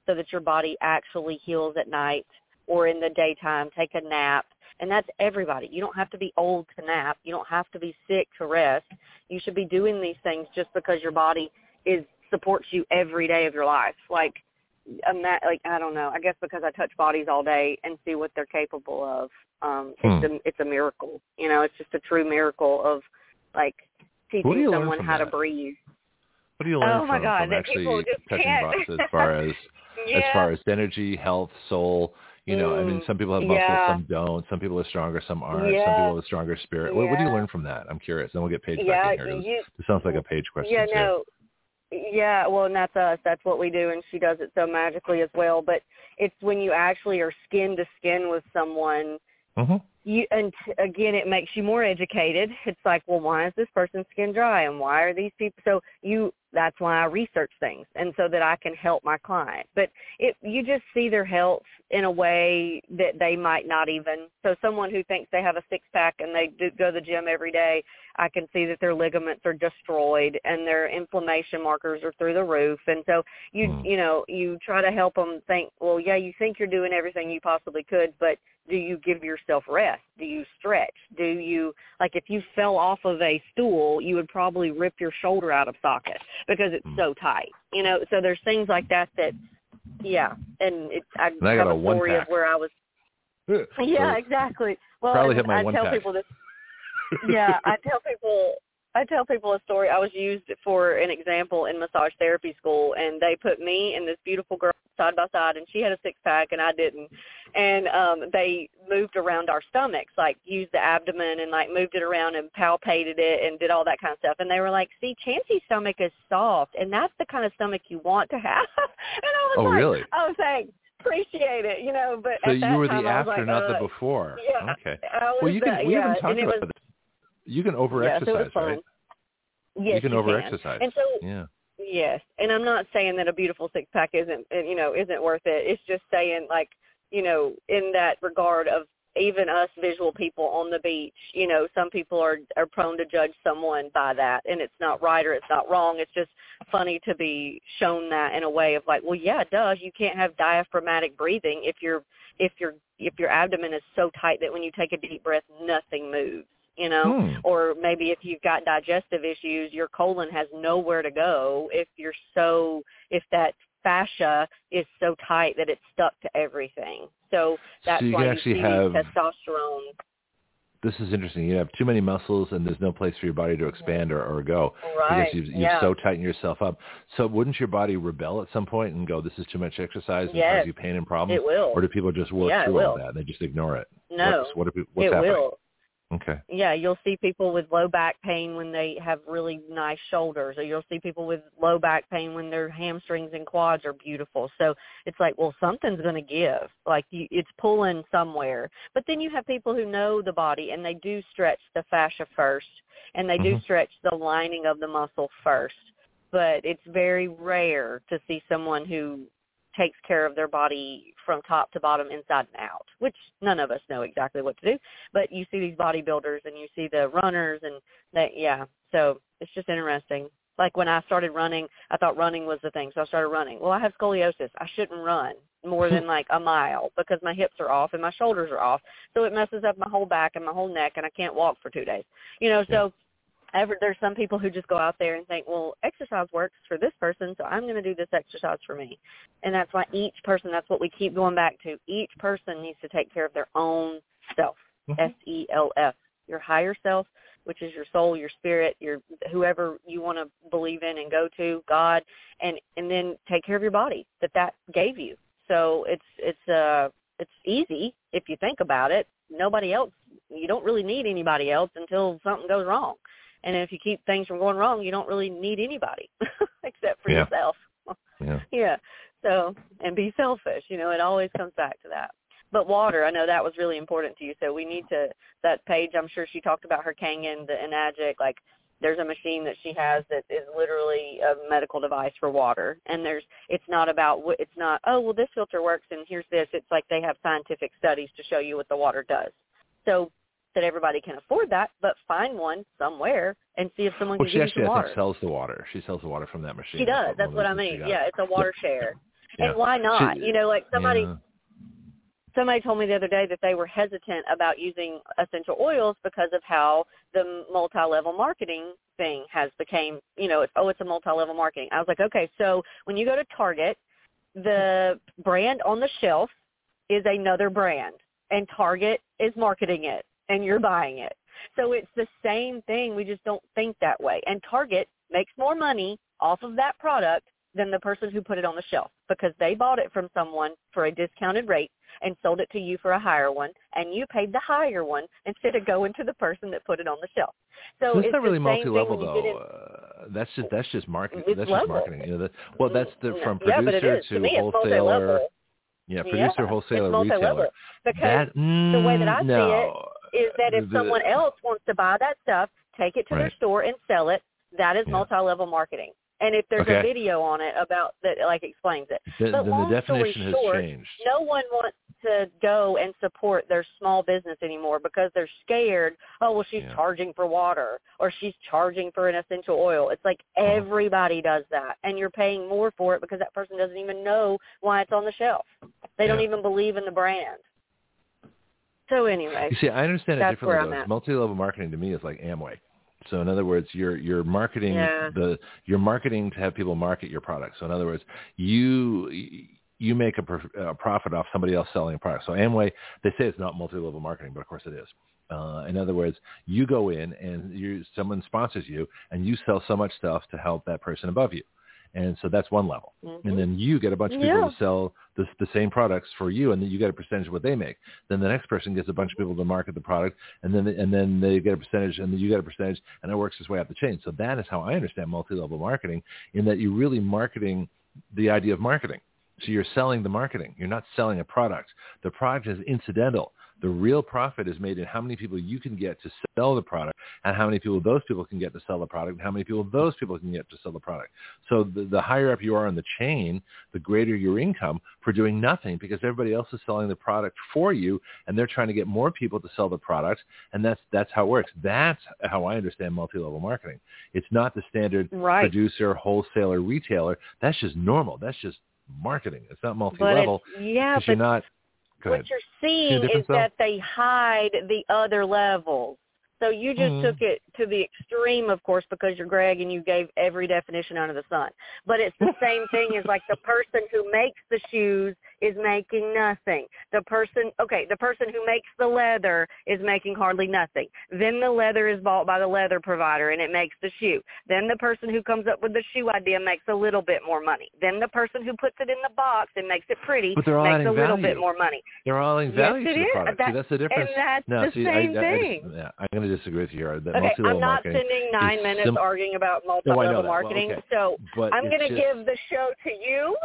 so that your body actually heals at night or in the daytime, take a nap. And that's everybody. You don't have to be old to nap. You don't have to be sick to rest. You should be doing these things just because your body is supports you every day of your life. Like like I don't know. I guess because I touch bodies all day and see what they're capable of. Um Hmm. it's a it's a miracle. You know, it's just a true miracle of like teaching someone how to breathe. What do you learn Oh my from, God, from that actually people just touching can't. bodies as far as yeah. as far as energy, health, soul? You know, I mean, Mm, some people have muscles, yeah. some don't. Some people are stronger, some aren't. Some people have a stronger spirit. What, what do you learn from that? I'm curious. Then we'll get Paige yeah, back in here. you, This sounds like a Paige question yeah, too. no, yeah. Well, and that's us. That's what we do, and she does it so magically as well. But it's when you actually are skin to skin with someone. Mhm. You and t- again, it makes you more educated. It's like, well, why is this person's skin dry, and why are these people? So you, that's why I research things, and so that I can help my client. But it, you just see their health in a way that they might not even. So someone who thinks they have a six pack and they do go to the gym every day, I can see that their ligaments are destroyed and their inflammation markers are through the roof. And so you, Hmm. you know, you try to help them think, well, yeah, you think you're doing everything you possibly could, but do you give yourself rest? Do you stretch? Do you like if you fell off of a stool, you would probably rip your shoulder out of socket because it's Hmm. so tight. You know, so there's things like that that, yeah, and it, I, And I got have a story of where I was. Yeah, exactly. Well, Probably and hit my I one tell pack. people this. Yeah, I tell people. I tell people a story. I was used for an example in massage therapy school, and they put me and this beautiful girl side by side, and she had a six pack and I didn't. And um they moved around our stomachs, like used the abdomen and like moved it around and palpated it and did all that kind of stuff. And they were like, "See, Chancee's stomach is soft, and that's the kind of stomach you want to have." and I was Oh, like, really? "Oh, thanks." Appreciate it, you know, but So you were the after, like, not the uh, before. Yeah, Okay. I was Well, you can. the- we yeah, haven't talked about was, this. You can over Yes, it was exercise, fun. right? Yes, you can you over can. exercise. And so yeah. Yes, and I'm not saying that a beautiful six pack isn't you know isn't worth it. It's just saying like you know in that regard of even us visual people on the beach, you know, some people are are prone to judge someone by that, and it's not right or it's not wrong. It's just funny to be shown that in a way of like, well, yeah, it does. You can't have diaphragmatic breathing if your if your if your abdomen is so tight that when you take a deep breath, nothing moves. You know, Hmm. or maybe if you've got digestive issues, your colon has nowhere to go if you're so if that fascia is so tight that it's stuck to everything. So that's so you why you actually see have. testosterone. This is interesting. You have too many muscles, and there's no place for your body to expand or, or go Right. because you've, you've yeah. so tightened yourself up. So wouldn't your body rebel at some point and go, "This is too much exercise and Yes. cause you pain and problems"? It will. Or do people just work Yeah, through all that and they just ignore it? no, What's, what are, what's it happening? will. Okay. Yeah, you'll see people with low back pain when they have really nice shoulders, or you'll see people with low back pain when their hamstrings and quads are beautiful. So it's like, well, something's going to give. Like you, it's pulling somewhere. But then you have people who know the body and they do stretch the fascia first, and they do Mhm. stretch the lining of the muscle first. But it's very rare to see someone who takes care of their body from top to bottom, inside and out, which none of us know exactly what to do. But you see these bodybuilders and you see the runners and that yeah. So it's just interesting. Like when i started running i thought running was the thing so i started running. Well i have scoliosis. I shouldn't run more than like a mile because my hips are off and my shoulders are off. So it messes up my whole back and my whole neck and i can't walk for two days. You know so ever there's some people who just go out there and think well exercise works for this person so i'm going to do this exercise for me and that's why each person that's what we keep going back to each person needs to take care of their own self Mhm. S E L F. Your higher self, which is your soul, your spirit, your whoever you want to believe in and go to, God, and and then take care of your body that that gave you. So it's it's uh it's easy if you think about it. Nobody else. You don't really need anybody else until something goes wrong. And if you keep things from going wrong, you don't really need anybody except for Yeah. yourself. Yeah. Yeah. So, and be selfish. You know, it always comes back to that. But water, I know that was really important to you. So we need to that Paige. I'm sure she talked about her Kangen, the Enagic. Like, there's a machine that she has that is literally a medical device for water. And there's, it's not about, wh- it's not, oh well, this filter works and here's this. It's like they have scientific studies to show you what the water does. So that everybody can afford that, but find one somewhere and see if someone Well, can she give you actually some water. think sells the water. She sells the water from that machine. She does. That's what I mean. Yeah, it's a water share. Yeah. And why not? She- you know, like somebody yeah. somebody told me the other day that they were hesitant about using essential oils because of how the multi-level marketing thing has became, you know, it's, oh, it's a multi-level marketing. I was like, okay, so when you go to Target, the brand on the shelf is another brand, and Target is marketing it, and you're buying it. So it's the same thing. We just don't think that way. And Target makes more money off of that product than the person who put it on the shelf because they bought it from someone for a discounted rate and sold it to you for a higher one, and you paid the higher one instead of going to the person that put it on the shelf. So That's it's not really the multi-level when you get though. Uh, that's just that's just marketing. It's That's level. just marketing. You know, that, well, that's the from yeah, it producer is. to, to wholesaler. Yeah, Yeah, producer, it's wholesaler, retailer. Because That the way that I see no. Is that if someone else wants to buy that stuff, take it to their store and sell it, that is Yeah. multi-level marketing. And if there's Okay. a video on it about that, like explains it. But long the definition story has short, changed. no one wants to go and support their small business anymore because they're scared. Oh, well, she's Yeah. charging for water or she's charging for an essential oil. It's like Uh-huh. everybody does that, and you're paying more for it because that person doesn't even know why it's on the shelf. They don't even believe in the brand. So anyway, You see, I understand it differently. though. Multi-level marketing to me is like Amway. So in other words, you're you're marketing Yeah. the you're marketing to have people market your product. So in other words, you you make a, prof- a profit off somebody else selling a product. So Amway, they say it's not multi-level marketing, but of course it is. Uh, in other words, you go in and you someone sponsors you, and you sell so much stuff to help that person above you. And so that's one level. Mhm. And then you get a bunch of people Yeah. to sell the, the same products for you, and then you get a percentage of what they make. Then the next person gets a bunch of people to market the product, and then and then they get a percentage, and then you get a percentage, and it works its way up the chain. So that is how I understand multi-level marketing, in that you're really marketing the idea of marketing. So you're selling the marketing. You're not selling a product. The product is incidental. The real profit is made in how many people you can get to sell the product and how many people those people can get to sell the product and how many people those people can get to sell the product. So the, the higher up you are in the chain, the greater your income for doing nothing because everybody else is selling the product for you and they're trying to get more people to sell the product and that's that's how it works. That's how I understand multi-level marketing. It's not the standard Right. producer, wholesaler, retailer. That's just normal. That's just marketing. It's not multi-level it's, yeah, because you're not. Go what ahead. you're seeing is though? that they hide the other levels. So you just Mhm. took it to the extreme, of course, because you're Greg and you gave every definition under the sun. But it's the same thing as like the person who makes the shoes is making nothing. The person, okay, the person who makes the leather is making hardly nothing. Then the leather is bought by the leather provider and it makes the shoe. Then the person who comes up with the shoe idea makes a little bit more money. Then the person who puts it in the box and makes it pretty But they're all makes a little value. bit more money. They're all adding Yes, value it to the is. product. That- see, that's the difference. and that's no, the see, same I, I, I thing. just, yeah, I'm going to disagree with you here. That Okay, I'm not spending nine minutes sim- arguing about No, multi-level. Well, marketing, okay. so but I'm going to give the show to you,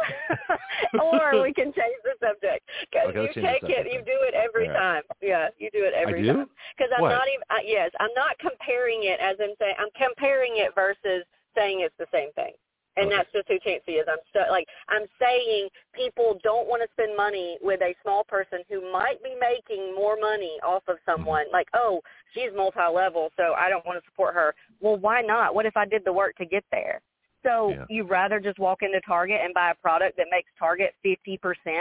or we can change the subject because you take it, you do it every right. time. Yeah, you do it every do? time. Because I'm What? not even. Uh, yes, I'm not comparing it as in saying I'm comparing it versus saying it's the same thing. And Okay. that's just who Chancee is. I'm stu- like I'm saying people don't want to spend money with a small person who might be making more money off of someone. Mm-hmm. Like, oh, she's multi-level, so I don't want to support her. Well, why not? What if I did the work to get there? So Yeah. you'd rather just walk into Target and buy a product that makes Target 50%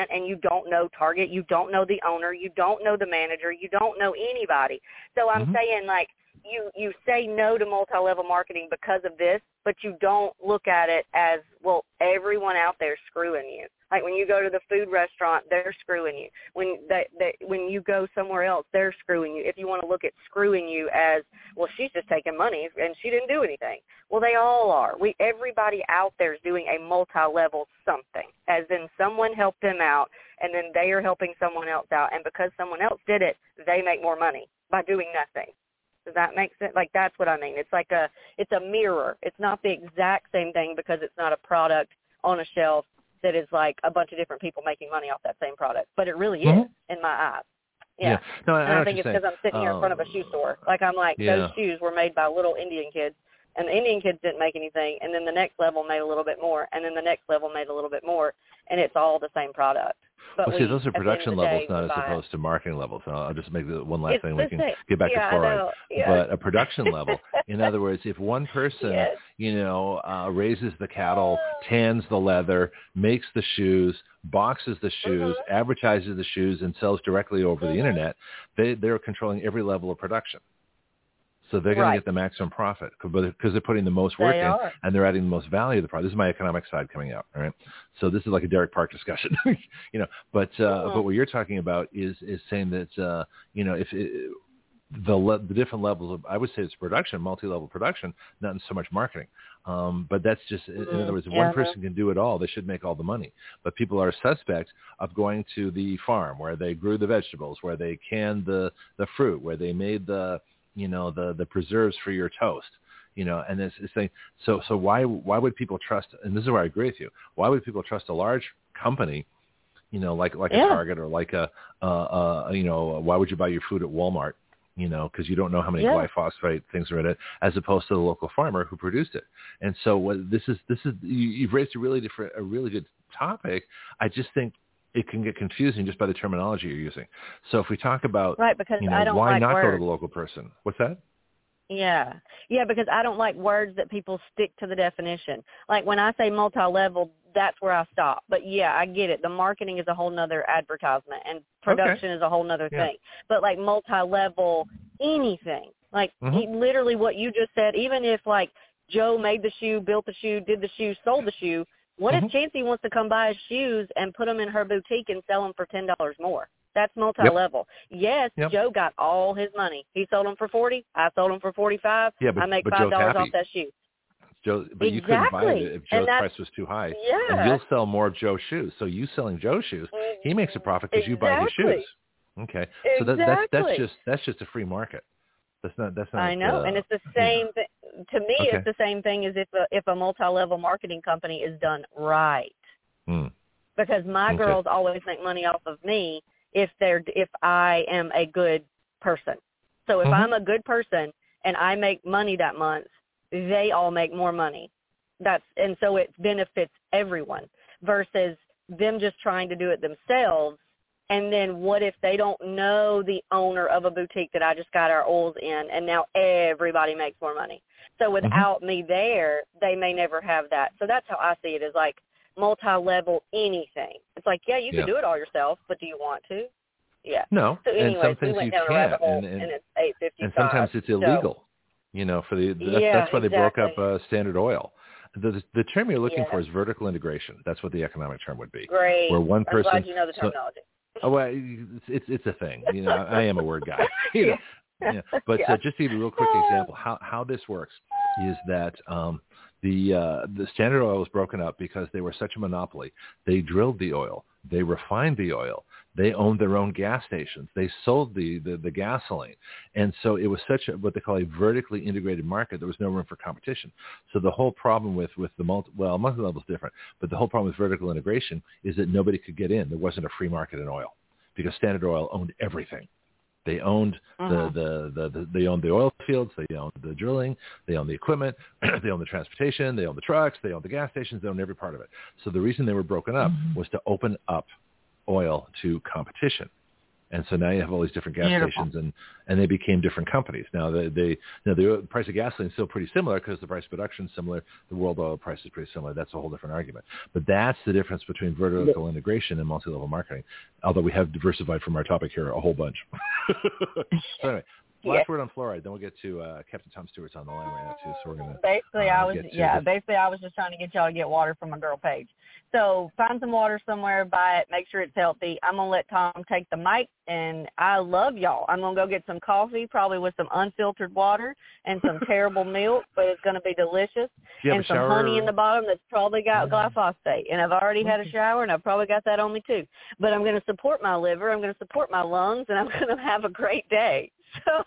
and you don't know Target, you don't know the owner, you don't know the manager, you don't know anybody. So I'm Mhm. saying like you you say no to multi-level marketing because of this, but you don't look at it as well everyone out there is screwing you. Like when you go to the food restaurant, they're screwing you. When they, they when you go somewhere else, they're screwing you. If you want to look at screwing you as, well, she's just taking money and she didn't do anything. Well, they all are. We everybody out there is doing a multi-level something, as in someone helped them out, and then they are helping someone else out, and because someone else did it, they make more money by doing nothing. Does that make sense? Like that's what I mean. It's like a it's a mirror. It's not the exact same thing because it's not a product on a shelf that is like a bunch of different people making money off that same product. But it really Mhm. is in my eyes. Yeah. No, I, I And know I think it's because. I'm sitting here in front of a Um, shoe store. Like I'm like, yeah. those shoes were made by little Indian kids, and the Indian kids didn't make anything, and then the next level made a little bit more, and then the next level made a little bit more, and it's all the same product. But Well, we, see, those are at the end production levels, not as it. opposed to marketing levels. And I'll, just make the one last It's thing. We can same. get back yeah, to fluoride. Yeah. But a production level, in other words, if one person, Yes. you know, uh, raises the cattle, tans the leather, makes the shoes, boxes the shoes, Mhm. advertises the shoes, and sells directly over Mhm. the internet, they they're controlling every level of production. So they're going Right. to get the maximum profit because they're putting the most work They in are. and they're adding the most value to the product. This is my economic side coming out. All right. So this is like a Derek Park discussion, you know. But uh, Mhm. but what you're talking about is is saying that uh, you know if it, the le- the different levels of I would say it's production, multi-level production, not in so much marketing. Um, but that's just in Mhm. other words, if Yeah, one person can do it all, they should make all the money. But people are suspect of going to the farm where they grew the vegetables, where they canned the the fruit, where they made the you know the the preserves for your toast you know and it's, it's saying so so why why would people trust and this is where i agree with you why would people trust a large company you know like like Yeah. a target or like a uh uh you know why would you buy your food at walmart you know because you don't know how many Yeah. glyphosate things are in it as opposed to the local farmer who produced it and so what this is this is you, you've raised a really different a really good topic i just think it can get confusing just by the terminology you're using so if we talk about Right, because you know I don't why like not go to the local person what's that Yeah. Yeah, because I don't like words that people stick to the definition. Like when I say multi-level, that's where I stop. But yeah, I get it. The marketing is a whole nother advertisement and production is a whole nother Yeah. thing. But like multi-level anything. Like Mhm. he, literally what you just said. Even if like Joe made the shoe, built the shoe, did the shoe, sold the shoe. What Mhm. if Chancee wants to come buy his shoes and put them in her boutique and sell them for ten dollars more? That's multi-level. Yes, Yep. Joe got all his money. He sold them for forty. I sold them for forty-five. Yeah, but- I make but five dollars off that shoe. Joe, but you couldn't buy it if Joe's price was too high. Yeah. And you'll sell more of Joe's shoes. So you selling Joe's shoes, he makes a profit because you buy his shoes. Okay. So that, that's that's just that's just a free market. That's not that's not. I know, uh, and it's the same. Th- to me, Okay. it's the same thing as if a, if a multi-level marketing company is done right. hmm. Because my Okay. girls always make money off of me if they're if I am a good person. So if Mhm. I'm a good person and I make money that month, they all make more money. That's and so it benefits everyone versus them just trying to do it themselves. And then what if they don't know the owner of a boutique that I just got our oils in and now everybody makes more money. So without me there, they may never have that. So that's how I see it is like multi-level anything. It's like, yeah, you Yeah. can do it all yourself, but do you want to? Yeah. No, So some we went you down a can't, rabbit hole and, and, and it's eight fifty and sometimes it's illegal. You know, for the that's, Yeah, that's why they broke up uh, Standard Oil. The the term you're looking Yeah. for is vertical integration. That's what the economic term would be. Great. Where one I'm person. glad you know the so- terminology. Oh, well, it's, it's it's a thing. You know, I am a word guy. you know. yeah. But Yeah. uh, just to give you a real quick example, how how this works is that um, the uh, the Standard Oil was broken up because they were such a monopoly. They drilled the oil, they refined the oil, they owned their own gas stations, they sold the the, the gasoline, and so it was such a what they call a vertically integrated market. There was no room for competition. So the whole problem with with the multi well multi level is different, but the whole problem with vertical integration is that nobody could get in. There wasn't a free market in oil because Standard Oil owned everything. They owned Uh-huh. the, the, the, the they owned the oil fields, they owned the drilling, they owned the equipment, they owned the transportation, they owned the trucks, they owned the gas stations, they owned every part of it. So the reason they were broken up was to open up oil to competition. And so now you have all these different gas Beautiful. stations, and, and they became different companies. Now they, they you know, the price of gasoline is still pretty similar because the price of production is similar. The world oil price is pretty similar. That's a whole different argument. But that's the difference between vertical integration and multi-level marketing. Although we have diversified from our topic here a whole bunch. so anyway, last Yeah. word on fluoride. Then we'll get to uh, Captain Tom Stewart's on the line right now too. So we're gonna Basically, uh, I was to yeah. this. Basically, I was just trying to get y'all to get water from a girl Paige. So find some water somewhere, buy it, make sure it's healthy. I'm gonna let Tom take the mic, and I love y'all. I'm gonna go get some coffee, probably with some unfiltered water and some terrible milk, but it's gonna be delicious. Do you have and some shower? honey in the bottom that's probably got glyphosate. And I've already had a shower, and I've probably got that on me too. But I'm going to support my liver. I'm going to support my lungs, and I'm going to have a great day. So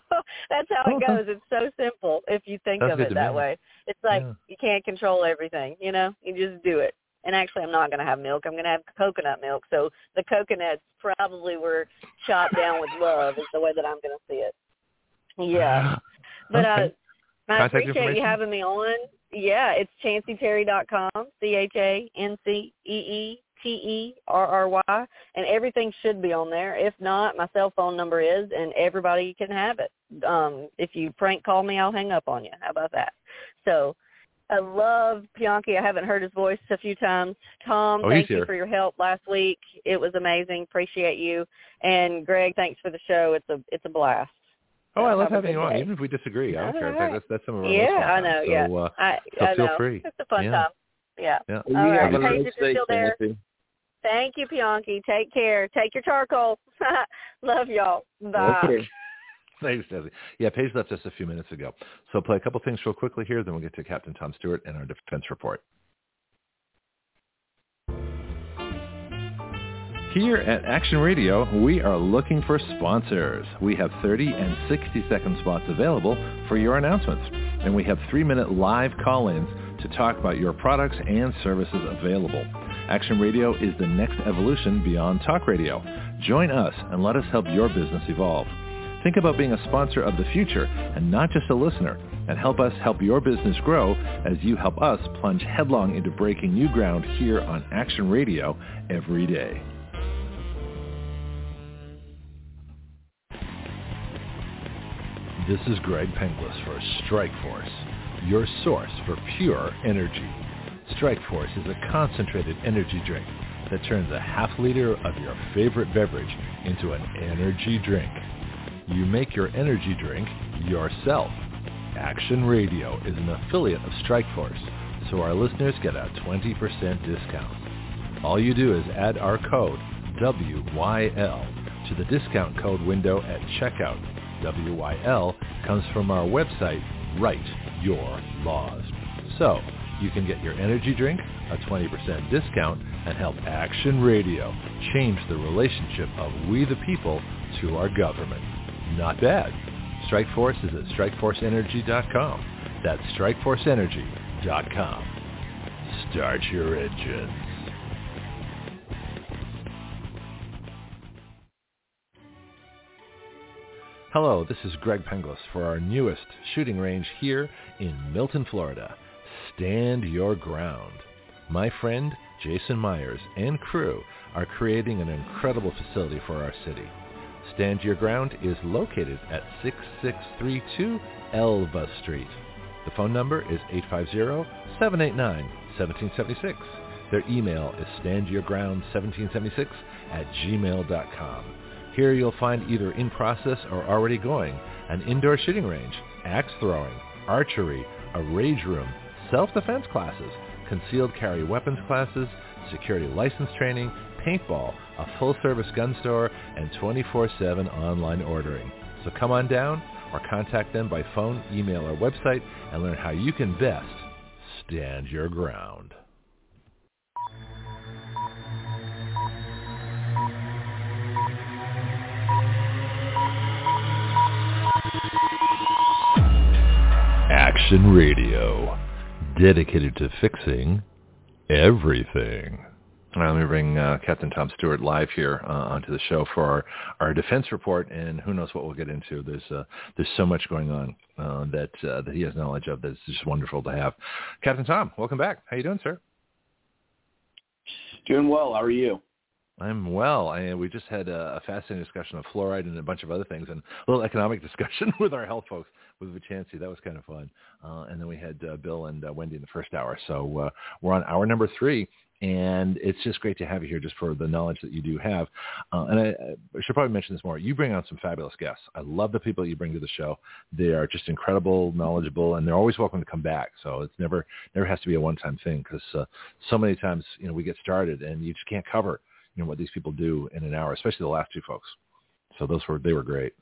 that's how it goes. It's so simple if you think Sounds of it that me. way. It's like Yeah. you can't control everything. You know, you just do it. And actually, I'm not going to have milk. I'm going to have coconut milk. So the coconuts probably were chopped down with love, is the way that I'm going to see it. Yeah. But uh, I Contact appreciate you having me on. Yeah, it's chanceeterry.com, C-H-A-N-C-E-E-T-E-R-R-Y, and everything should be on there. If not, my cell phone number is, and everybody can have it. Um, if you prank call me, I'll hang up on you. How about that? So I love Bianchi. I haven't heard his voice a few times. Tom, Oh, thank you here. for your help last week. It was amazing. Appreciate you. And Greg, thanks for the show. It's a it's a blast. Oh, I love Have a having you on, day. even if we disagree. I don't care. Right. that's that's some of our Yeah, most fun I times. know. So, yeah, uh, I, so I feel know. free. It's a fun Yeah. time. Yeah. yeah. You All have right. a Paige, if you're still there, thank you, Bianchi. Take care. Take your charcoal. Love y'all. Bye. Okay. Thanks, Desi. Yeah, Paige left us a few minutes ago. So play a couple things real quickly here, then we'll get to Captain Tom Stewart and our defense report. Here at Action Radio, we are looking for sponsors. We have 30 and 60 second spots available for your announcements. And we have three minute live call-ins to talk about your products and services available. Action Radio is the next evolution beyond talk radio. Join us and let us help your business evolve. Think about being a sponsor of the future and not just a listener, and help us help your business grow as you help us plunge headlong into breaking new ground here on Action Radio every day. This is Greg Penglis for Strike Force, your source for pure energy. Strike Force is a concentrated energy drink that turns a half liter of your favorite beverage into an energy drink. You make your energy drink yourself. Action Radio is an affiliate of Strikeforce, so our listeners get a 20% discount. All you do is add our code WYL to the discount code window at checkout. WYL comes from our website, Write Your Laws. So you can get your energy drink, a 20% discount, and help Action Radio change the relationship of we the people to our government. Not bad. Strikeforce is at strikeforceenergy.com. That's strikeforceenergy.com. Start your engines. Hello, this is Greg Penglis for our newest shooting range here in Milton, Florida. Stand your ground. My friend Jason Myers and crew are creating an incredible facility for our city. Stand Your Ground is located at 6632 Elva Street. The phone number is 850-789-1776. Their email is standyourground1776 at gmail.com. Here you'll find either in process or already going an indoor shooting range, axe throwing, archery, a rage room, self-defense classes, concealed carry weapons classes, security license training, paintball, a full-service gun store, and 24-7 online ordering. So come on down or contact them by phone, email, or website and learn how you can best stand your ground. Action Radio, dedicated to fixing everything. Now, let me bring uh, Captain Tom Stewart live here uh, onto the show for our, our defense report, and who knows what we'll get into. There's uh, there's so much going on uh, that uh, that he has knowledge of. That's just wonderful to have. Captain Tom, welcome back. How are you doing, sir? Doing well. How are you? I'm well. I, we just had a, a fascinating discussion of fluoride and a bunch of other things, and a little economic discussion with our health folks with Vichansi. That was kind of fun. Uh, and then we had uh, Bill and uh, Wendy in the first hour. So uh, we're on hour number three, and it's just great to have you here just for the knowledge that you do have. Uh, and I, I should probably mention this more. You bring on some fabulous guests. I love the people that you bring to the show. They are just incredible, knowledgeable, and they're always welcome to come back. So it's never never has to be a one-time thing because uh, so many times you know we get started and you just can't cover you know what these people do in an hour, especially the last two folks. So those were they were great.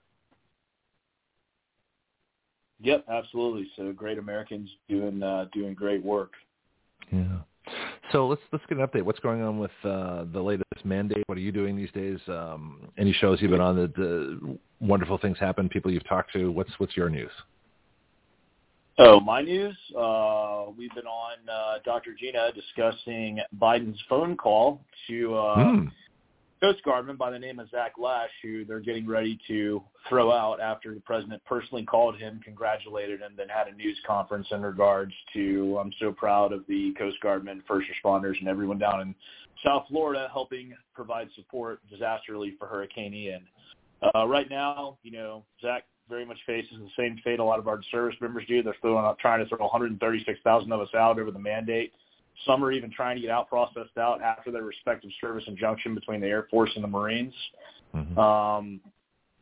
Yep, absolutely. So great Americans doing uh, doing great work. Yeah. So let's let's get an update. What's going on with uh, the latest mandate? What are you doing these days? Um, any shows you've been on that uh, wonderful things happen? People you've talked to? What's what's your news? Oh, my news. Uh, we've been on uh, Dr. Gina discussing Biden's phone call to uh, Mm. Coast Guardman by the name of Zach Lash, who they're getting ready to throw out after the president personally called him, congratulated him, then had a news conference in regards to I'm so proud of the Coast Guardmen, first responders, and everyone down in South Florida helping provide support disaster relief for Hurricane Ian. Uh, right now, you know, Zach very much faces the same fate a lot of our service members do. They're throwing out, trying to throw 136,000 of us out over the mandate. Some are even trying to get out processed out after their respective service injunction between the Air Force and the Marines Mm-hmm. um,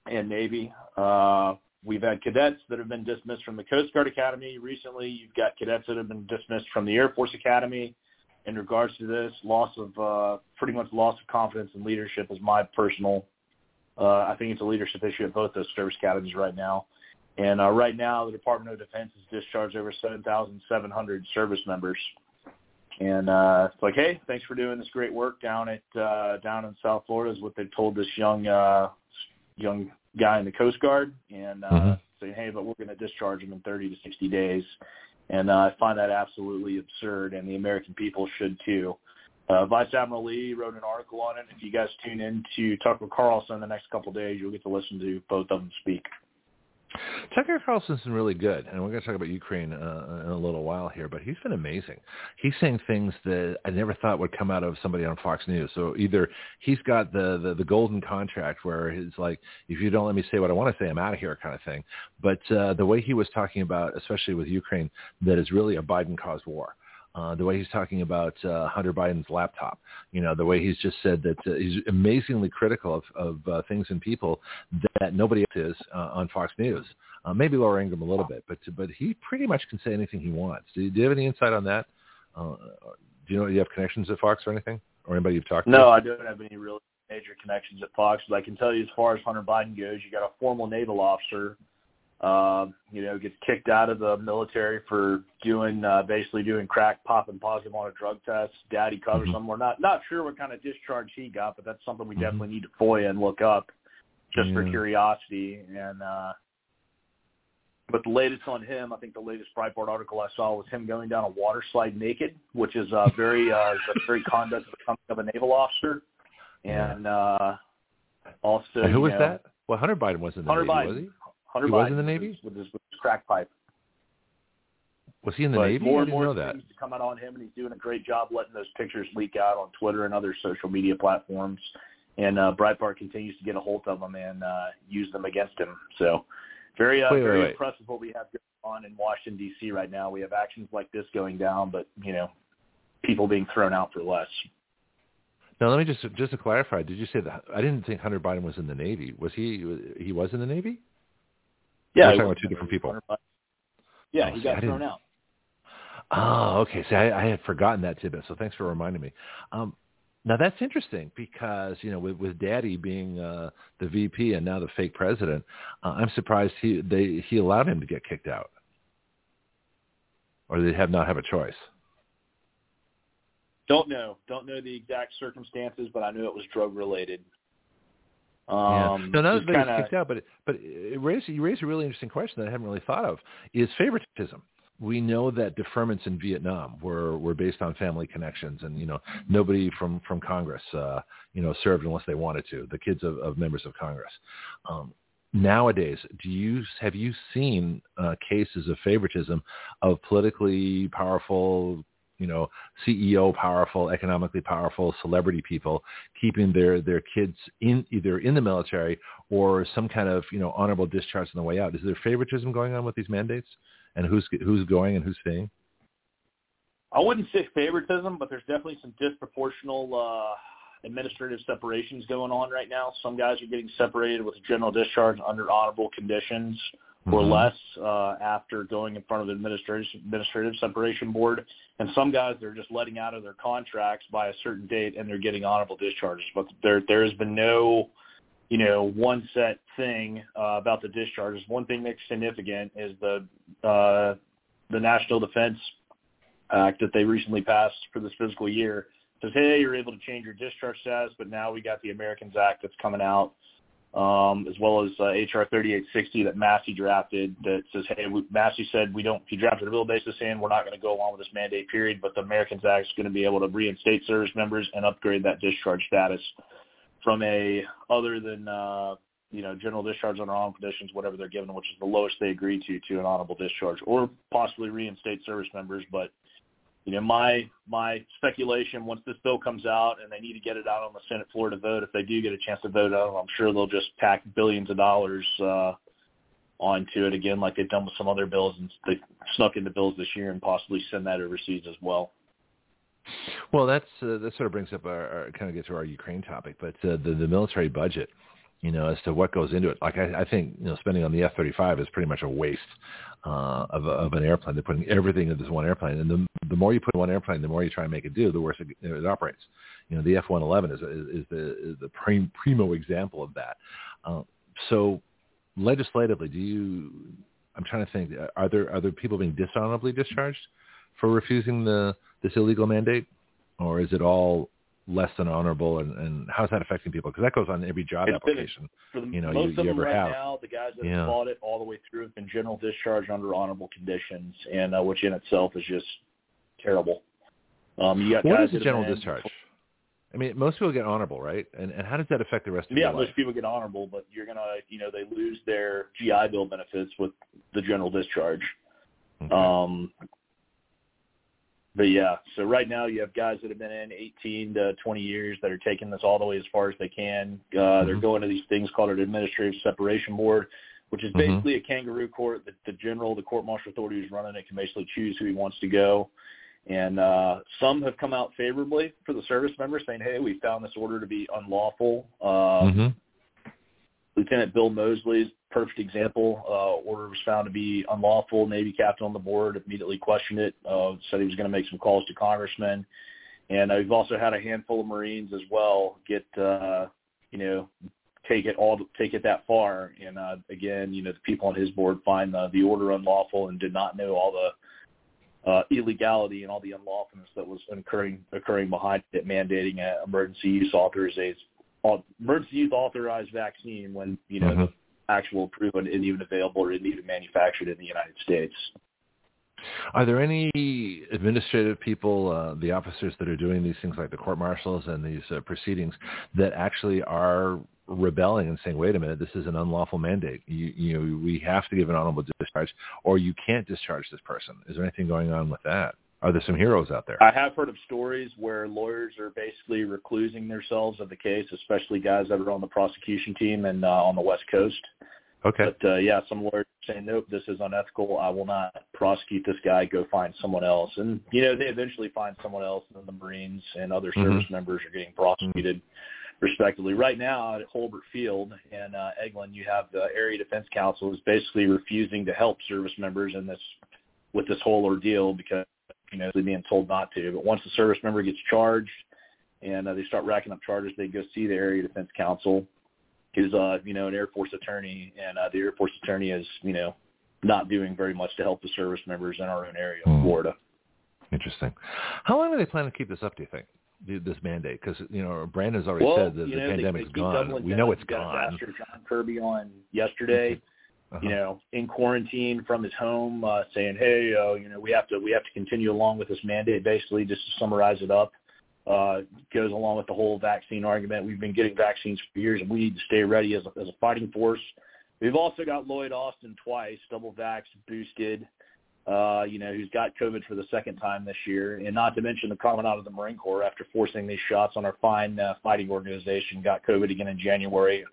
and Navy. Uh, we've had cadets that have been dismissed from the Coast Guard Academy recently. You've got cadets that have been dismissed from the Air Force Academy. In regards to this, loss of uh, pretty much loss of confidence in leadership is my personal. Uh, I think it's a leadership issue at both those service academies right now. And uh, right now, the Department of Defense has discharged over 7,700 service members. And uh, it's like, hey, thanks for doing this great work down at uh, down in South Florida is what they've told this young uh, young guy in the Coast Guard, and uh, Mhm. saying, hey, but we're going to discharge him in 30 to 60 days. And uh, I find that absolutely absurd, and the American people should too. Uh, Vice Admiral Lee wrote an article on it. If you guys tune in to Tucker Carlson in the next couple of days, you'll get to listen to both of them speak. Tucker Carlson's been really good, and we're going to talk about Ukraine uh, in a little while here. But he's been amazing. He's saying things that I never thought would come out of somebody on Fox News. So either he's got the the, the golden contract where he's like, if you don't let me say what I want to say, I'm out of here, kind of thing. But uh, the way he was talking about, especially with Ukraine, that is really a Biden caused war. Uh, the way he's talking about uh, Hunter Biden's laptop, you know, the way he's just said that uh, he's amazingly critical of, of uh, things and people that nobody else is uh, on Fox News. Uh, maybe Laura Ingraham a little bit, but but he pretty much can say anything he wants. Do you, do you have any insight on that? Do you know do you have connections at Fox or anything, or anybody you've talked no, to? No, I don't have any real major connections at Fox. But I can tell you, as far as Hunter Biden goes, you got a former naval officer uh, you know, gets kicked out of the military for doing uh, basically doing crack, popping positive on a drug test. Daddy covers Mm-hmm. him. We're not not sure what kind of discharge he got, but that's something we Mhm. definitely need to FOIA and look up just for curiosity. And uh, but the latest on him, I think the latest Breitbart article I saw was him going down a water slide naked, which is uh, very uh, very conduct of a, of a naval officer. And uh, also, And who was know, that? Well, Hunter Biden wasn't. Hunter Navy, Biden. was he? Hunter He Biden was in the Navy? with his, with his crack pipe. Was he in the but Navy? More and more know that. things come out on him, and he's doing a great job letting those pictures leak out on Twitter and other social media platforms. And uh, Breitbart continues to get a hold of them and uh, use them against him. So very, uh, Wait, wait, very wait. impressive what we have going on in Washington D.C. right now. We have actions like this going down, but you know, people being thrown out for less. Now, let me just just to clarify. Did you say that? I didn't think Hunter Biden was in the Navy. Was he? He was in the Navy? Yeah, We're talking about two different people. Yeah, Oh, he see, got thrown out. Oh, okay. See, I, I had forgotten that tidbit, so thanks for reminding me. Um, now that's interesting because you know, with, with Daddy being uh, the VP and now the fake president, uh, I'm surprised he they he allowed him to get kicked out, or they have not have a choice. Don't know. Don't know the exact circumstances, but I knew it was drug related. Yeah. Um, No, not just that he's kinda- kicked out, but it, but it raised, you raised a really interesting question that I haven't really thought of: is favoritism. We know that deferments in Vietnam were were based on family connections, and you know nobody from from Congress, uh, you know, served unless they wanted to. The kids of, of members of Congress. Um, nowadays, do you have you seen uh, cases of favoritism of politically powerful, you know, CEO powerful, economically powerful celebrity people keeping their their kids in either in the military or some kind of you know honorable discharge on the way out? Is there favoritism going on with these mandates, and who's who's going and who's staying? I wouldn't say favoritism, but there's definitely some disproportional uh, administrative separations going on right now. Some guys are getting separated with general discharge under honorable conditions or Mhm. less uh, after going in front of the administrative administrative separation board, and some guys they're just letting out of their contracts by a certain date and they're getting honorable discharges. But there there has been no you know, one set thing uh, about the discharges. One thing that's significant is the uh, the National Defense Act that they recently passed for this fiscal year says, hey, you're able to change your discharge status, but now we got the Americans Act that's coming out, um, as well as uh, HR 3860 that Massie drafted that says, hey, we, Massie said we don't, he drafted a bill basis saying we're not going to go along with this mandate period, but the Americans Act is going to be able to reinstate service members and upgrade that discharge status from a other than uh, you know general discharge under honorable conditions, whatever they're given, which is the lowest they agree to, to an honorable discharge, or possibly reinstate service members. But you know, my my speculation once this bill comes out and they need to get it out on the Senate floor to vote, if they do get a chance to vote on it, I'm sure they'll just pack billions of dollars uh, onto it again, like they've done with some other bills, and they snuck into bills this year and possibly send that overseas as well. Well, that's uh, that sort of brings up our, our kind of gets to our Ukraine topic, but uh, the the military budget, you know, as to what goes into it. Like I, I think you know, spending on the F thirty five is pretty much a waste uh, of of an airplane. They're putting everything into this one airplane, and the the more you put in one airplane, the more you try and make it do, the worse it, it operates. You know, the F one eleven is is the is the prim, primo example of that. Uh, so, legislatively, do you? I'm trying to think. Are there are there people being dishonorably discharged for refusing the this illegal mandate? or is it all less than honorable? And, and how's that affecting people? Because that goes on every job It's been- application. For the, You know, most you- of you them ever right have. now, the guys that Yeah. have fought it all the way through have been general discharge under honorable conditions, and uh, which in itself is just terrible. Um, you got What is the general been- discharge? I mean, most people get honorable, right? And and how does that affect the rest of Yeah, your life? Yeah, most people get honorable, but you're gonna, you know, they lose their GI Bill benefits with the general discharge. Okay. Um, but yeah, so right now you have guys that have been in 18 to 20 years that are taking this all the way as far as they can. Uh, They're Mhm. going to these things called an administrative separation board, which is Mhm. basically a kangaroo court that the general, the court martial authority who's running it can basically choose who he wants to go. And uh, some have come out favorably for the service members, saying, "Hey, we found this order to be unlawful." Uh, mm-hmm. Lieutenant Bill Mosley's perfect example. Uh, order was found to be unlawful. Navy captain on the board immediately questioned it. Uh, said he was going to make some calls to congressmen. And uh, we've also had a handful of Marines as well get, uh, you know, take it all, take it that far. And uh, again, you know, the people on his board find the, the order unlawful and did not know all the uh, illegality and all the unlawfulness that was occurring occurring behind it, mandating an emergency use authorization, emergency use authorized vaccine when you know mm-hmm. Actual proven even available or even manufactured in the United States. Are there any administrative people, uh, the officers that are doing these things like the court martials and these uh, proceedings that actually are rebelling and saying, wait a minute, this is an unlawful mandate. You, you know, we have to give an honorable discharge or you can't discharge this person. Is there anything going on with that? Are there some heroes out there? I have heard of stories where lawyers are basically reclusing themselves of the case, especially guys that are on the prosecution team and uh, on the West Coast. Okay. But uh, yeah, some lawyers saying, nope, this is unethical. I will not prosecute this guy. Go find someone else. And you know, they eventually find someone else, and the Marines and other Mhm. service members are getting prosecuted, respectively. Right now at Hurlburt Field and uh, Eglin, you have the Area Defense Counsel is basically refusing to help service members in this with this whole ordeal because you know they're being told not to. But once the service member gets charged and uh, they start racking up charges, they go see the Area Defense counsel, who's uh you know an Air Force attorney, and uh, the Air Force attorney is you know not doing very much to help the service members in our own area of Hmm. Florida. Interesting. How long are they planning to keep this up? Do you think this mandate? Because you know Brandon's already well, said that you the know, they- pandemic's they keep gone. We know it's gone. Ambassador John Kirby on yesterday. Uh-huh. You know, in quarantine from his home, uh, saying, "Hey, uh, you know, we have to we have to continue along with this mandate." Basically, just to summarize it up, uh, goes along with the whole vaccine argument. We've been getting vaccines for years, and we need to stay ready as a, as a fighting force. We've also got Lloyd Austin twice, double vax, boosted. Uh, you know, who's got COVID for the second time this year, and not to mention the commandant of the Marine Corps after forcing these shots on our fine uh, fighting organization, got COVID again in January.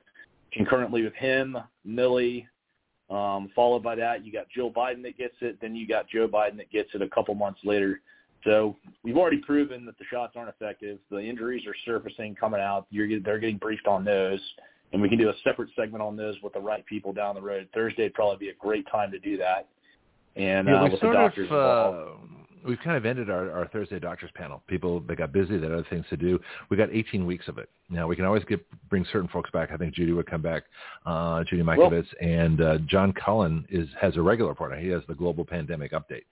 Concurrently with him, Milley, um, followed by that, you got Jill Biden that gets it. Then you got Joe Biden that gets it a couple months later. So we've already proven that the shots aren't effective. The injuries are surfacing, coming out. You're they're getting briefed on those, and we can do a separate segment on those with the right people down the road. Thursday would probably be a great time to do that. And yeah, uh, with the doctors of involved. uh, we've kind of ended our, our Thursday doctors panel. People they got busy, they had other things to do. We got 18 weeks of it. Now we can always get bring certain folks back. I think Judy would come back, uh, Judy Mikovits, and uh, John Cullen is has a regular report. He has the global pandemic update,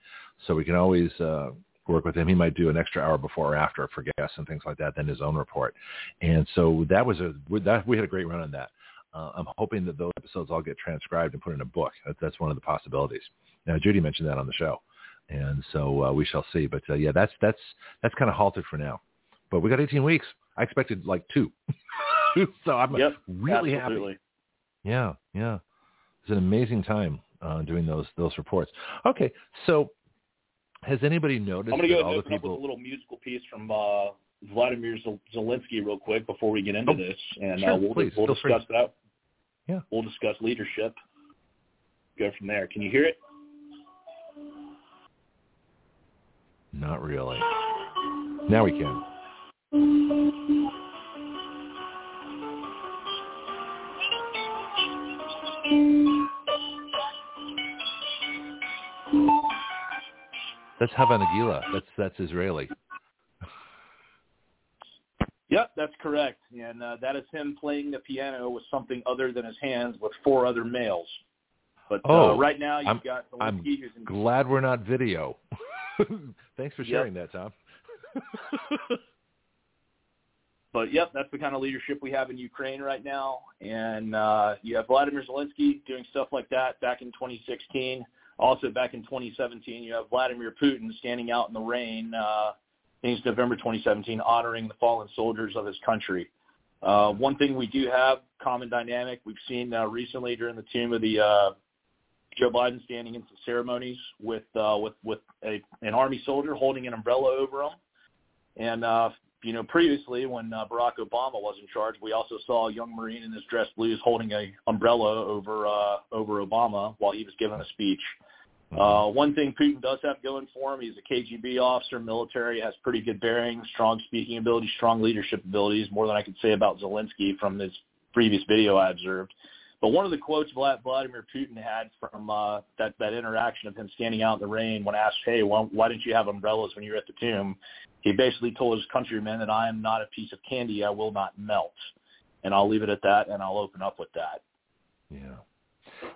so we can always. Uh, work with him. He might do an extra hour before or after for guests and things like that than his own report. And so that was a that we had a great run on that. Uh, I'm hoping that those episodes all get transcribed and put in a book. That, that's one of the possibilities. Now, Judy mentioned that on the show, and so uh, we shall see. But uh, yeah, that's that's that's kind of halted for now. But we got 18 weeks. I expected like two, so I'm Yep, really absolutely. happy. Yeah, yeah, it's an amazing time uh, doing those those reports. Okay, so has anybody noticed I'm going to go all the up with a little musical piece from uh, Vladimir Zel- Zelensky real quick before we get into Oh, this, and sure, uh, we'll, please, we'll feel free. discuss that. Yeah. We'll discuss leadership. Go from there. Can you hear it? Not really. Now we can. That's Hava Nagila. That's that's Israeli. Yep, that's correct. And uh, that is him playing the piano with something other than his hands with four other males. But Oh, uh, right now you've I'm- got I'm Zelensky who's in Glad we're not video. Thanks for Yep. sharing that, Tom. But yep, that's the kind of leadership we have in Ukraine right now. And uh, you have Vladimir Zelensky doing stuff like that back in 2016. Also back in 2017, you have Vladimir Putin standing out in the rain. Uh, I think it's November 2017, honoring the fallen soldiers of his country. Uh, one thing we do have common dynamic we've seen uh, recently during the tomb of the uh, Joe Biden standing in some ceremonies with uh, with with a, an army soldier holding an umbrella over him. And uh, you know, previously when uh, Barack Obama was in charge, we also saw a young Marine in his dress blues holding a umbrella over uh, over Obama while he was giving a speech. Uh, one thing Putin does have going for him, he's a KGB officer, military, has pretty good bearing, strong speaking ability, strong leadership abilities, more than I could say about Zelensky from his previous video I observed. But one of the quotes Vladimir Putin had from uh, that that interaction of him standing out in the rain when asked, "Hey, why, why didn't you have umbrellas when you were at the tomb?" He basically told his countrymen that I am not a piece of candy; I will not melt. And I'll leave it at that, and I'll open up with that. Yeah.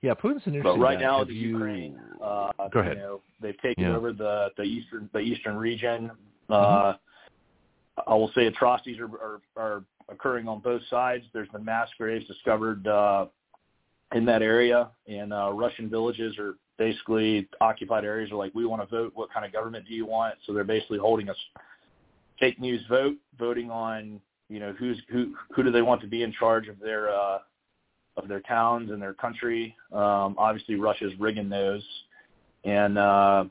Yeah, Putin's an interesting. But right guy. now, Have the you... Ukraine. Uh, Go ahead. You know, they've taken Yeah. over the the eastern the eastern region. Uh, Mm-hmm. I will say atrocities are, are are occurring on both sides. There's been mass graves discovered uh, in that area, and uh, Russian villages are basically occupied areas. Are like, we want to vote. What kind of government do you want? So they're basically holding a fake news vote, voting on you know who's who who do they want to be in charge of their uh, of their towns and their country. Um, obviously, Russia's rigging those, and uh,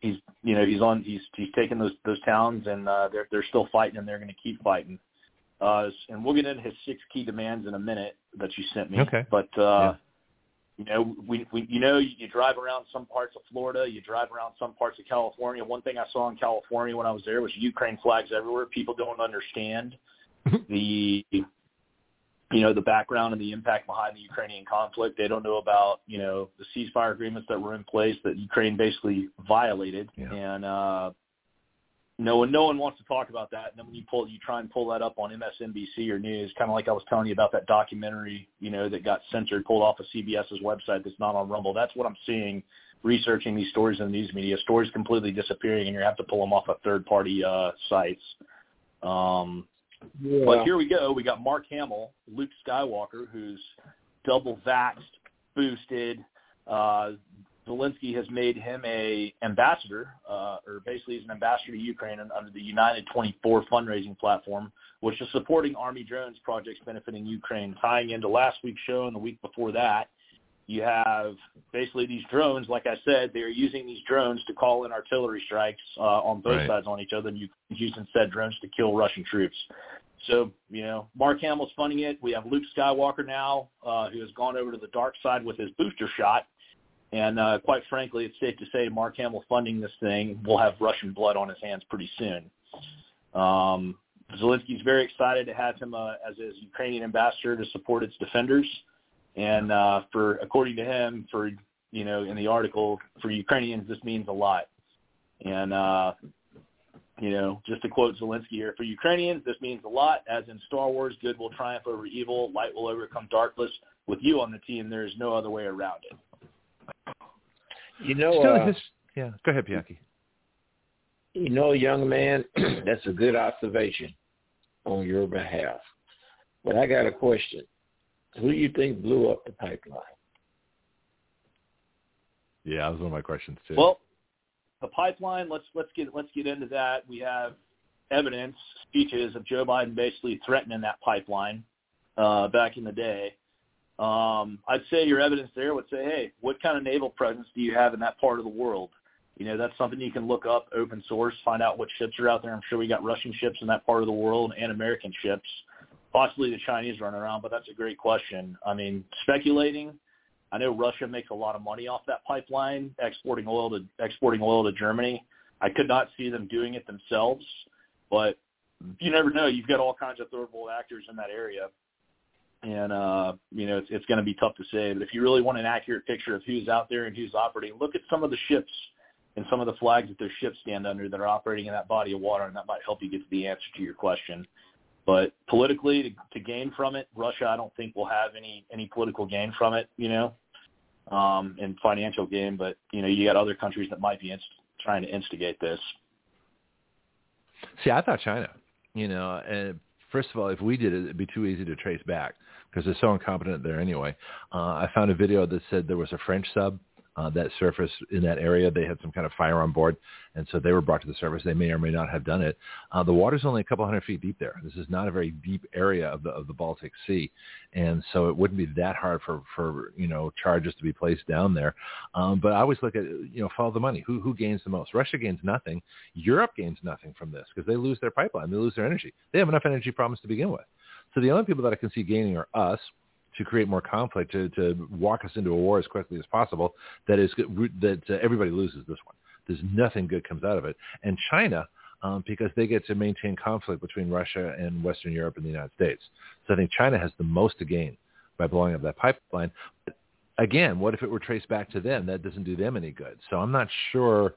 he's you know he's on he's he's taking those those towns, and uh, they're they're still fighting, and they're going to keep fighting. Uh, and we'll get into his six key demands in a minute that you sent me. Okay. But uh, Yeah. you know, we, we you know you drive around some parts of Florida, you drive around some parts of California. One thing I saw in California when I was there was Ukraine flags everywhere. People don't understand the you know the background and the impact behind the Ukrainian conflict. They don't know about you know the ceasefire agreements that were in place that Ukraine basically violated, Yeah. and uh, no one no one wants to talk about that. And then when you pull you try and pull that up on MSNBC or news, kind of like I was telling you about that documentary, you know, that got censored, pulled off of CBS's website that's not on Rumble. That's what I'm seeing researching these stories in the news media. Stories completely disappearing, and you have to pull them off of third party uh, sites. Um, Yeah. but here we go. We got Mark Hamill, Luke Skywalker, who's double vaxxed, boosted. Uh, Zelensky has made him a ambassador, uh, or basically he's an ambassador to Ukraine under the United 24 fundraising platform, which is supporting Army drones projects benefiting Ukraine. Tying into last week's show and the week before that, you have basically these drones. Like I said, they're using these drones to call in artillery strikes uh, on both Right. sides on each other, and Ukraine's using said drones to kill Russian troops. So, you know, Mark Hamill's funding it. We have Luke Skywalker now, uh, who has gone over to the dark side with his booster shot. And uh, quite frankly, it's safe to say Mark Hamill funding this thing will have Russian blood on his hands pretty soon. Um, Zelensky's very excited to have him uh, as his Ukrainian ambassador to support its defenders. And uh, for, according to him, for you know, in the article, for Ukrainians, this means a lot. And uh, you know, just to quote Zelensky here, for Ukrainians, this means a lot. As in Star Wars, good will triumph over evil, light will overcome darkness. With you on the team, there is no other way around it. You know, Still, uh, his, yeah. Go ahead, Piaki. you know, young man, that's a good observation on your behalf. But I got a question. Who do you think blew up the pipeline? Yeah, that was one of my questions too. Well, the pipeline. Let's let's get let's get into that. We have evidence, speeches of Joe Biden basically threatening that pipeline uh, back in the day. Um, I'd say your evidence there would say, hey, what kind of naval presence do you have in that part of the world? You know, that's something you can look up, open source, find out what ships are out there. I'm sure we got Russian ships in that part of the world and American ships, possibly the Chinese running around. But that's a great question. I mean, speculating. I know Russia makes a lot of money off that pipeline, exporting oil to exporting oil to Germany. I could not see them doing it themselves, but you never know. You've got all kinds of third world actors in that area, and uh, you know it's, it's going to be tough to say. But if you really want an accurate picture of who's out there and who's operating, look at some of the ships and some of the flags that those ships stand under that are operating in that body of water, and that might help you get to the answer to your question. But politically, to, to gain from it, Russia, I don't think will have any any political gain from it. You know, um, and financial gain. But you know, you got other countries that might be inst- trying to instigate this. See, I thought China. You know, and first of all, if we did it, it'd be too easy to trace back because they're so incompetent there anyway. Uh, I found a video that said there was a French sub uh, that surfaced in that area. They had some kind of fire on board, and so they were brought to the surface. They may or may not have done it. Uh, the water's only a couple hundred feet deep there. This is not a very deep area of the of the Baltic Sea, and so it wouldn't be that hard for for you know charges to be placed down there. Um, but I always look at you know follow the money. Who who gains the most? Russia gains nothing. Europe gains nothing from this because they lose their pipeline. They lose their energy. They have enough energy problems to begin with. So the only people that I can see gaining are us to create more conflict, to, to walk us into a war as quickly as possible. That is that everybody loses this one. There's nothing good comes out of it. And China, um, because they get to maintain conflict between Russia and Western Europe and the United States. So I think China has the most to gain by blowing up that pipeline. But again, what if it were traced back to them? That doesn't do them any good. So I'm not sure,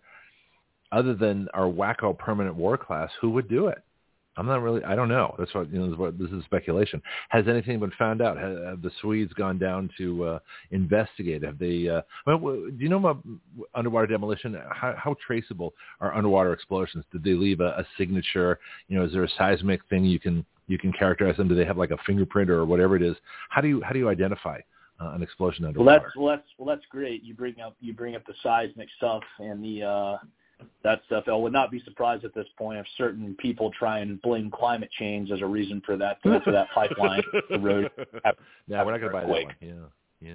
other than our wacko permanent war class, who would do it. I'm not really. I don't know. That's what you know. This is, what, this is speculation. Has anything been found out? Have, have the Swedes gone down to uh, investigate? Have they? Uh, well, do you know about underwater demolition? How, how traceable are underwater explosions? Did they leave a, a signature? You know, is there a seismic thing you can you can characterize them? Do they have like a fingerprint or whatever it is? How do you how do you identify uh, an explosion underwater? Well, that's well, that's well, that's great. You bring up you bring up the seismic stuff and the. uh that stuff. I would not be surprised at this point if certain people try and blame climate change as a reason for that for that pipeline road. Yeah, we're not going to buy that one. Yeah, yeah,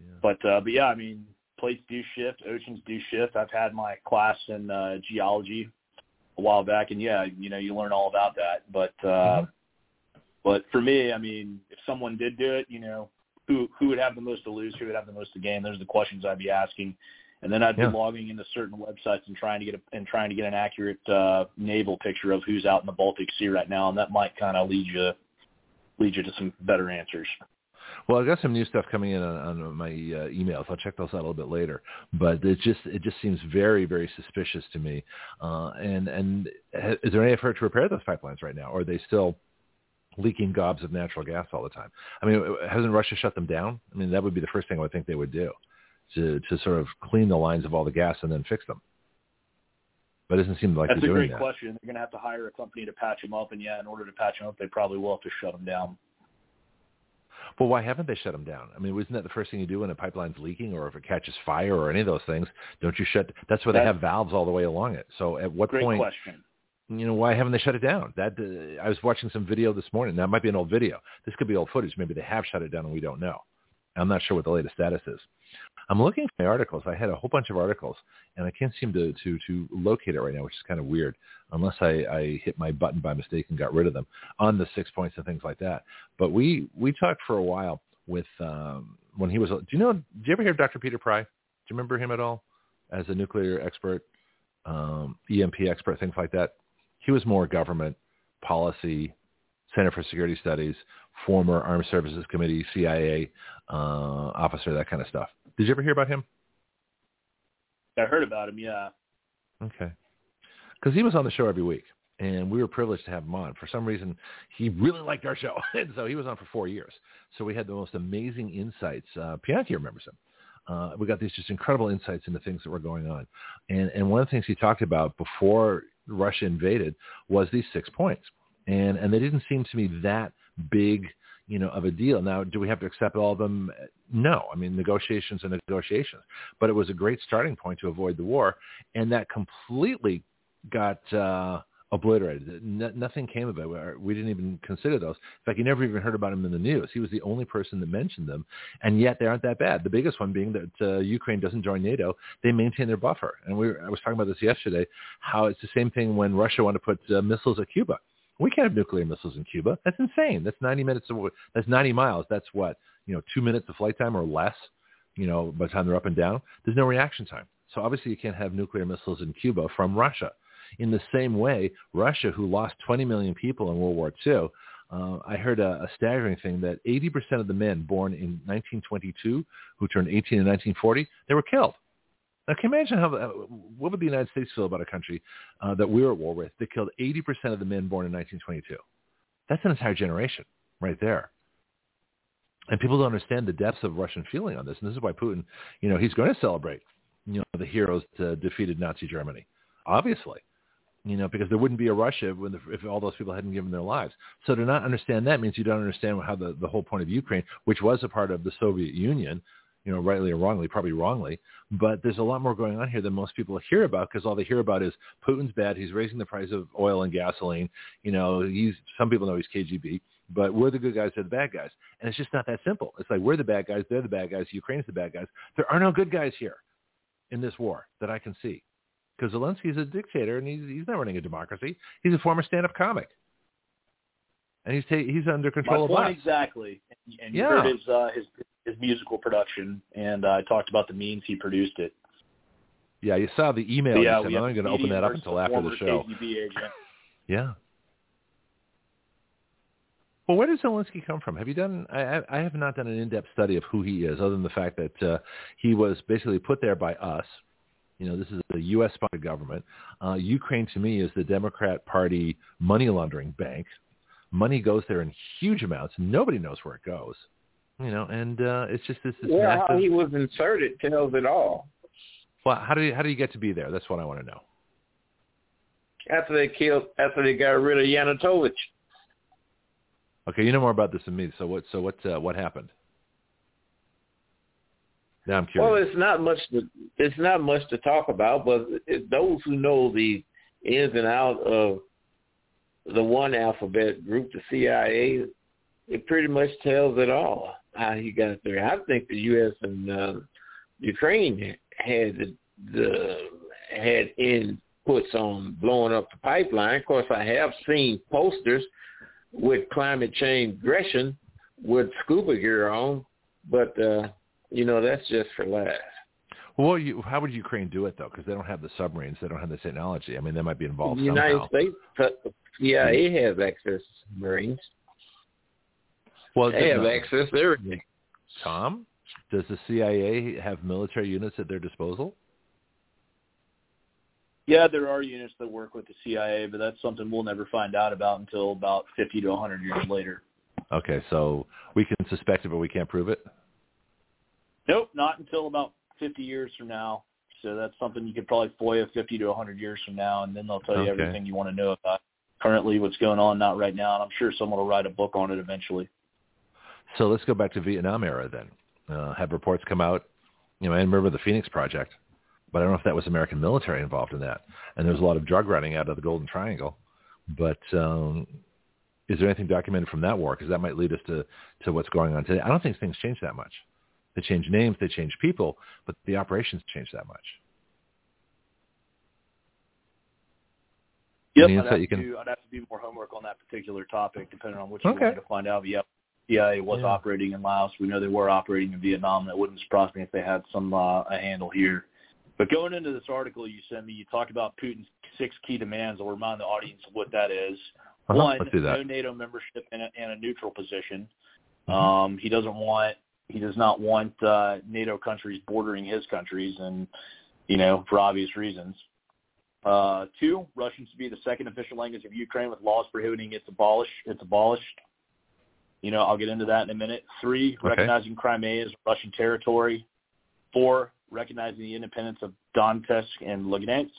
yeah. But uh, but yeah, I mean, plates do shift, oceans do shift. I've had my class in uh, geology a while back, and yeah, you know, you learn all about that. But uh, mm-hmm. but for me, I mean, if someone did do it, you know, who who would have the most to lose? Who would have the most to gain? Those are the questions I'd be asking and then I'd be logging into certain websites and trying to get a, and trying to get an accurate uh, naval picture of who's out in the Baltic Sea right now, and that might kind of lead you lead you to some better answers. Well, I got some new stuff coming in on, on my uh, emails. I'll check those out a little bit later. But it just it just seems very very suspicious to me. Uh, and and is there any effort to repair those pipelines right now, or are they still leaking gobs of natural gas all the time? I mean, hasn't Russia shut them down? I mean, that would be the first thing I would think they would do to, to sort of clean the lines of all the gas and then fix them. But it doesn't seem like That's they're doing that. That's a great question. They're going to have to hire a company to patch them up, and yeah, in order to patch them up, they probably will have to shut them down. Well, why haven't they shut them down? I mean, isn't that the first thing you do when a pipeline's leaking, or if it catches fire, or any of those things? Don't you shut? That's why they have valves all the way along it. So, at what great point? question. You know, why haven't they shut it down? That uh, I was watching some video this morning. That might be an old video. This could be old footage. Maybe they have shut it down and we don't know. I'm not sure what the latest status is. I'm looking for my articles. I had a whole bunch of articles, and I can't seem to to to locate it right now, which is kind of weird. Unless I, I hit my button by mistake and got rid of them on the six points and things like that. But we we talked for a while with um, when he was. Do you know? Did you ever hear of Dr. Peter Pry? Do you remember him at all as a nuclear expert, um, EMP expert, things like that? He was more government policy, Center for Security Studies, former Armed Services Committee, CIA uh, officer, that kind of stuff. Did you ever hear about him? I heard about him. Yeah. Okay. Because he was on the show every week, and we were privileged to have him on. For some reason, he really liked our show, and so he was on for four years. So we had the most amazing insights. Uh, Pianki remembers him. Uh, we got these just incredible insights into things that were going on, and and one of the things he talked about before Russia invaded was these six points, and and they didn't seem to me that big you know, of a deal. Now, do we have to accept all of them? No. I mean, negotiations are negotiations. But it was a great starting point to avoid the war, and that completely got uh, obliterated. No, nothing came of it. We didn't even consider those. In fact, you never even heard about him in the news. He was the only person that mentioned them, and yet they aren't that bad. The biggest one being that uh, Ukraine doesn't join NATO. They maintain their buffer. And we were, I was talking about this yesterday, how it's the same thing when Russia wanted to put uh, missiles at Cuba we can't have nuclear missiles in Cuba. That's insane. That's 90 minutes of that's 90 miles. That's what you know, two minutes of flight time or less. You know, by the time they're up and down, there's no reaction time. So obviously, you can't have nuclear missiles in Cuba from Russia. In the same way, Russia, who lost 20 million people in World War II, uh, I heard a, a staggering thing that 80% of the men born in 1922 who turned 18 in 1940, they were killed. Now, can you imagine how uh, what would the United States feel about a country uh, that we were at war with that killed 80% of the men born in 1922? That's an entire generation right there. And people don't understand the depths of Russian feeling on this, and this is why Putin, you know, he's going to celebrate, you know, the heroes that defeated Nazi Germany, obviously, you know, because there wouldn't be a Russia the, if all those people hadn't given their lives. So to not understand that means you don't understand how the, the whole point of Ukraine, which was a part of the Soviet Union, you know, rightly or wrongly, probably wrongly. But there's a lot more going on here than most people hear about because all they hear about is Putin's bad. He's raising the price of oil and gasoline. You know, he's some people know he's KGB, but we're the good guys, they're the bad guys, and it's just not that simple. It's like we're the bad guys, they're the bad guys, Ukraine's the bad guys. There are no good guys here in this war that I can see because Zelensky is a dictator and he's he's not running a democracy. He's a former stand-up comic. And he's ta- he's under My control point of us. exactly. And, you Yeah. heard his uh, his his musical production, and uh, I talked about the means he produced it. Yeah, you saw the email. Yeah, I'm not going to open that up until after the show. Yeah. Well, where does Zelensky come from? Have you done? I, I I have not done an in-depth study of who he is, other than the fact that uh, he was basically put there by us. You know, this is a U.S.-sponsored government. Uh, Ukraine, to me, is the Democrat Party money laundering bank. Money goes there in huge amounts. Nobody knows where it goes. You know, and uh, it's just this, this Well, massive. how he was inserted tells it all. well, how do you, how do you get to be there? That's what I want to know. After they killed, after they got rid of Yanukovych. Okay, you know more about this than me. So what? So what? Uh, what happened? Now I'm curious. Well, it's not much. To, it's not much to talk about, but those who know the ins and outs of the one alphabet group, the CIA, it pretty much tells it all how he got there. I think the U.S. and uh, Ukraine had the, the had inputs on blowing up the pipeline. Of course, I have seen posters with climate change aggression with scuba gear on, but uh, you know that's just for laughs. Well, you, how would Ukraine do it though? Because they don't have the submarines, they don't have the technology. I mean, they might be involved the United somehow. States, yeah, CIA has access to submarines. Well, They have no. access to everything. Tom, does the CIA have military units at their disposal? Yeah, there are units that work with the CIA, but that's something we'll never find out about until about 50 to 100 years later. Okay, so we can suspect it, but we can't prove it. Nope, not until about 50 years from now. So that's something you could probably FOIA 50 to 100 years from now, and then they'll tell you Okay. everything you want to know about currently what's going on, not right now. And I'm sure someone will write a book on it eventually. So let's go back to Vietnam era then. Uh, have reports come out? You know, I remember the Phoenix Project, but I don't know if that was American military involved in that. And there was a lot of drug running out of the Golden Triangle. But um, is there anything documented from that war? Because that might lead us to to what's going on today. I don't think things change that much. They change names, they change people, but the operations change that much. Yep, I'd have, you to can- do, I'd have to do more homework on that particular topic, depending on what you Okay. wanted to find out. Yeah, CIA was Yeah. operating in Laos. We know they were operating in Vietnam. That wouldn't surprise me if they had some uh, a handle here. But going into this article you sent me, you talked about Putin's six key demands. I'll remind the audience of what that is. Uh-huh, One, that. no NATO membership and a, and a neutral position. Mhm. Um, he doesn't want he does not want uh, NATO countries bordering his countries, and you know for obvious reasons. Uh, two, Russian to be the second official language of Ukraine with laws prohibiting its abolish its abolished. You know, I'll get into that in a minute. Three, Okay. recognizing Crimea as Russian territory. Four, recognizing the independence of Donetsk and Lugansk.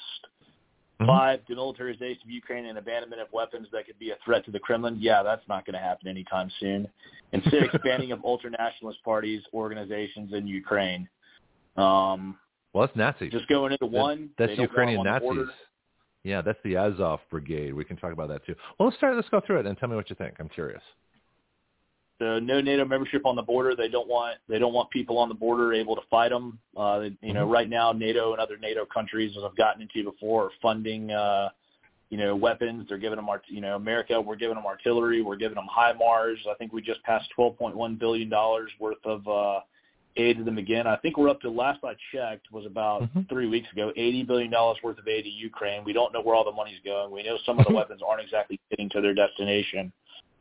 Mhm. Five, demilitarization of Ukraine and abandonment of weapons that could be a threat to the Kremlin. Yeah, that's not going to happen anytime soon. And six, banning of ultranationalist parties, organizations in Ukraine. Um, Well, that's Nazis. just going into That- one, that's Ukrainian on Nazis. Yeah, that's the Azov Brigade. We can talk about that too. Well, let's start. Let's go through it and tell me what you think. I'm curious. So no NATO membership on the border. They don't want they don't want people on the border able to fight them. Uh, they- you know, Mhm. right now NATO and other NATO countries, as I've gotten into before, are funding uh, you know weapons. They're giving them art. You know, America, we're giving them artillery. We're giving them HIMARS. I think we just passed 12.1 billion dollars worth of uh, aid to them again. I think we're up to last I checked was about Mhm. three weeks ago, 80 billion dollars worth of aid to Ukraine. We don't know where all the money's going. We know some of the Mhm. weapons aren't exactly getting to their destination.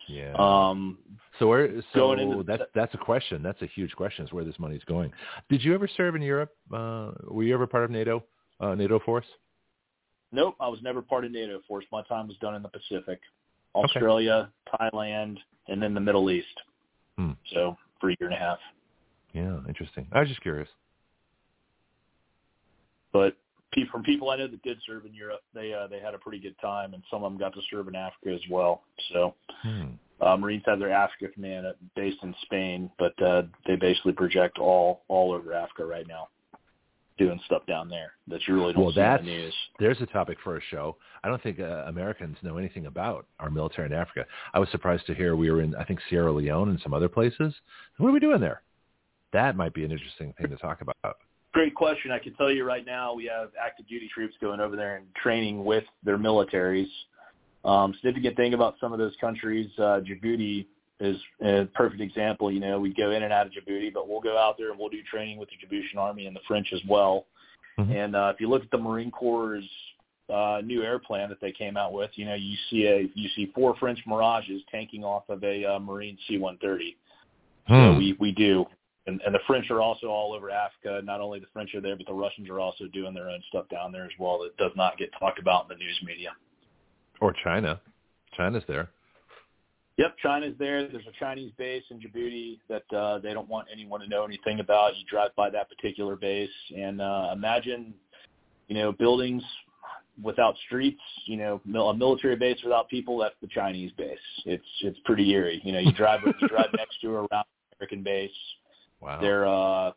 Yeah. Um, so where? So into- that's that's a question. That's a huge question. Is where this money's going? Did you ever serve in Europe? Uh, were you ever part of NATO? Uh, NATO force? Nope, I was never part of NATO force. My time was done in the Pacific, Australia, Thailand, and then the Middle East. Hmm. So for a year and a half. Yeah, interesting. I was just curious. But pe- from people I know that did serve in Europe, they uh, they had a pretty good time, and some of them got to serve in Africa as well. So Hmm. uh, Marines have their Africa command based in Spain, but uh, they basically project all all over Africa right now, doing stuff down there that you really don't Well, see in that's the news. there's a topic for a show. I don't think uh, Americans know anything about our military in Africa. I was surprised to hear we were in, I think, Sierra Leone and some other places. What are we doing there? That might be an interesting thing to talk about. Great question. I can tell you right now we have active duty troops going over there and training with their militaries. Um, significant thing about some of those countries, uh, Djibouti is a perfect example. You know, we go in and out of Djibouti, but we'll go out there and we'll do training with the Djiboutian army and the French as well. Mm-hmm. And uh, if you look at the Marine Corps' uh, new airplane that they came out with, you know, you see a you see four French Mirages tanking off of a uh, Marine C-130. So Hmm. we we do, and, and the French are also all over Africa. Not only the French are there, but the Russians are also doing their own stuff down there as well that does not get talked about in the news media. Or China. China's there. Yep, China's there. There's a Chinese base in Djibouti that uh, they don't want anyone to know anything about. You drive by that particular base, and uh, imagine, you know, buildings without streets. You know, a military base without people. That's the Chinese base. It's it's pretty eerie. You know, you drive you drive next to or around American base. Wow. There, uh,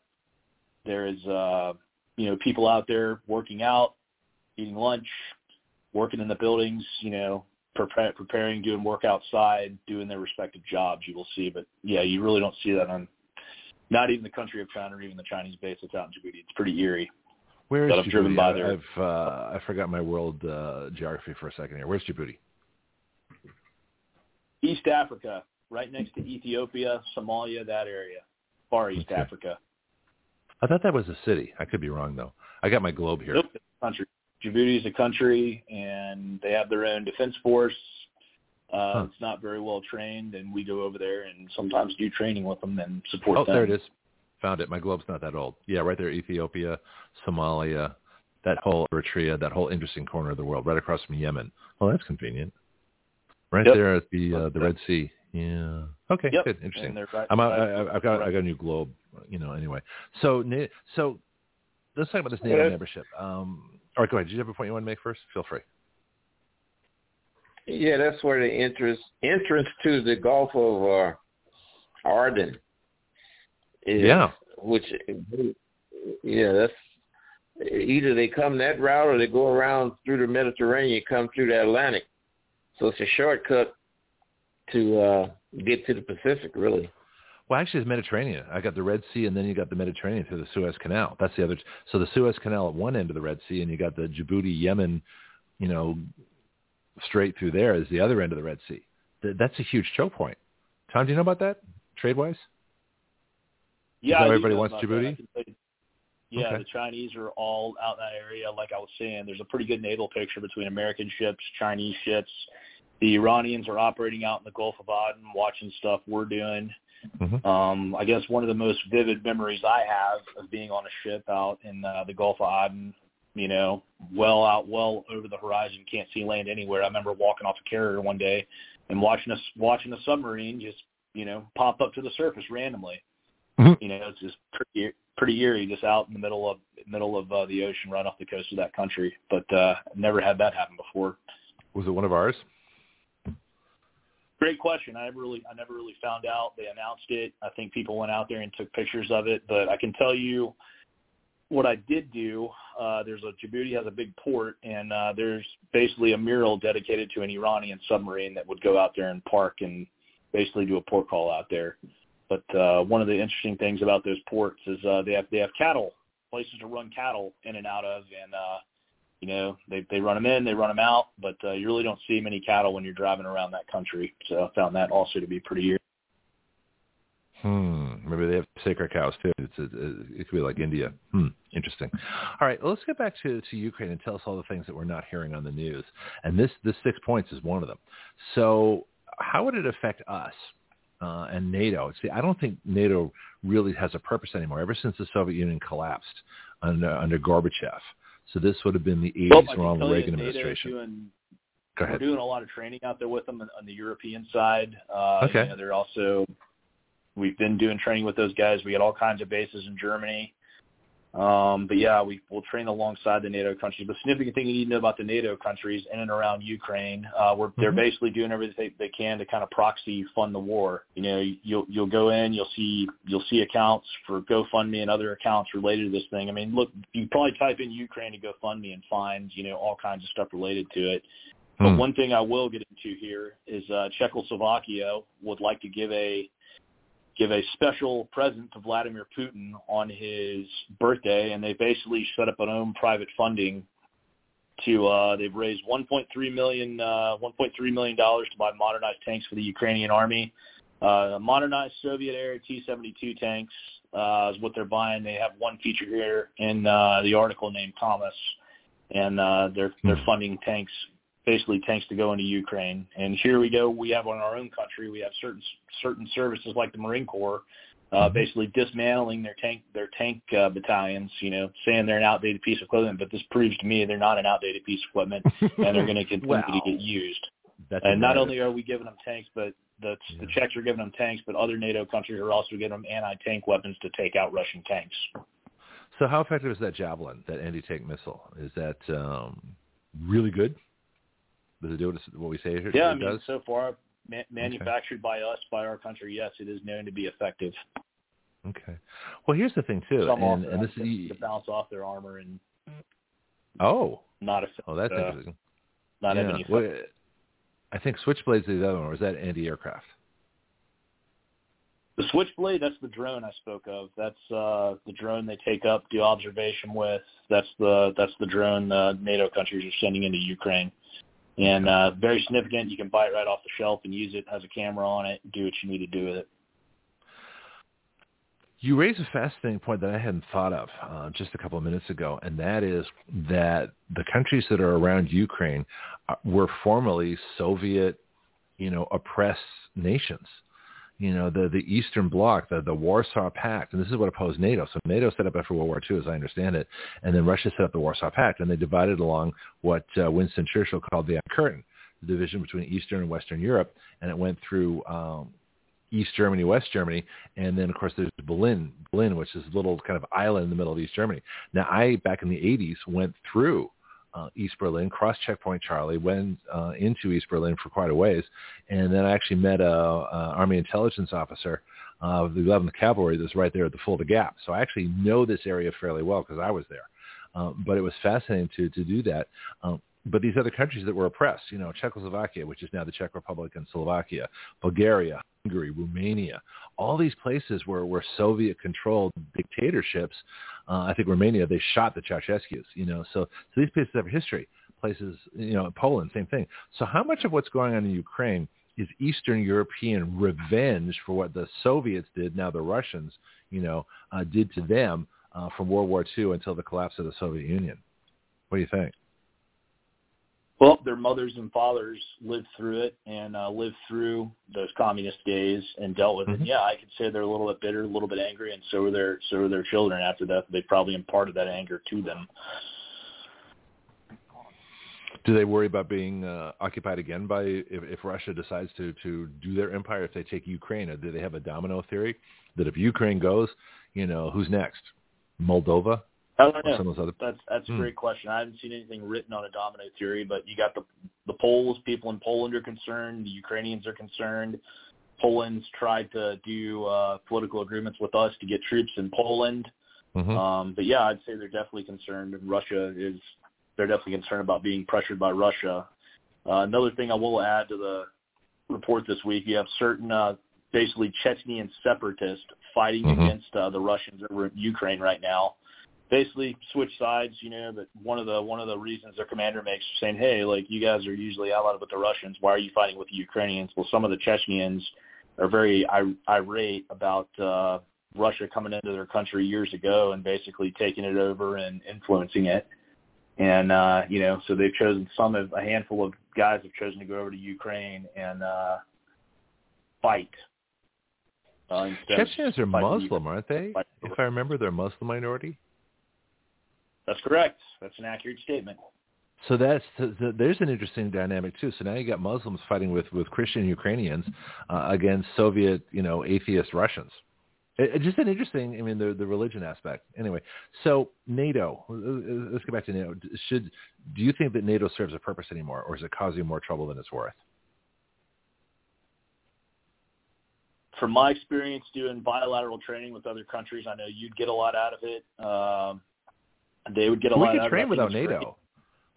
there is, uh, you know, people out there working out, eating lunch, working in the buildings. You know, prepare, preparing, doing work outside, doing their respective jobs. You will see, but yeah, you really don't see that on not even the country of China or even the Chinese base that's out in Djibouti. It's pretty eerie. Where is that I've driven Djibouti? by there. I've uh, I forgot my world uh, geography for a second here. Where's Djibouti? East Africa, right next to Ethiopia, Somalia, that area, far East Okay. Africa. I thought that was a city. I could be wrong though. I got my globe here. Nope, country. Djibouti is a country, and they have their own defense force. Uh, Huh. It's not very well trained, and we go over there and sometimes do training with them and support Oh, them. Oh, there it is. Found it. My globe's not that old. Yeah, right there. Ethiopia, Somalia, that whole Eritrea, that whole interesting corner of the world, right across from Yemen. Well, that's convenient. Right Yep. there at the uh, the Red Sea. Yeah. Okay. Yep. Good. Interesting. Right- I'm out, right- I, I've got I got a new globe. You know. Anyway. So so let's talk about this NATO Yeah. membership. Um, all right. Go ahead. Did you have a point you want to make first? Feel free. Yeah, that's where the entrance entrance to the Gulf of uh, Aden is. Yeah. Which, yeah, that's either they come that route or they go around through the Mediterranean, come through the Atlantic. So it's a shortcut to uh, get to the Pacific, really. Well, actually, it's Mediterranean. I got the Red Sea, and then you got the Mediterranean through the Suez Canal. That's the other. So the Suez Canal at one end of the Red Sea, and you got the Djibouti, Yemen, you know, straight through there is the other end of the Red Sea. Th- That's a huge choke point. Tom, do you know about that trade wise? Yeah, how everybody wants. Djibouti? I can tell you- Yeah, Okay. the Chinese are all out in that area. Like I was saying, there's a pretty good naval picture between American ships, Chinese ships. The Iranians are operating out in the Gulf of Aden, watching stuff we're doing. Mhm. Um, I guess one of the most vivid memories I have of being on a ship out in uh, the Gulf of Aden, you know, well out, well over the horizon, can't see land anywhere. I remember walking off a carrier one day and watching us watching a submarine just, you know, pop up to the surface randomly. Mhm. You know, it's just pretty pretty eerie, just out in the middle of middle of uh, the ocean, right off the coast of that country. But uh, never had that happen before. Was it one of ours? Great question. I really I never really found out. They announced it. I think people went out there and took pictures of it. But I can tell you what I did do. Uh, there's a Djibouti has a big port, and uh, there's basically a mural dedicated to an Iranian submarine that would go out there and park and basically do a port call out there. But uh, one of the interesting things about those ports is uh, they have they have cattle places to run cattle in and out of, and uh, you know they they run them in, they run them out, but uh, you really don't see many cattle when you're driving around that country. So I found that also to be pretty. Hmm. Maybe they have sacred cows too. It's a, it could be like India. Hmm. Interesting. All right. Let's get back to, to Ukraine and tell us all the things that we're not hearing on the news. And this this six points is one of them. So how would it affect us uh, and NATO? See, I don't think NATO really has a purpose anymore. Ever since the Soviet Union collapsed under under Gorbachev. So this would have been the 80s Well, the Reagan administration. Doing, Go we're doing a lot of training out there with them on, on the European side. Uh, Okay. You know, they're also we've been doing training with those guys. We got all kinds of bases in Germany. Um, but yeah, we will train alongside the NATO countries. But significant thing you need to know about the NATO countries in and around Ukraine, uh, we're, they're Mhm. basically doing everything they can to kind of proxy fund the war. You know, you'll you'll go in, you'll see you'll see accounts for GoFundMe and other accounts related to this thing. I mean, look, you probably type in Ukraine to GoFundMe and find you know all kinds of stuff related to it. But Hmm. one thing I will get into here is uh, Czechoslovakia would like to give a give a special present to Vladimir Putin on his birthday, and they basically set up an own private funding to uh, they've raised 1.3 million uh, 1.3 million dollars to buy modernized tanks for the Ukrainian army. Uh, modernized Soviet-era T-72 tanks uh, is what they're buying. They have one feature here in uh, the article named Thomas, and uh, they're they're funding tanks, basically tanks to go into Ukraine. And here we go. We have on our own country, we have certain certain services like the Marine Corps uh, basically dismantling their tank their tank uh, battalions. You know, saying they're an outdated piece of equipment, but this proves to me they're not an outdated piece of equipment, and they're going to continue Wow. to get used. That's and not only are we giving them tanks, but the the Czechs are giving them tanks, but other NATO countries are also giving them anti-tank weapons to take out Russian tanks. So how effective is that Javelin, that anti-tank missile? Is that um, really good? Does it do what what we say it, Yeah, it I mean, does? so far ma- manufactured by us, by our country, yes, it is known to be effective. Okay. Well, here's the thing too, Some and, and this is to bounce off their armor and oh not affect, oh that's uh, interesting. not yeah. have any effect. Well, I think Switchblades is the other one, or is that anti-aircraft? The Switchblade, that's the drone I spoke of. That's uh, the drone they take up, do observation with. That's the that's the drone uh, NATO countries are sending into Ukraine, and uh, very significant. You can buy it right off the shelf and use it. Has a camera on it. Do what you need to do with it. You raise a fascinating point that I hadn't thought of uh, just a couple of minutes ago, and that is that the countries that are around Ukraine uh, were formerly Soviet, you know, oppressed nations. You know, the the Eastern Bloc, the the Warsaw Pact, and this is what opposed NATO. So NATO set up after World War II, as I understand it, and then Russia set up the Warsaw Pact, and they divided along what uh, Winston Churchill called the Curtain, the division between Eastern and Western Europe, and it went through um, East Germany, West Germany, and then of course there's Berlin, Berlin, which is a little kind of island in the middle of East Germany. Now I back in the 80s went through uh, East Berlin, crossed checkpoint Charlie, went uh, into East Berlin for quite a ways, and then I actually met a, a Army intelligence officer uh, of the 11th Cavalry that's right there at the Fulda Gap. So I actually know this area fairly well because I was there. Um, but it was fascinating to to do that. Um, but these other countries that were oppressed, you know, Czechoslovakia, which is now the Czech Republic and Slovakia, Bulgaria, Hungary, Romania, all these places were, were Soviet-controlled dictatorships. Uh, I think Romania, they shot the Ceausescu's, you know, so, so these places have history. Places, you know, Poland, same thing. So how much of what's going on in Ukraine is Eastern European revenge for what the Soviets did, now the Russians, you know, uh, did to them uh, from World War II until the collapse of the Soviet Union? What do you think? Well, their mothers and fathers lived through it and uh, lived through those communist days and dealt with it. Mhm. Yeah, I could say they're a little bit bitter, a little bit angry, and so are their so are their children. After that, they probably imparted that anger to them. Do they worry about being uh, occupied again by if, if Russia decides to to do their empire? If they take Ukraine, or do they have a domino theory that if Ukraine goes, you know, who's next? Moldova I don't know. of those other. That's that's a Hmm. great question. I haven't seen anything written on a domino theory, but you got the the Poles. People in Poland are concerned. The Ukrainians are concerned. Poland's tried to do uh, political agreements with us to get troops in Poland. Mhm. Um, but yeah, I'd say they're definitely concerned, and Russia is they're definitely concerned about being pressured by Russia. Uh, another thing I will add to the report this week, you have certain uh, basically Chechnyan separatists fighting Mhm. against uh, the Russians over in Ukraine right now. Basically, switch sides. You know, but one of the one of the reasons their commander makes saying, "Hey, like you guys are usually allied with the Russians. Why are you fighting with the Ukrainians?" Well, some of the Chechnyans are very ir- irate about uh, Russia coming into their country years ago and basically taking it over and influencing it. And uh, you know, so they've chosen some of a handful of guys have chosen to go over to Ukraine and uh, fight. Uh, Chechens are Muslim, aren't they? If I remember, they're a Muslim minority. That's correct. That's an accurate statement. So that's th- th- there's an interesting dynamic too. So now you got Muslims fighting with with Christian Ukrainians uh, against Soviet, you know, atheist Russians. It, it's just an interesting. I mean, the the religion aspect. Anyway, so NATO. uh, Let's get back to NATO. Should do you think that NATO serves a purpose anymore, or is it causing more trouble than it's worth? From my experience doing bilateral training with other countries, I know you'd get a lot out of it. Um, they would get a we lot could out train without I think it's NATO. great.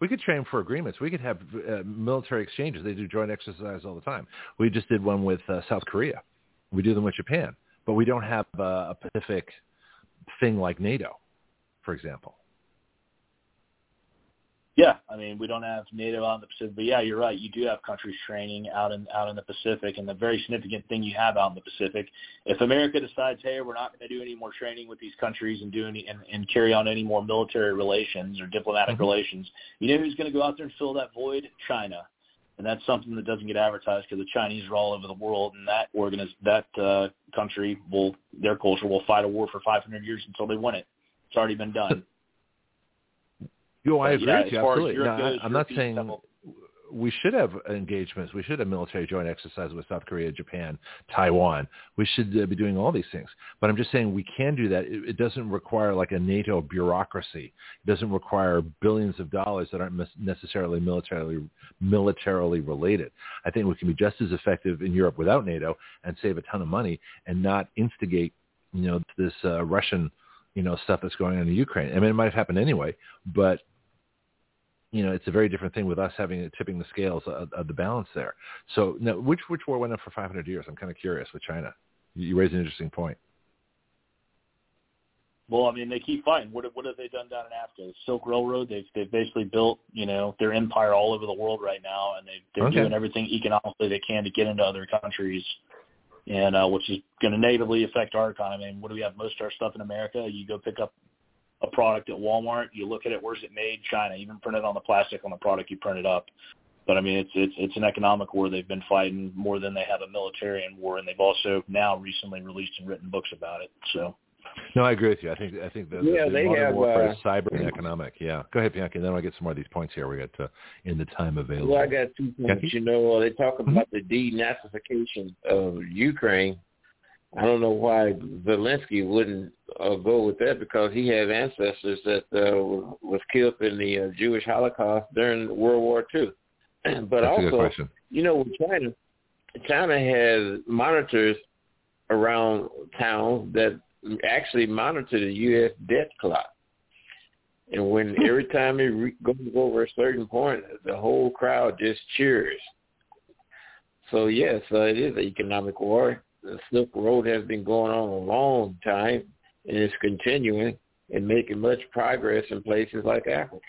We could train for agreements. We could have uh, military exchanges. They do joint exercise all the time. We just did one with uh, South Korea. We do them with Japan, but we don't have uh, a Pacific thing like NATO, for example. Yeah, I mean we don't have NATO out in the Pacific, but yeah, you're right. You do have countries training out in out in the Pacific, and the very significant thing you have out in the Pacific, if America decides, hey, we're not going to do any more training with these countries and do any and, and carry on any more military relations or diplomatic Mm-hmm. relations, you know who's going to go out there and fill that void? China, and that's something that doesn't get advertised because the Chinese are all over the world, and that organiz- that uh, country will their culture will fight a war for 500 years until they win it. It's already been done. Yo, I agree yeah, with you as far as absolutely. No, goes, I'm not saying stuff we should have engagements. We should have military joint exercises with South Korea, Japan, Taiwan. We should uh, be doing all these things. But I'm just saying we can do that. It, it doesn't require like a NATO bureaucracy. It doesn't require billions of dollars that aren't necessarily militarily militarily related. I think we can be just as effective in Europe without NATO and save a ton of money and not instigate, you know, this uh, Russian, you know, stuff that's going on in Ukraine. I mean, it might have happened anyway, but you know, it's a very different thing with us having tipping the scales of, of the balance there. So, now, which which war went on for 500 years? I'm kind of curious with China. You, you raise an interesting point. Well, I mean, they keep fighting. What have, what have they done down in Africa? The Silk Railroad. They've they've basically built you know their empire all over the world right now, and they they're Okay. doing everything economically they can to get into other countries, and uh, which is going to negatively affect our economy. And what do we have? Most of our stuff in America. You go pick up a product at Walmart, you look at it, where's it made? China. Even printed on the plastic on the product you printed up. But I mean, it's it's it's an economic war they've been fighting more than they have a military and war, and they've also now recently released and written books about it. So. No, I agree with you. I think I think the, Yeah, the they modern have, warfare uh, is cyber and economic. Yeah, go ahead, Bianchi. Then I'll get some more of these points here. We got uh, in the time available. Well, I got two points. Jackie? You know, uh, they talk Mm-hmm. about the denazification of Ukraine. I don't know why Zelensky wouldn't uh, go with that because he had ancestors that uh, was killed in the uh, Jewish Holocaust during World War II. but That's also, you know, with China, China has monitors around towns that actually monitor the U.S. debt clock. And when every time it re- goes over a certain point, the whole crowd just cheers. So yes, uh, it is an economic war. The Silk Road has been going on a long time, and it's continuing and making much progress in places like Africa.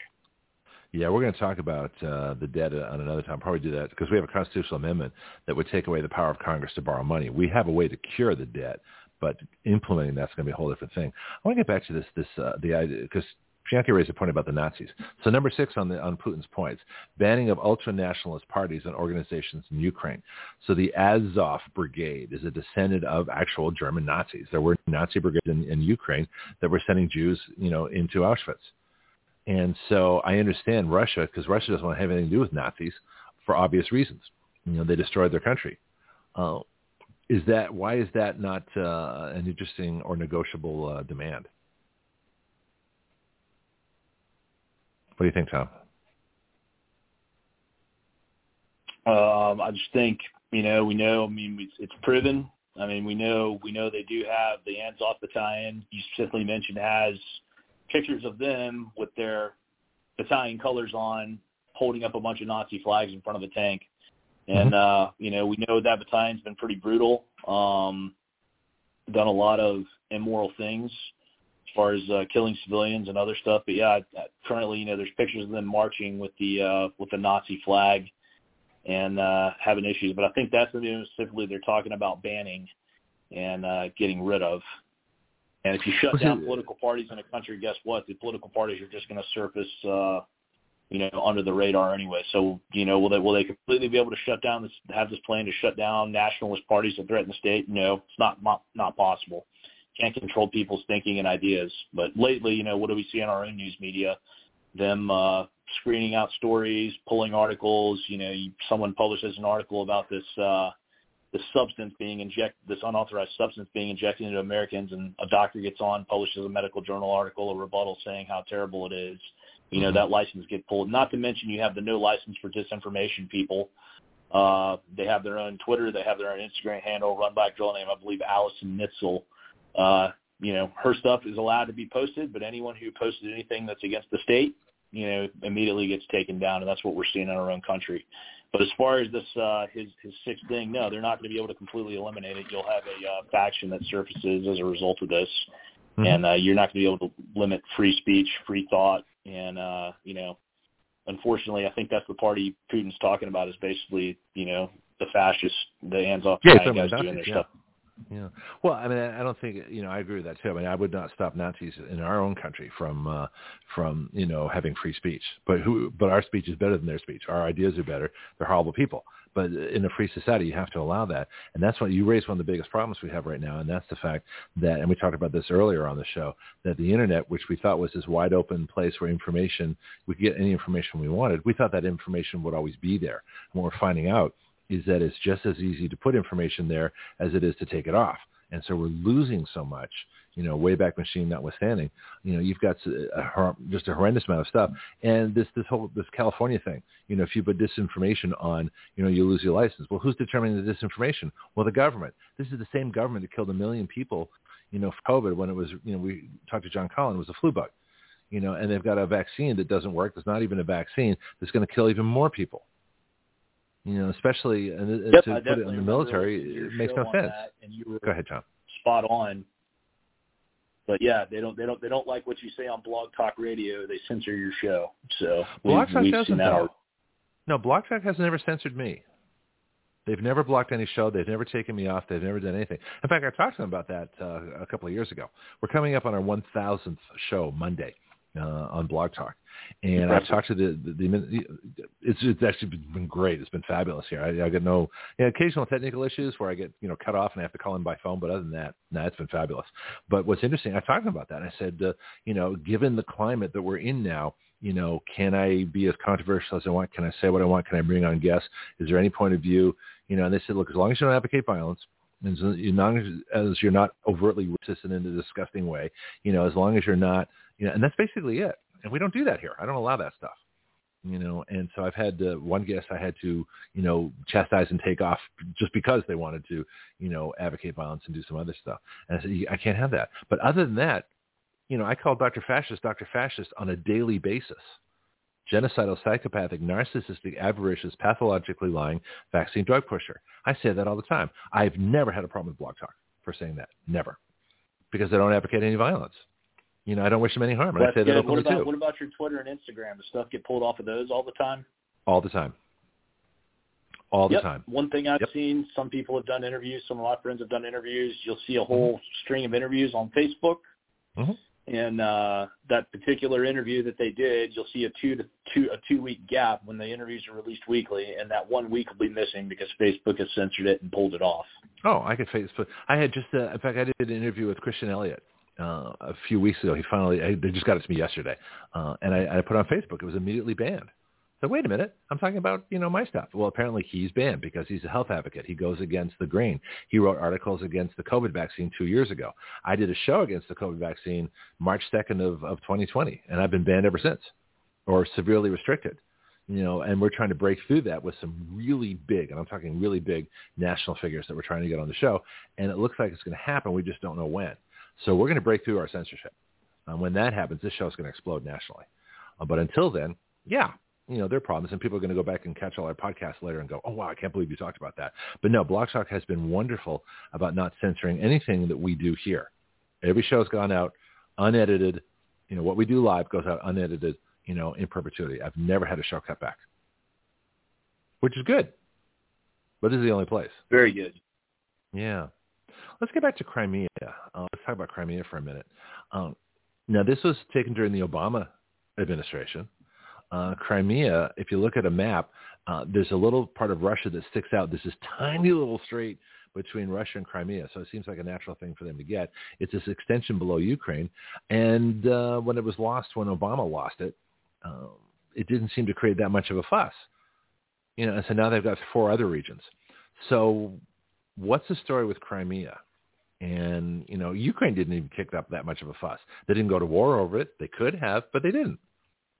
Yeah, we're going to talk about uh, the debt on another time. Probably do that because we have a constitutional amendment that would take away the power of Congress to borrow money. We have a way to cure the debt, but implementing that's going to be a whole different thing. I want to get back to this this uh, the idea because Bianchi raised a point about the Nazis. So number six on the on Putin's points, banning of ultra-nationalist parties and organizations in Ukraine. So the Azov Brigade is a descendant of actual German Nazis. There were Nazi brigades in, in Ukraine that were sending Jews, you know, into Auschwitz. And so I understand Russia because Russia doesn't want to have anything to do with Nazis for obvious reasons. You know, they destroyed their country. Uh, is that why is that not uh, an interesting or negotiable uh, demand? What do you think, Tom? Um, I just think you know we know. I mean, it's, it's proven. I mean, we know we know they do have the Azov Battalion. You specifically mentioned has pictures of them with their battalion colors on, holding up a bunch of Nazi flags in front of a tank. And uh, you know, we know that battalion's been pretty brutal. Um, done a lot of immoral things far as uh, killing civilians and other stuff. But yeah, I- I- currently, you know, there's pictures of them marching with the uh, with the Nazi flag and uh, having issues. But I think that's the news specifically they're talking about banning and uh, getting rid of. And if you shut down political parties in a country, guess what? The political parties are just going to surface, uh, you know, under the radar anyway. So, you know, will they will they completely be able to shut down this? Have this plan to shut down nationalist parties that threaten the state? No, it's not not, not possible. Can't control people's thinking and ideas. But lately, you know, what do we see in our own news media? Them uh, screening out stories, pulling articles. You know, you, someone publishes an article about this. Uh, this substance being injected, this unauthorized substance being injected into Americans, and a doctor gets on, publishes a medical journal article, a rebuttal saying how terrible it is. You know, that license get pulled. Not to mention you have the no license for disinformation people. Uh, they have their own Twitter, they have their own Instagram handle run by a girl named, I believe, Allison Nitzel. Uh, you know, her stuff is allowed to be posted, but anyone who posted anything that's against the state, you know, immediately gets taken down, and that's what we're seeing in our own country. But as far as this uh, his his sixth thing, no, they're not going to be able to completely eliminate it. You'll have a uh, faction that surfaces as a result of this, Mhm. and uh, you're not going to be able to limit free speech, free thought, and uh, you know unfortunately, I think that's the party Putin's talking about is basically, you know, the fascists, the hands off Yeah, China he's talking guys doing their yeah. stuff. Yeah. Well, I mean, I don't think you know. I agree with that too. I mean, I would not stop Nazis in our own country from uh, from you know having free speech. But who? But our speech is better than their speech. Our ideas are better. They're horrible people. But in a free society, you have to allow that. And that's what you raised one of the biggest problems we have right now, and that's the fact that, and we talked about this earlier on the show, that the internet, which we thought was this wide open place where information, we could get any information we wanted, we thought that information would always be there. And what we're finding out is that it's just as easy to put information there as it is to take it off. And so we're losing so much, you know, Wayback Machine notwithstanding. You know, you've got a, just a horrendous amount of stuff. And this this whole this California thing, you know, if you put disinformation on, you know, you lose your license. Well, who's determining the disinformation? Well, the government. This is the same government that killed a million people, you know, for COVID when it was, you know, we talked to John Collin, it was a flu bug, you know, and they've got a vaccine that doesn't work. There's not even a vaccine that's going to kill even more people. You know, especially and it- Yep, to I put it in the military, listening to your it makes no sense. and you were Go ahead, John. spot on. But yeah, they don't they don't they don't like what you say on Blog Talk Radio. They censor your show. So Blog Talk doesn't that. No, Blog Talk has never censored me. They've never blocked any show. They've never taken me off. They've never done anything. In fact, I talked to them about that uh, a couple of years ago. We're coming up on our 1,000th show Monday uh, on Blog Talk, and I've talked to the, the, the it's it's actually been great. It's been fabulous here. I, I get no you know, occasional technical issues where I get you know cut off and I have to call in by phone, but other than that, no, it's been fabulous. But what's interesting, I talked about that. I said, uh, you know, given the climate that we're in now, you know, can I be as controversial as I want? Can I say what I want? Can I bring on guests? Is there any point of view? You know, and they said, look, as long as you don't advocate violence, as long as, as you're not overtly racist and in a disgusting way, you know, as long as you're not, you know, and that's basically it. And we don't do that here. I don't allow that stuff. You know, and so I've had uh, one guest I had to, you know, chastise and take off just because they wanted to, you know, advocate violence and do some other stuff. And I said, I can't have that. But other than that, you know, I call Dr. Fascist Dr. Fascist on a daily basis. Genocidal, psychopathic, narcissistic, avaricious, pathologically lying vaccine drug pusher. I say that all the time. I've never had a problem with Blog Talk for saying that. Never. Because I don't advocate any violence. You know, I don't wish them any harm. I say that good. What openly about too. what about your Twitter and Instagram? Does stuff get pulled off of those all the time? All the time. All the Yep. time. One thing I've Yep. seen, some people have done interviews. Some of my friends have done interviews. You'll see Mm-hmm. a whole string of interviews on Facebook. Mhm. And uh, that particular interview that they did, you'll see a two to two a two week gap when the interviews are released weekly, and that one week will be missing because Facebook has censored it and pulled it off. Oh, I could Facebook. I had just, uh, in fact, I did an interview with Christian Elliott uh, a few weeks ago. He finally, I, they just got it to me yesterday, uh, and I, I put on Facebook. It was immediately banned. So wait a minute, I'm talking about you know my stuff. Well, apparently he's banned because he's a health advocate. He goes against the grain. He wrote articles against the COVID vaccine two years ago. I did a show against the COVID vaccine March 2nd of, of 2020, and I've been banned ever since, or severely restricted you know, and we're trying to break through that with some really big, and I'm talking really big national figures that we're trying to get on the show, and it looks like it's going to happen. We just don't know when. So we're going to break through our censorship. And when that happens, this show is going to explode nationally. Uh, but until then, yeah, you know, there are problems, and people are going to go back and catch all our podcasts later and go, oh, wow, I can't believe you talked about that. But no, Blog Talk has been wonderful about not censoring anything that we do here. Every show's gone out unedited. You know, what we do live goes out unedited you know, in perpetuity. I've never had a show cut back, which is good. But this is the only place. Very good. Yeah. Let's get back to Crimea. Uh, let's talk about Crimea for a minute. Um, now, this was taken during the Obama administration. Uh, Crimea, if you look at a map, uh, there's a little part of Russia that sticks out. There's this tiny little strait between Russia and Crimea, so it seems like a natural thing for them to get. It's this extension below Ukraine, and uh, when it was lost, when Obama lost it, um, it didn't seem to create that much of a fuss. You know, and so now they've got four other regions. So what's the story with Crimea? And, you know, Ukraine didn't even kick up that much of a fuss. They didn't go to war over it. They could have, but they didn't.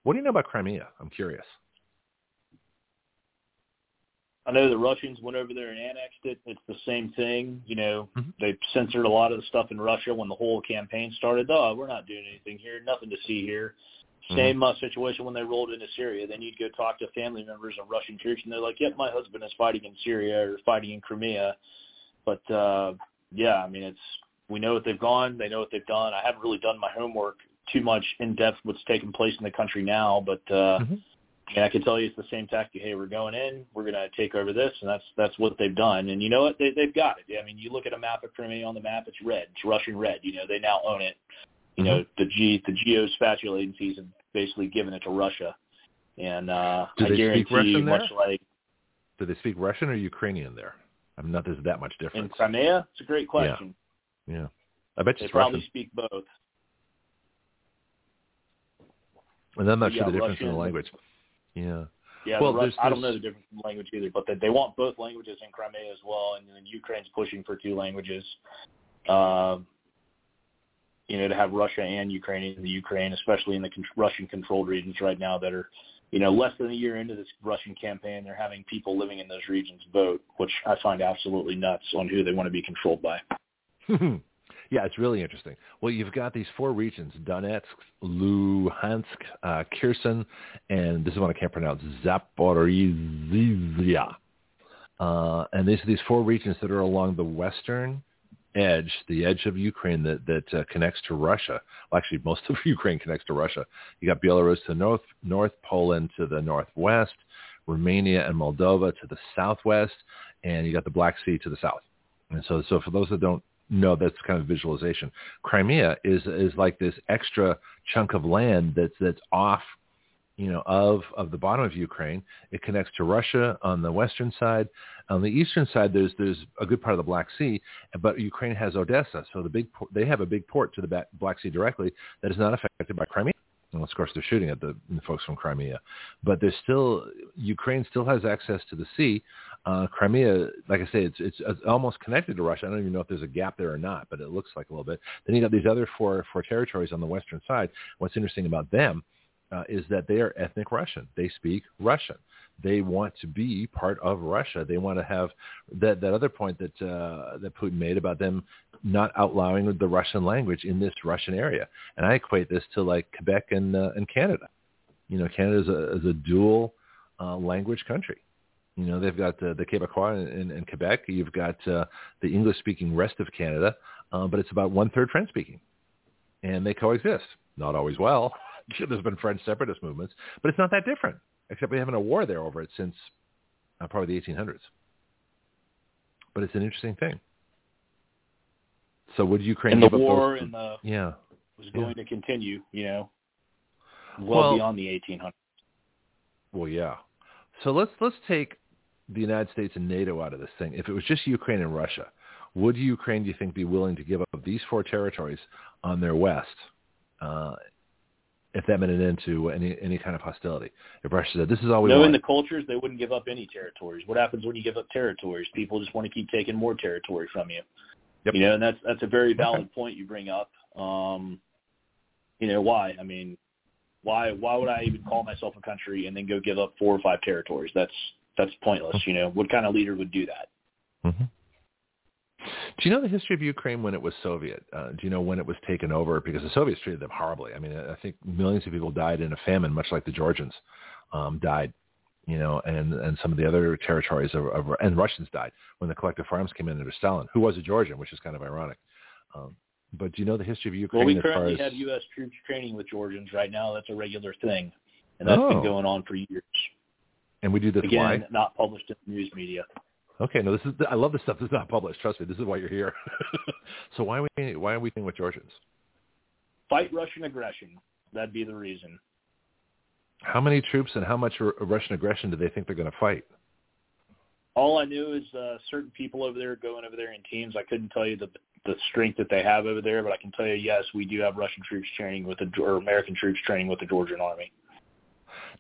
What do you know about Crimea? I'm curious. I know the Russians went over there and annexed it. It's the same thing. You know, Mm-hmm. they censored a lot of the stuff in Russia when the whole campaign started. Oh, we're not doing anything here. Nothing to see here. Mm-hmm. Same uh, situation when they rolled into Syria. Then you'd go talk to family members of Russian troops, and they're like, "Yep, my husband is fighting in Syria or fighting in Crimea." But uh, yeah, I mean, it's we know what they've gone. They know what they've done. I haven't really done my homework too much in depth what's taking place in the country now, but uh, Mhm. And I can tell you it's the same tactic. Hey, we're going in. We're going to take over this, and that's that's what they've done. And you know what? They they've got it. I mean, you look at a map of Crimea on the map. It's red. It's Russian red. You know, they now own it. You know, Mm-hmm. the G the geospatial agencies have basically given it to Russia. And uh, Do I they speak Russian you, there? like Do they speak Russian or Ukrainian there? I'm not. There's that much difference. in. Crimea, it's a great question. Yeah, I bet you They probably Russian. speak both. And I'm not sure the difference in the language. Yeah. Yeah, Well, the Rus- there's- I don't know the difference in language either, but they, they want both languages in Crimea as well, and then Ukraine's pushing for two languages. Um, you know, to have Russia and Ukraine in the Ukraine, especially in the con- Russian-controlled regions right now that are, you know, less than a year into this Russian campaign, they're having people living in those regions vote, which I find absolutely nuts on who they want to be controlled by. yeah, it's really interesting. Well, you've got these four regions: Donetsk, Luhansk, uh, Kherson, and this is one I can't pronounce: Zaporizhzhia. Uh, and these are these four regions that are along the western edge, the edge of Ukraine that that uh, connects to Russia. Well, actually, most of Ukraine connects to Russia. You got Belarus to the north, north Poland to the northwest, Romania and Moldova to the southwest, and you got the Black Sea to the south. And so, so for those that don't know, that's kind of visualization. Crimea is is like this extra chunk of land that's that's off, you know, of of the bottom of Ukraine. It connects to Russia on the western side. On the eastern side, there's there's a good part of the Black Sea, but Ukraine has Odessa, so the big they have a big port to the Black Sea directly that is not affected by Crimea. Of course, they're shooting at the, the folks from Crimea, but there's still Ukraine still has access to the sea. Uh, Crimea, like I say, it's, it's it's almost connected to Russia. I don't even know if there's a gap there or not, but it looks like a little bit. Then you got these other four four territories on the western side. What's interesting about them uh, is that they are ethnic Russian. They speak Russian. They want to be part of Russia. They want to have that that other point that uh, that Putin made about them not outlawing the Russian language in this Russian area. And I equate this to like Quebec and uh, and Canada. You know, Canada is a, is a dual uh, language country. You know, they've got the, the Quebecois in, Quebec. You've got uh, the English-speaking rest of Canada, uh, but it's about one-third French-speaking, and they coexist. Not always well. There's been French separatist movements, but it's not that different. Except we haven't a war there over it since uh, probably the 1800s. But it's an interesting thing. So would Ukraine And the war those? and the yeah. was going to continue, you know, well, Well- beyond the 1800s. Well, yeah. So let's let's take the United States and NATO out of this thing. If it was just Ukraine and Russia, would Ukraine, do you think, be willing to give up these four territories on their west, uh, if that meant an end to any any kind of hostility? If Russia said, "This is all we Knowing want," the cultures, they wouldn't give up any territories. What happens when you give up territories? People just want to keep taking more territory from you. Yep. You know, and that's that's a very valid point you bring up. Um, you know why? I mean, why why would I even call myself a country and then go give up four or five territories? That's that's pointless. You know, what kind of leader would do that? Mhm. Do you know the history of Ukraine when it was Soviet? Uh, do you know when it was taken over? Because the Soviets treated them horribly. I mean, I think millions of people died in a famine, much like the Georgians um, died. You know, and and some of the other territories of, of and Russians died when the collective farms came in under Stalin, who was a Georgian, which is kind of ironic. Um, but do you know the history of Ukraine Well, we as currently as have U.S. troops training with Georgians right now. That's a regular thing, and that's Oh. been going on for years. and we do this Again, why? not published in the news media. Okay, no, this is I love this stuff that's not published. Trust me, this is why you're here. so why are we why are we doing with Georgians? Fight Russian aggression. That'd be the reason. How many troops and how much R- Russian aggression do they think they're going to fight? All I knew is uh, certain people over there going over there in teams. I couldn't tell you the the strength that they have over there, but I can tell you, yes, we do have Russian troops training with the or American troops training with the Georgian army.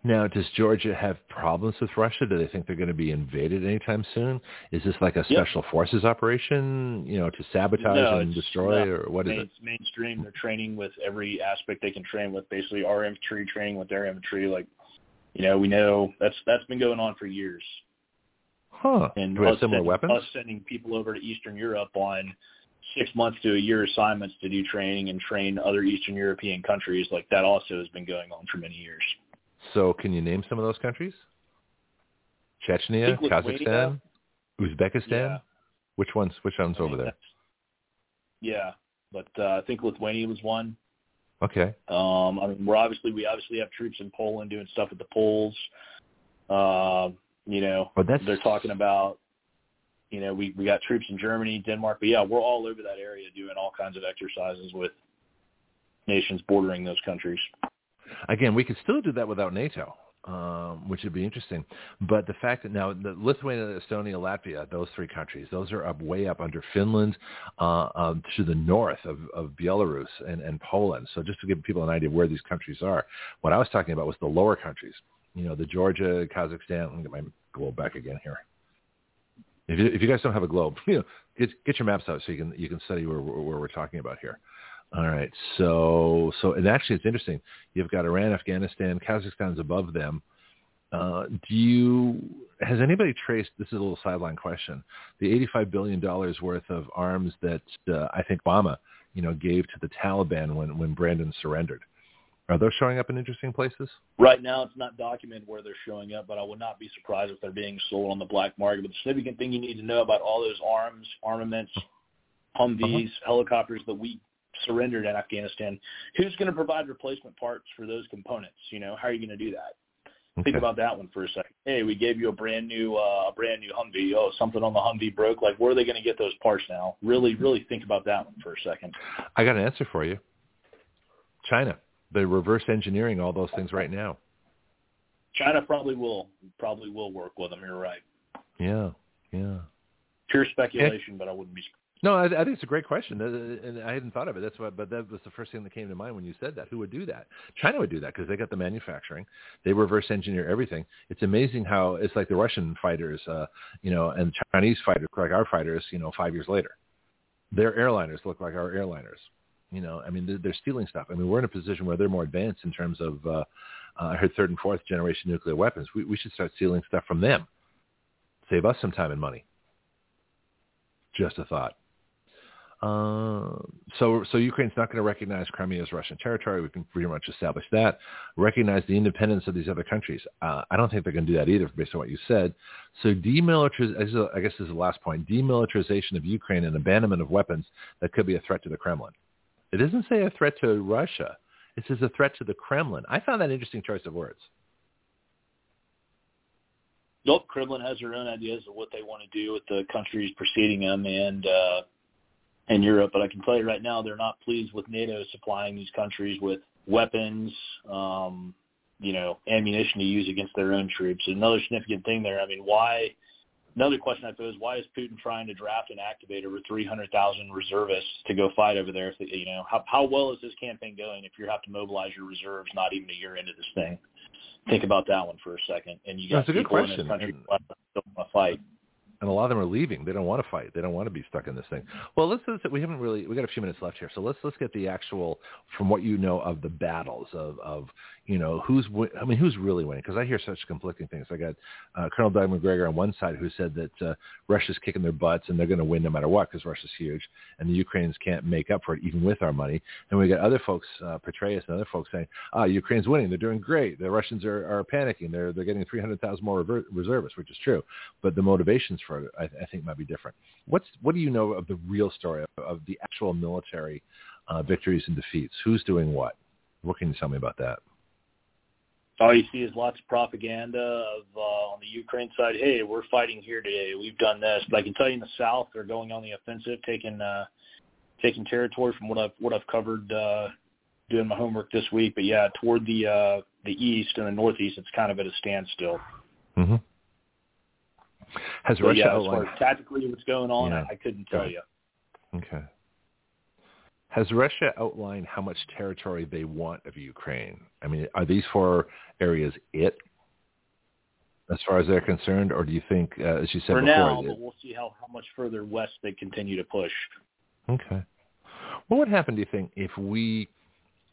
Now, does Georgia have problems with Russia? Do they think they're going to be invaded anytime soon? Is this like a special forces operation, you know, to sabotage No, and destroy, or what is main, it? Mainstream. They're training with every aspect they can train with. Basically, our infantry training with their infantry. Like, you know, we know that's that's been going on for years. Huh? And Do us similar sending, weapons? us sending people over to Eastern Europe on six months to a year assignments to do training and train other Eastern European countries, like that also has been going on for many years. So, can you name some of those countries? Chechnya, I think Lithuania- Kazakhstan, Uzbekistan. Yeah. Which ones? Which ones over there? Yeah, but uh, I think Lithuania was one. Okay. Um, I mean, we're obviously we obviously have troops in Poland doing stuff at the polls. Uh, you know, But that's they're talking about. You know, we we got troops in Germany, Denmark, but yeah, we're all over that area doing all kinds of exercises with nations bordering those countries. Again, we could still do that without NATO, um, which would be interesting. But the fact that now the Lithuania, Estonia, Latvia, those three countries, those are up way up under Finland, uh, um, to the north of, of Belarus and, and Poland. So just to give people an idea of where these countries are, what I was talking about was the lower countries. You know, the Georgia, Kazakhstan. Let me get my globe back again here. If you, if you guys don't have a globe, you know, get get your maps out so you can you can study where, where we're talking about here. All right. So so and actually it's interesting. You've got Iran, Afghanistan, Kazakhstan's above them. Uh, do you has anybody traced? This is a little sideline question. The eighty-five billion dollars worth of arms that uh, I think Obama, you know, gave to the Taliban when when Brandon surrendered. Are those showing up in interesting places? Right now, it's not documented where they're showing up, but I would not be surprised if they're being sold on the black market. But the significant thing you need to know about all those arms, armaments, Humvees, Uh-huh. helicopters that we surrendered in Afghanistan, who's going to provide replacement parts for those components? You know, how are you going to do that? Think about that one for a second. Hey, we gave you a brand new, uh, a brand new Humvee. Oh, something on the Humvee broke. Like, where are they going to get those parts now? Really, really think about that one for a second. I got an answer for you. China. They're reverse engineering all those things right now. China probably will, probably will work with them. You're right. Yeah. Yeah. Pure speculation, but I wouldn't be No, I, I think it's a great question, Uh, and I hadn't thought of it. That's why, but that was the first thing that came to mind when you said that. Who would do that? China would do that because they got the manufacturing. They reverse engineer everything. It's amazing how it's like the Russian fighters, uh, you know, and Chinese fighters like our fighters, you know, five years later. Their airliners look like our airliners. You know, I mean, they're, they're stealing stuff. I mean, we're in a position where they're more advanced in terms of, uh, uh, I heard third and fourth generation nuclear weapons. We, we should start stealing stuff from them. Save us some time and money. Just a thought. Uh, so, so Ukraine's not going to recognize Crimea as Russian territory. We can pretty much establish that. Recognize the independence of these other countries. Uh, I don't think they're going to do that either, based on what you said. So, demilitarization. I guess this is the last point. Demilitarization of Ukraine and abandonment of weapons that could be a threat to the Kremlin. It doesn't say a threat to Russia. It says a threat to the Kremlin. I found that an interesting choice of words. Nope, Kremlin has their own ideas of what they want to do with the countries preceding them and uh, and Europe. But I can tell you right now, they're not pleased with NATO supplying these countries with weapons, um, you know, ammunition to use against their own troops. Another significant thing there. I mean, why? Another question I pose: Why is Putin trying to draft and activate over 300,000 reservists to go fight over there? If they- You know, how how well is this campaign going? If you have to mobilize your reserves, not even a year into this thing, think about that one for a second. And you got That's a good people in question. this country And- don't want to fight. And a lot of them are leaving. They don't want to fight. They don't want to be stuck in this thing. Well, let's, let's we haven't really we got a few minutes left here, so let's let's get the actual from what you know of the battles of of you know who's wi- I mean who's really winning because I hear such conflicting things. I got uh, Colonel Doug Macgregor on one side who said that uh, Russia's kicking their butts and they're going to win no matter what because Russia's huge and the Ukrainians can't make up for it even with our money. And we got other folks, uh, Petraeus and other folks saying, ah, Ukraine's winning. They're doing great. The Russians are, are panicking. They're they're getting 300,000 more rever- reservists, which is true. But the motivations for it, I, I think, might be different. What's what do you know of the real story of, of the actual military uh, victories and defeats? Who's doing what? What can you tell me about that? All you see is lots of propaganda of uh, on the Ukraine side. Hey, we're fighting here today. We've done this. But I can tell you in the South, they're going on the offensive, taking uh, taking territory from what I've what I've covered uh, doing my homework this week. But yeah, toward the uh, the east and the northeast, it's kind of at a standstill. Mm-hmm. Has So Russia yeah, as far as tactically what's going on, Yeah. I, I couldn't tell you. Okay. Has Russia outlined how much territory they want of Ukraine? I mean, are these four areas it, as far as they're concerned, or do you think, uh, as you said For before, now, but we'll see how how much further west they continue to push. Okay. What would happen, do you think, if we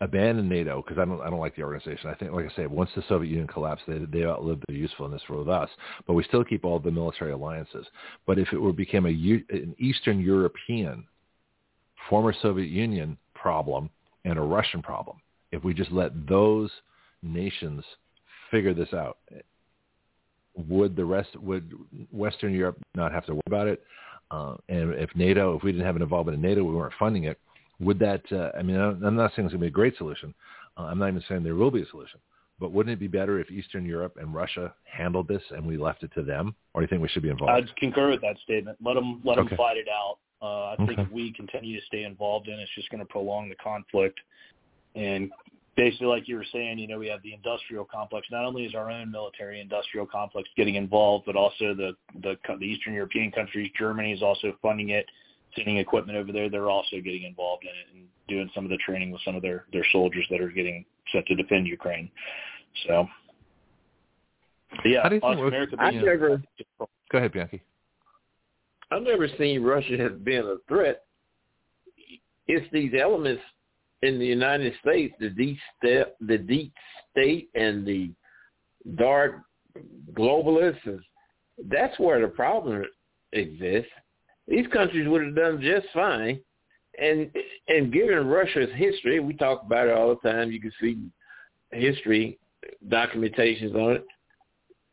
abandon NATO? Because I don't, I don't like the organization. I think, like I said, once the Soviet Union collapsed, they they outlived their usefulness with us. But we still keep all the military alliances. But if it were became a an Eastern European, former Soviet Union problem and a Russian problem, if we just let those nations figure this out, would the rest would Western Europe not have to worry about it? Uh, and if NATO, if we didn't have an involvement in NATO, we weren't funding it, would that? Uh, I mean, I'm not saying it's going to be a great solution. Uh, I'm not even saying there will be a solution. But wouldn't it be better if Eastern Europe and Russia handled this and we left it to them? Or do you think we should be involved? I'd concur with that statement. Let them let Okay. them fight it out. Uh, I think if we continue to stay involved in it, it's just going to prolong the conflict. And basically, like you were saying, you know, we have the industrial complex. Not only is our own military industrial complex getting involved, but also the the, the Eastern European countries. Germany is also funding it, sending equipment over there. They're also getting involved in it and doing some of the training with some of their their soldiers that are getting set to defend Ukraine. So. yeah, How do you think us we're- America I being- never, Go ahead, Bianchi. I've never seen Russia as being a threat. It's these elements in the United States, the deep state, the deep state, and the dark globalists. That's where the problem exists. These countries would have done just fine, and and given Russia's history, we talk about it all the time. You can see history documentations on it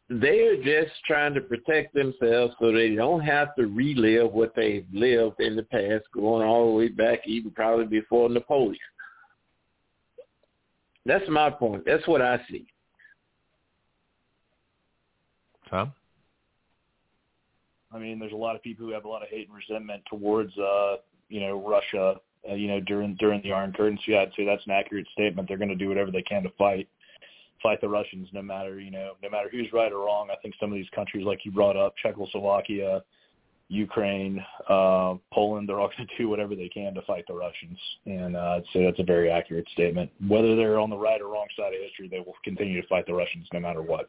they're just trying to protect themselves so they don't have to relive what they've lived in the past, going all the way back even probably before Napoleon. That's my point. That's what I see. Tom? I mean, there's a lot of people who have a lot of hate and resentment towards, uh, you know, Russia. Uh, you know, during during the Iron Curtain. So yeah, I'd say that's an accurate statement. They're going to do whatever they can to fight fight the Russians, no matter you know, no matter who's right or wrong. I think some of these countries, like you brought up, Czechoslovakia, Ukraine, uh, Poland, they're all going to do whatever they can to fight the Russians. And uh, I'd say that's a very accurate statement. Whether they're on the right or wrong side of history, they will continue to fight the Russians no matter what.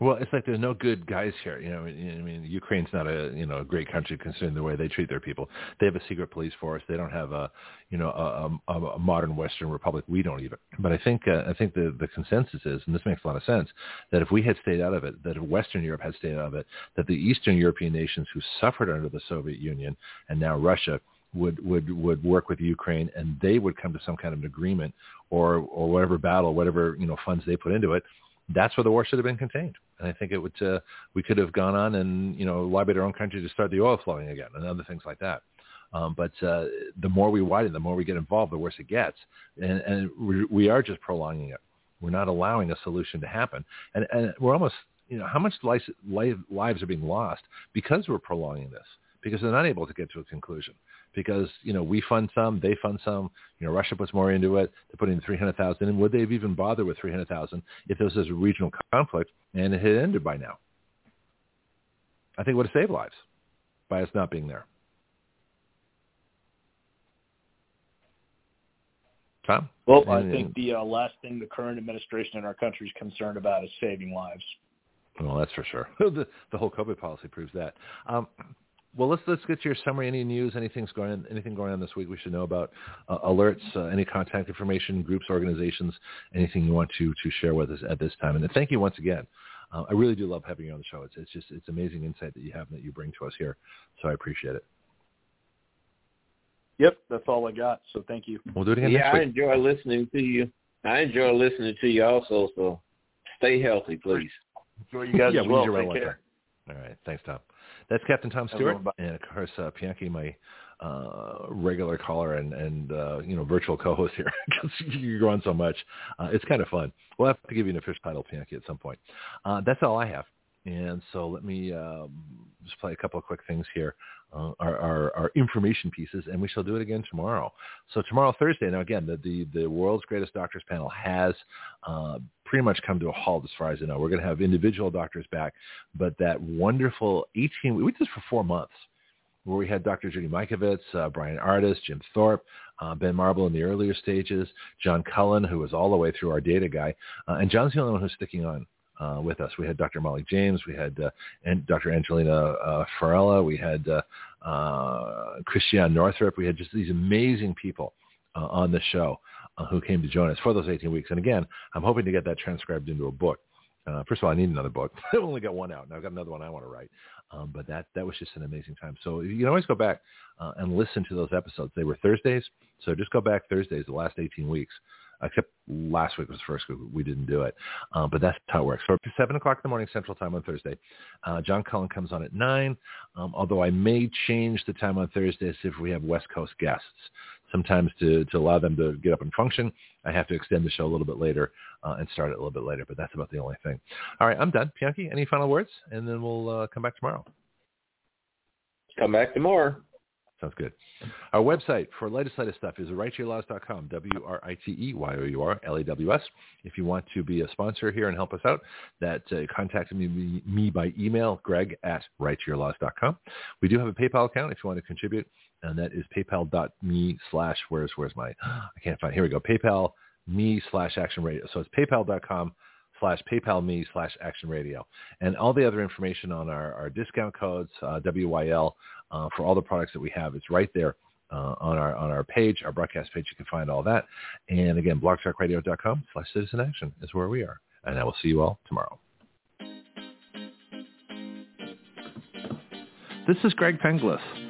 Well, it's like there's no good guys here. You know, I mean, Ukraine's not a you know a great country considering the way they treat their people. They have a secret police force. They don't have a you know a, a, a modern Western republic. We don't even. But I think uh, I think the the consensus is, and this makes a lot of sense, that if we had stayed out of it, that if Western Europe had stayed out of it, that the Eastern European nations who suffered under the Soviet Union and now Russia would would would work with Ukraine and they would come to some kind of an agreement or or whatever battle, whatever you know funds they put into it that's where the war should have been contained. And I think it would uh, we could have gone on and you know lobbied our own country to start the oil flowing again and other things like that. Um, but uh, the more we widen, the more we get involved, the worse it gets, and, and we, we are just prolonging it. We're not allowing a solution to happen, and, and we're almost you know how much life, life, lives are being lost because we're prolonging this because they're not able to get to a conclusion because you know we fund some, they fund some. You know, Russia puts more into it. They're putting three hundred thousand, and would they have even bothered with three hundred thousand if this was a regional conflict and it had ended by now? I think it would have saved lives by us not being there. Tom? Well, I think the uh, last thing the current administration in our country is concerned about is saving lives. Well, that's for sure. the, the whole COVID policy proves that. Um, well, let's let's get to your summary. Any news? Anything's going on? Anything going on this week? We should know about uh, alerts, uh, any contact information, groups, organizations, anything you want to to share with us at this time. And thank you once again. Uh, I really do love having you on the show. It's it's just it's amazing insight that you have and that you bring to us here. So I appreciate it. Yep, that's all I got. So thank you. We'll do it again yeah, next I enjoy listening to you. I enjoy listening to you also. So stay healthy, please. Enjoy you guys yeah, as we well. need you Take care. All right, thanks, Tom. That's Captain Tom Stewart, and of course uh, Pianki, my uh, regular caller and and uh, you know virtual co-host here because you go on so much. Uh, it's kind of fun. We'll have to give you an official title, Pianki, at some point. Uh, that's all I have. And so let me um, just play a couple of quick things here, uh, our, our, our information pieces, and we shall do it again tomorrow. So tomorrow, Thursday. Now, again, the the, the world's greatest doctors panel has uh, pretty much come to a halt as far as I know. We're going to have individual doctors back, but that wonderful 18. We did this for four months where we had Dr. Judy Mikovits, uh, Bryan Ardis, Jim Thorp, uh, Ben Marble in the earlier stages, John Cullen, who was all the way through our data guy, uh, and John's the only one who's sticking on. Uh, with us, we had Dr. Molly James, we had uh, and Dr. Angelina uh, Farella, we had uh, Christiane Northrup, we had just these amazing people on the show who came to join us for those 18 weeks. And again, I'm hoping to get that transcribed into a book. Uh, first of all, I need another book. I've only got one out, and I've got another one I want to write. Um, but that that was just an amazing time. So you can always go back uh, and listen to those episodes. They were Thursdays, so just go back Thursdays the last 18 weeks. Except last week was the first week we didn't do it, um, but that's how it works. So seven o'clock in the morning Central Time on Thursday. Uh, John Cullen comes on at nine. Um, although I may change the time on Thursdays if we have West Coast guests. Sometimes to, to allow them to get up and function, I have to extend the show a little bit later uh, and start it a little bit later. But that's about the only thing. All right, I'm done. Bianchi, any final words? And then we'll uh, come back tomorrow. Come back tomorrow. Sounds good. Our website for legislative stuff is writeyourlaws.com, W-R-I-T-E-Y-O-U-R-L-A-W-S. If you want to be a sponsor here and help us out, that uh, contact me, me by email, greg at writeyourlaws.com. We do have a PayPal account if you want to contribute, and that is paypal.me slash, where's, where's my, I can't find, here we go, PayPal me slash action radio. So it's paypal.com slash PayPal me slash Action Radio. And all the other information on our, our discount codes, uh, WYL, uh, for all the products that we have, it's right there uh, on our on our page, our broadcast page. You can find all that. And again, blogtalkradio.com slash citizen action is where we are. And I will see you all tomorrow. This is Greg Penglis.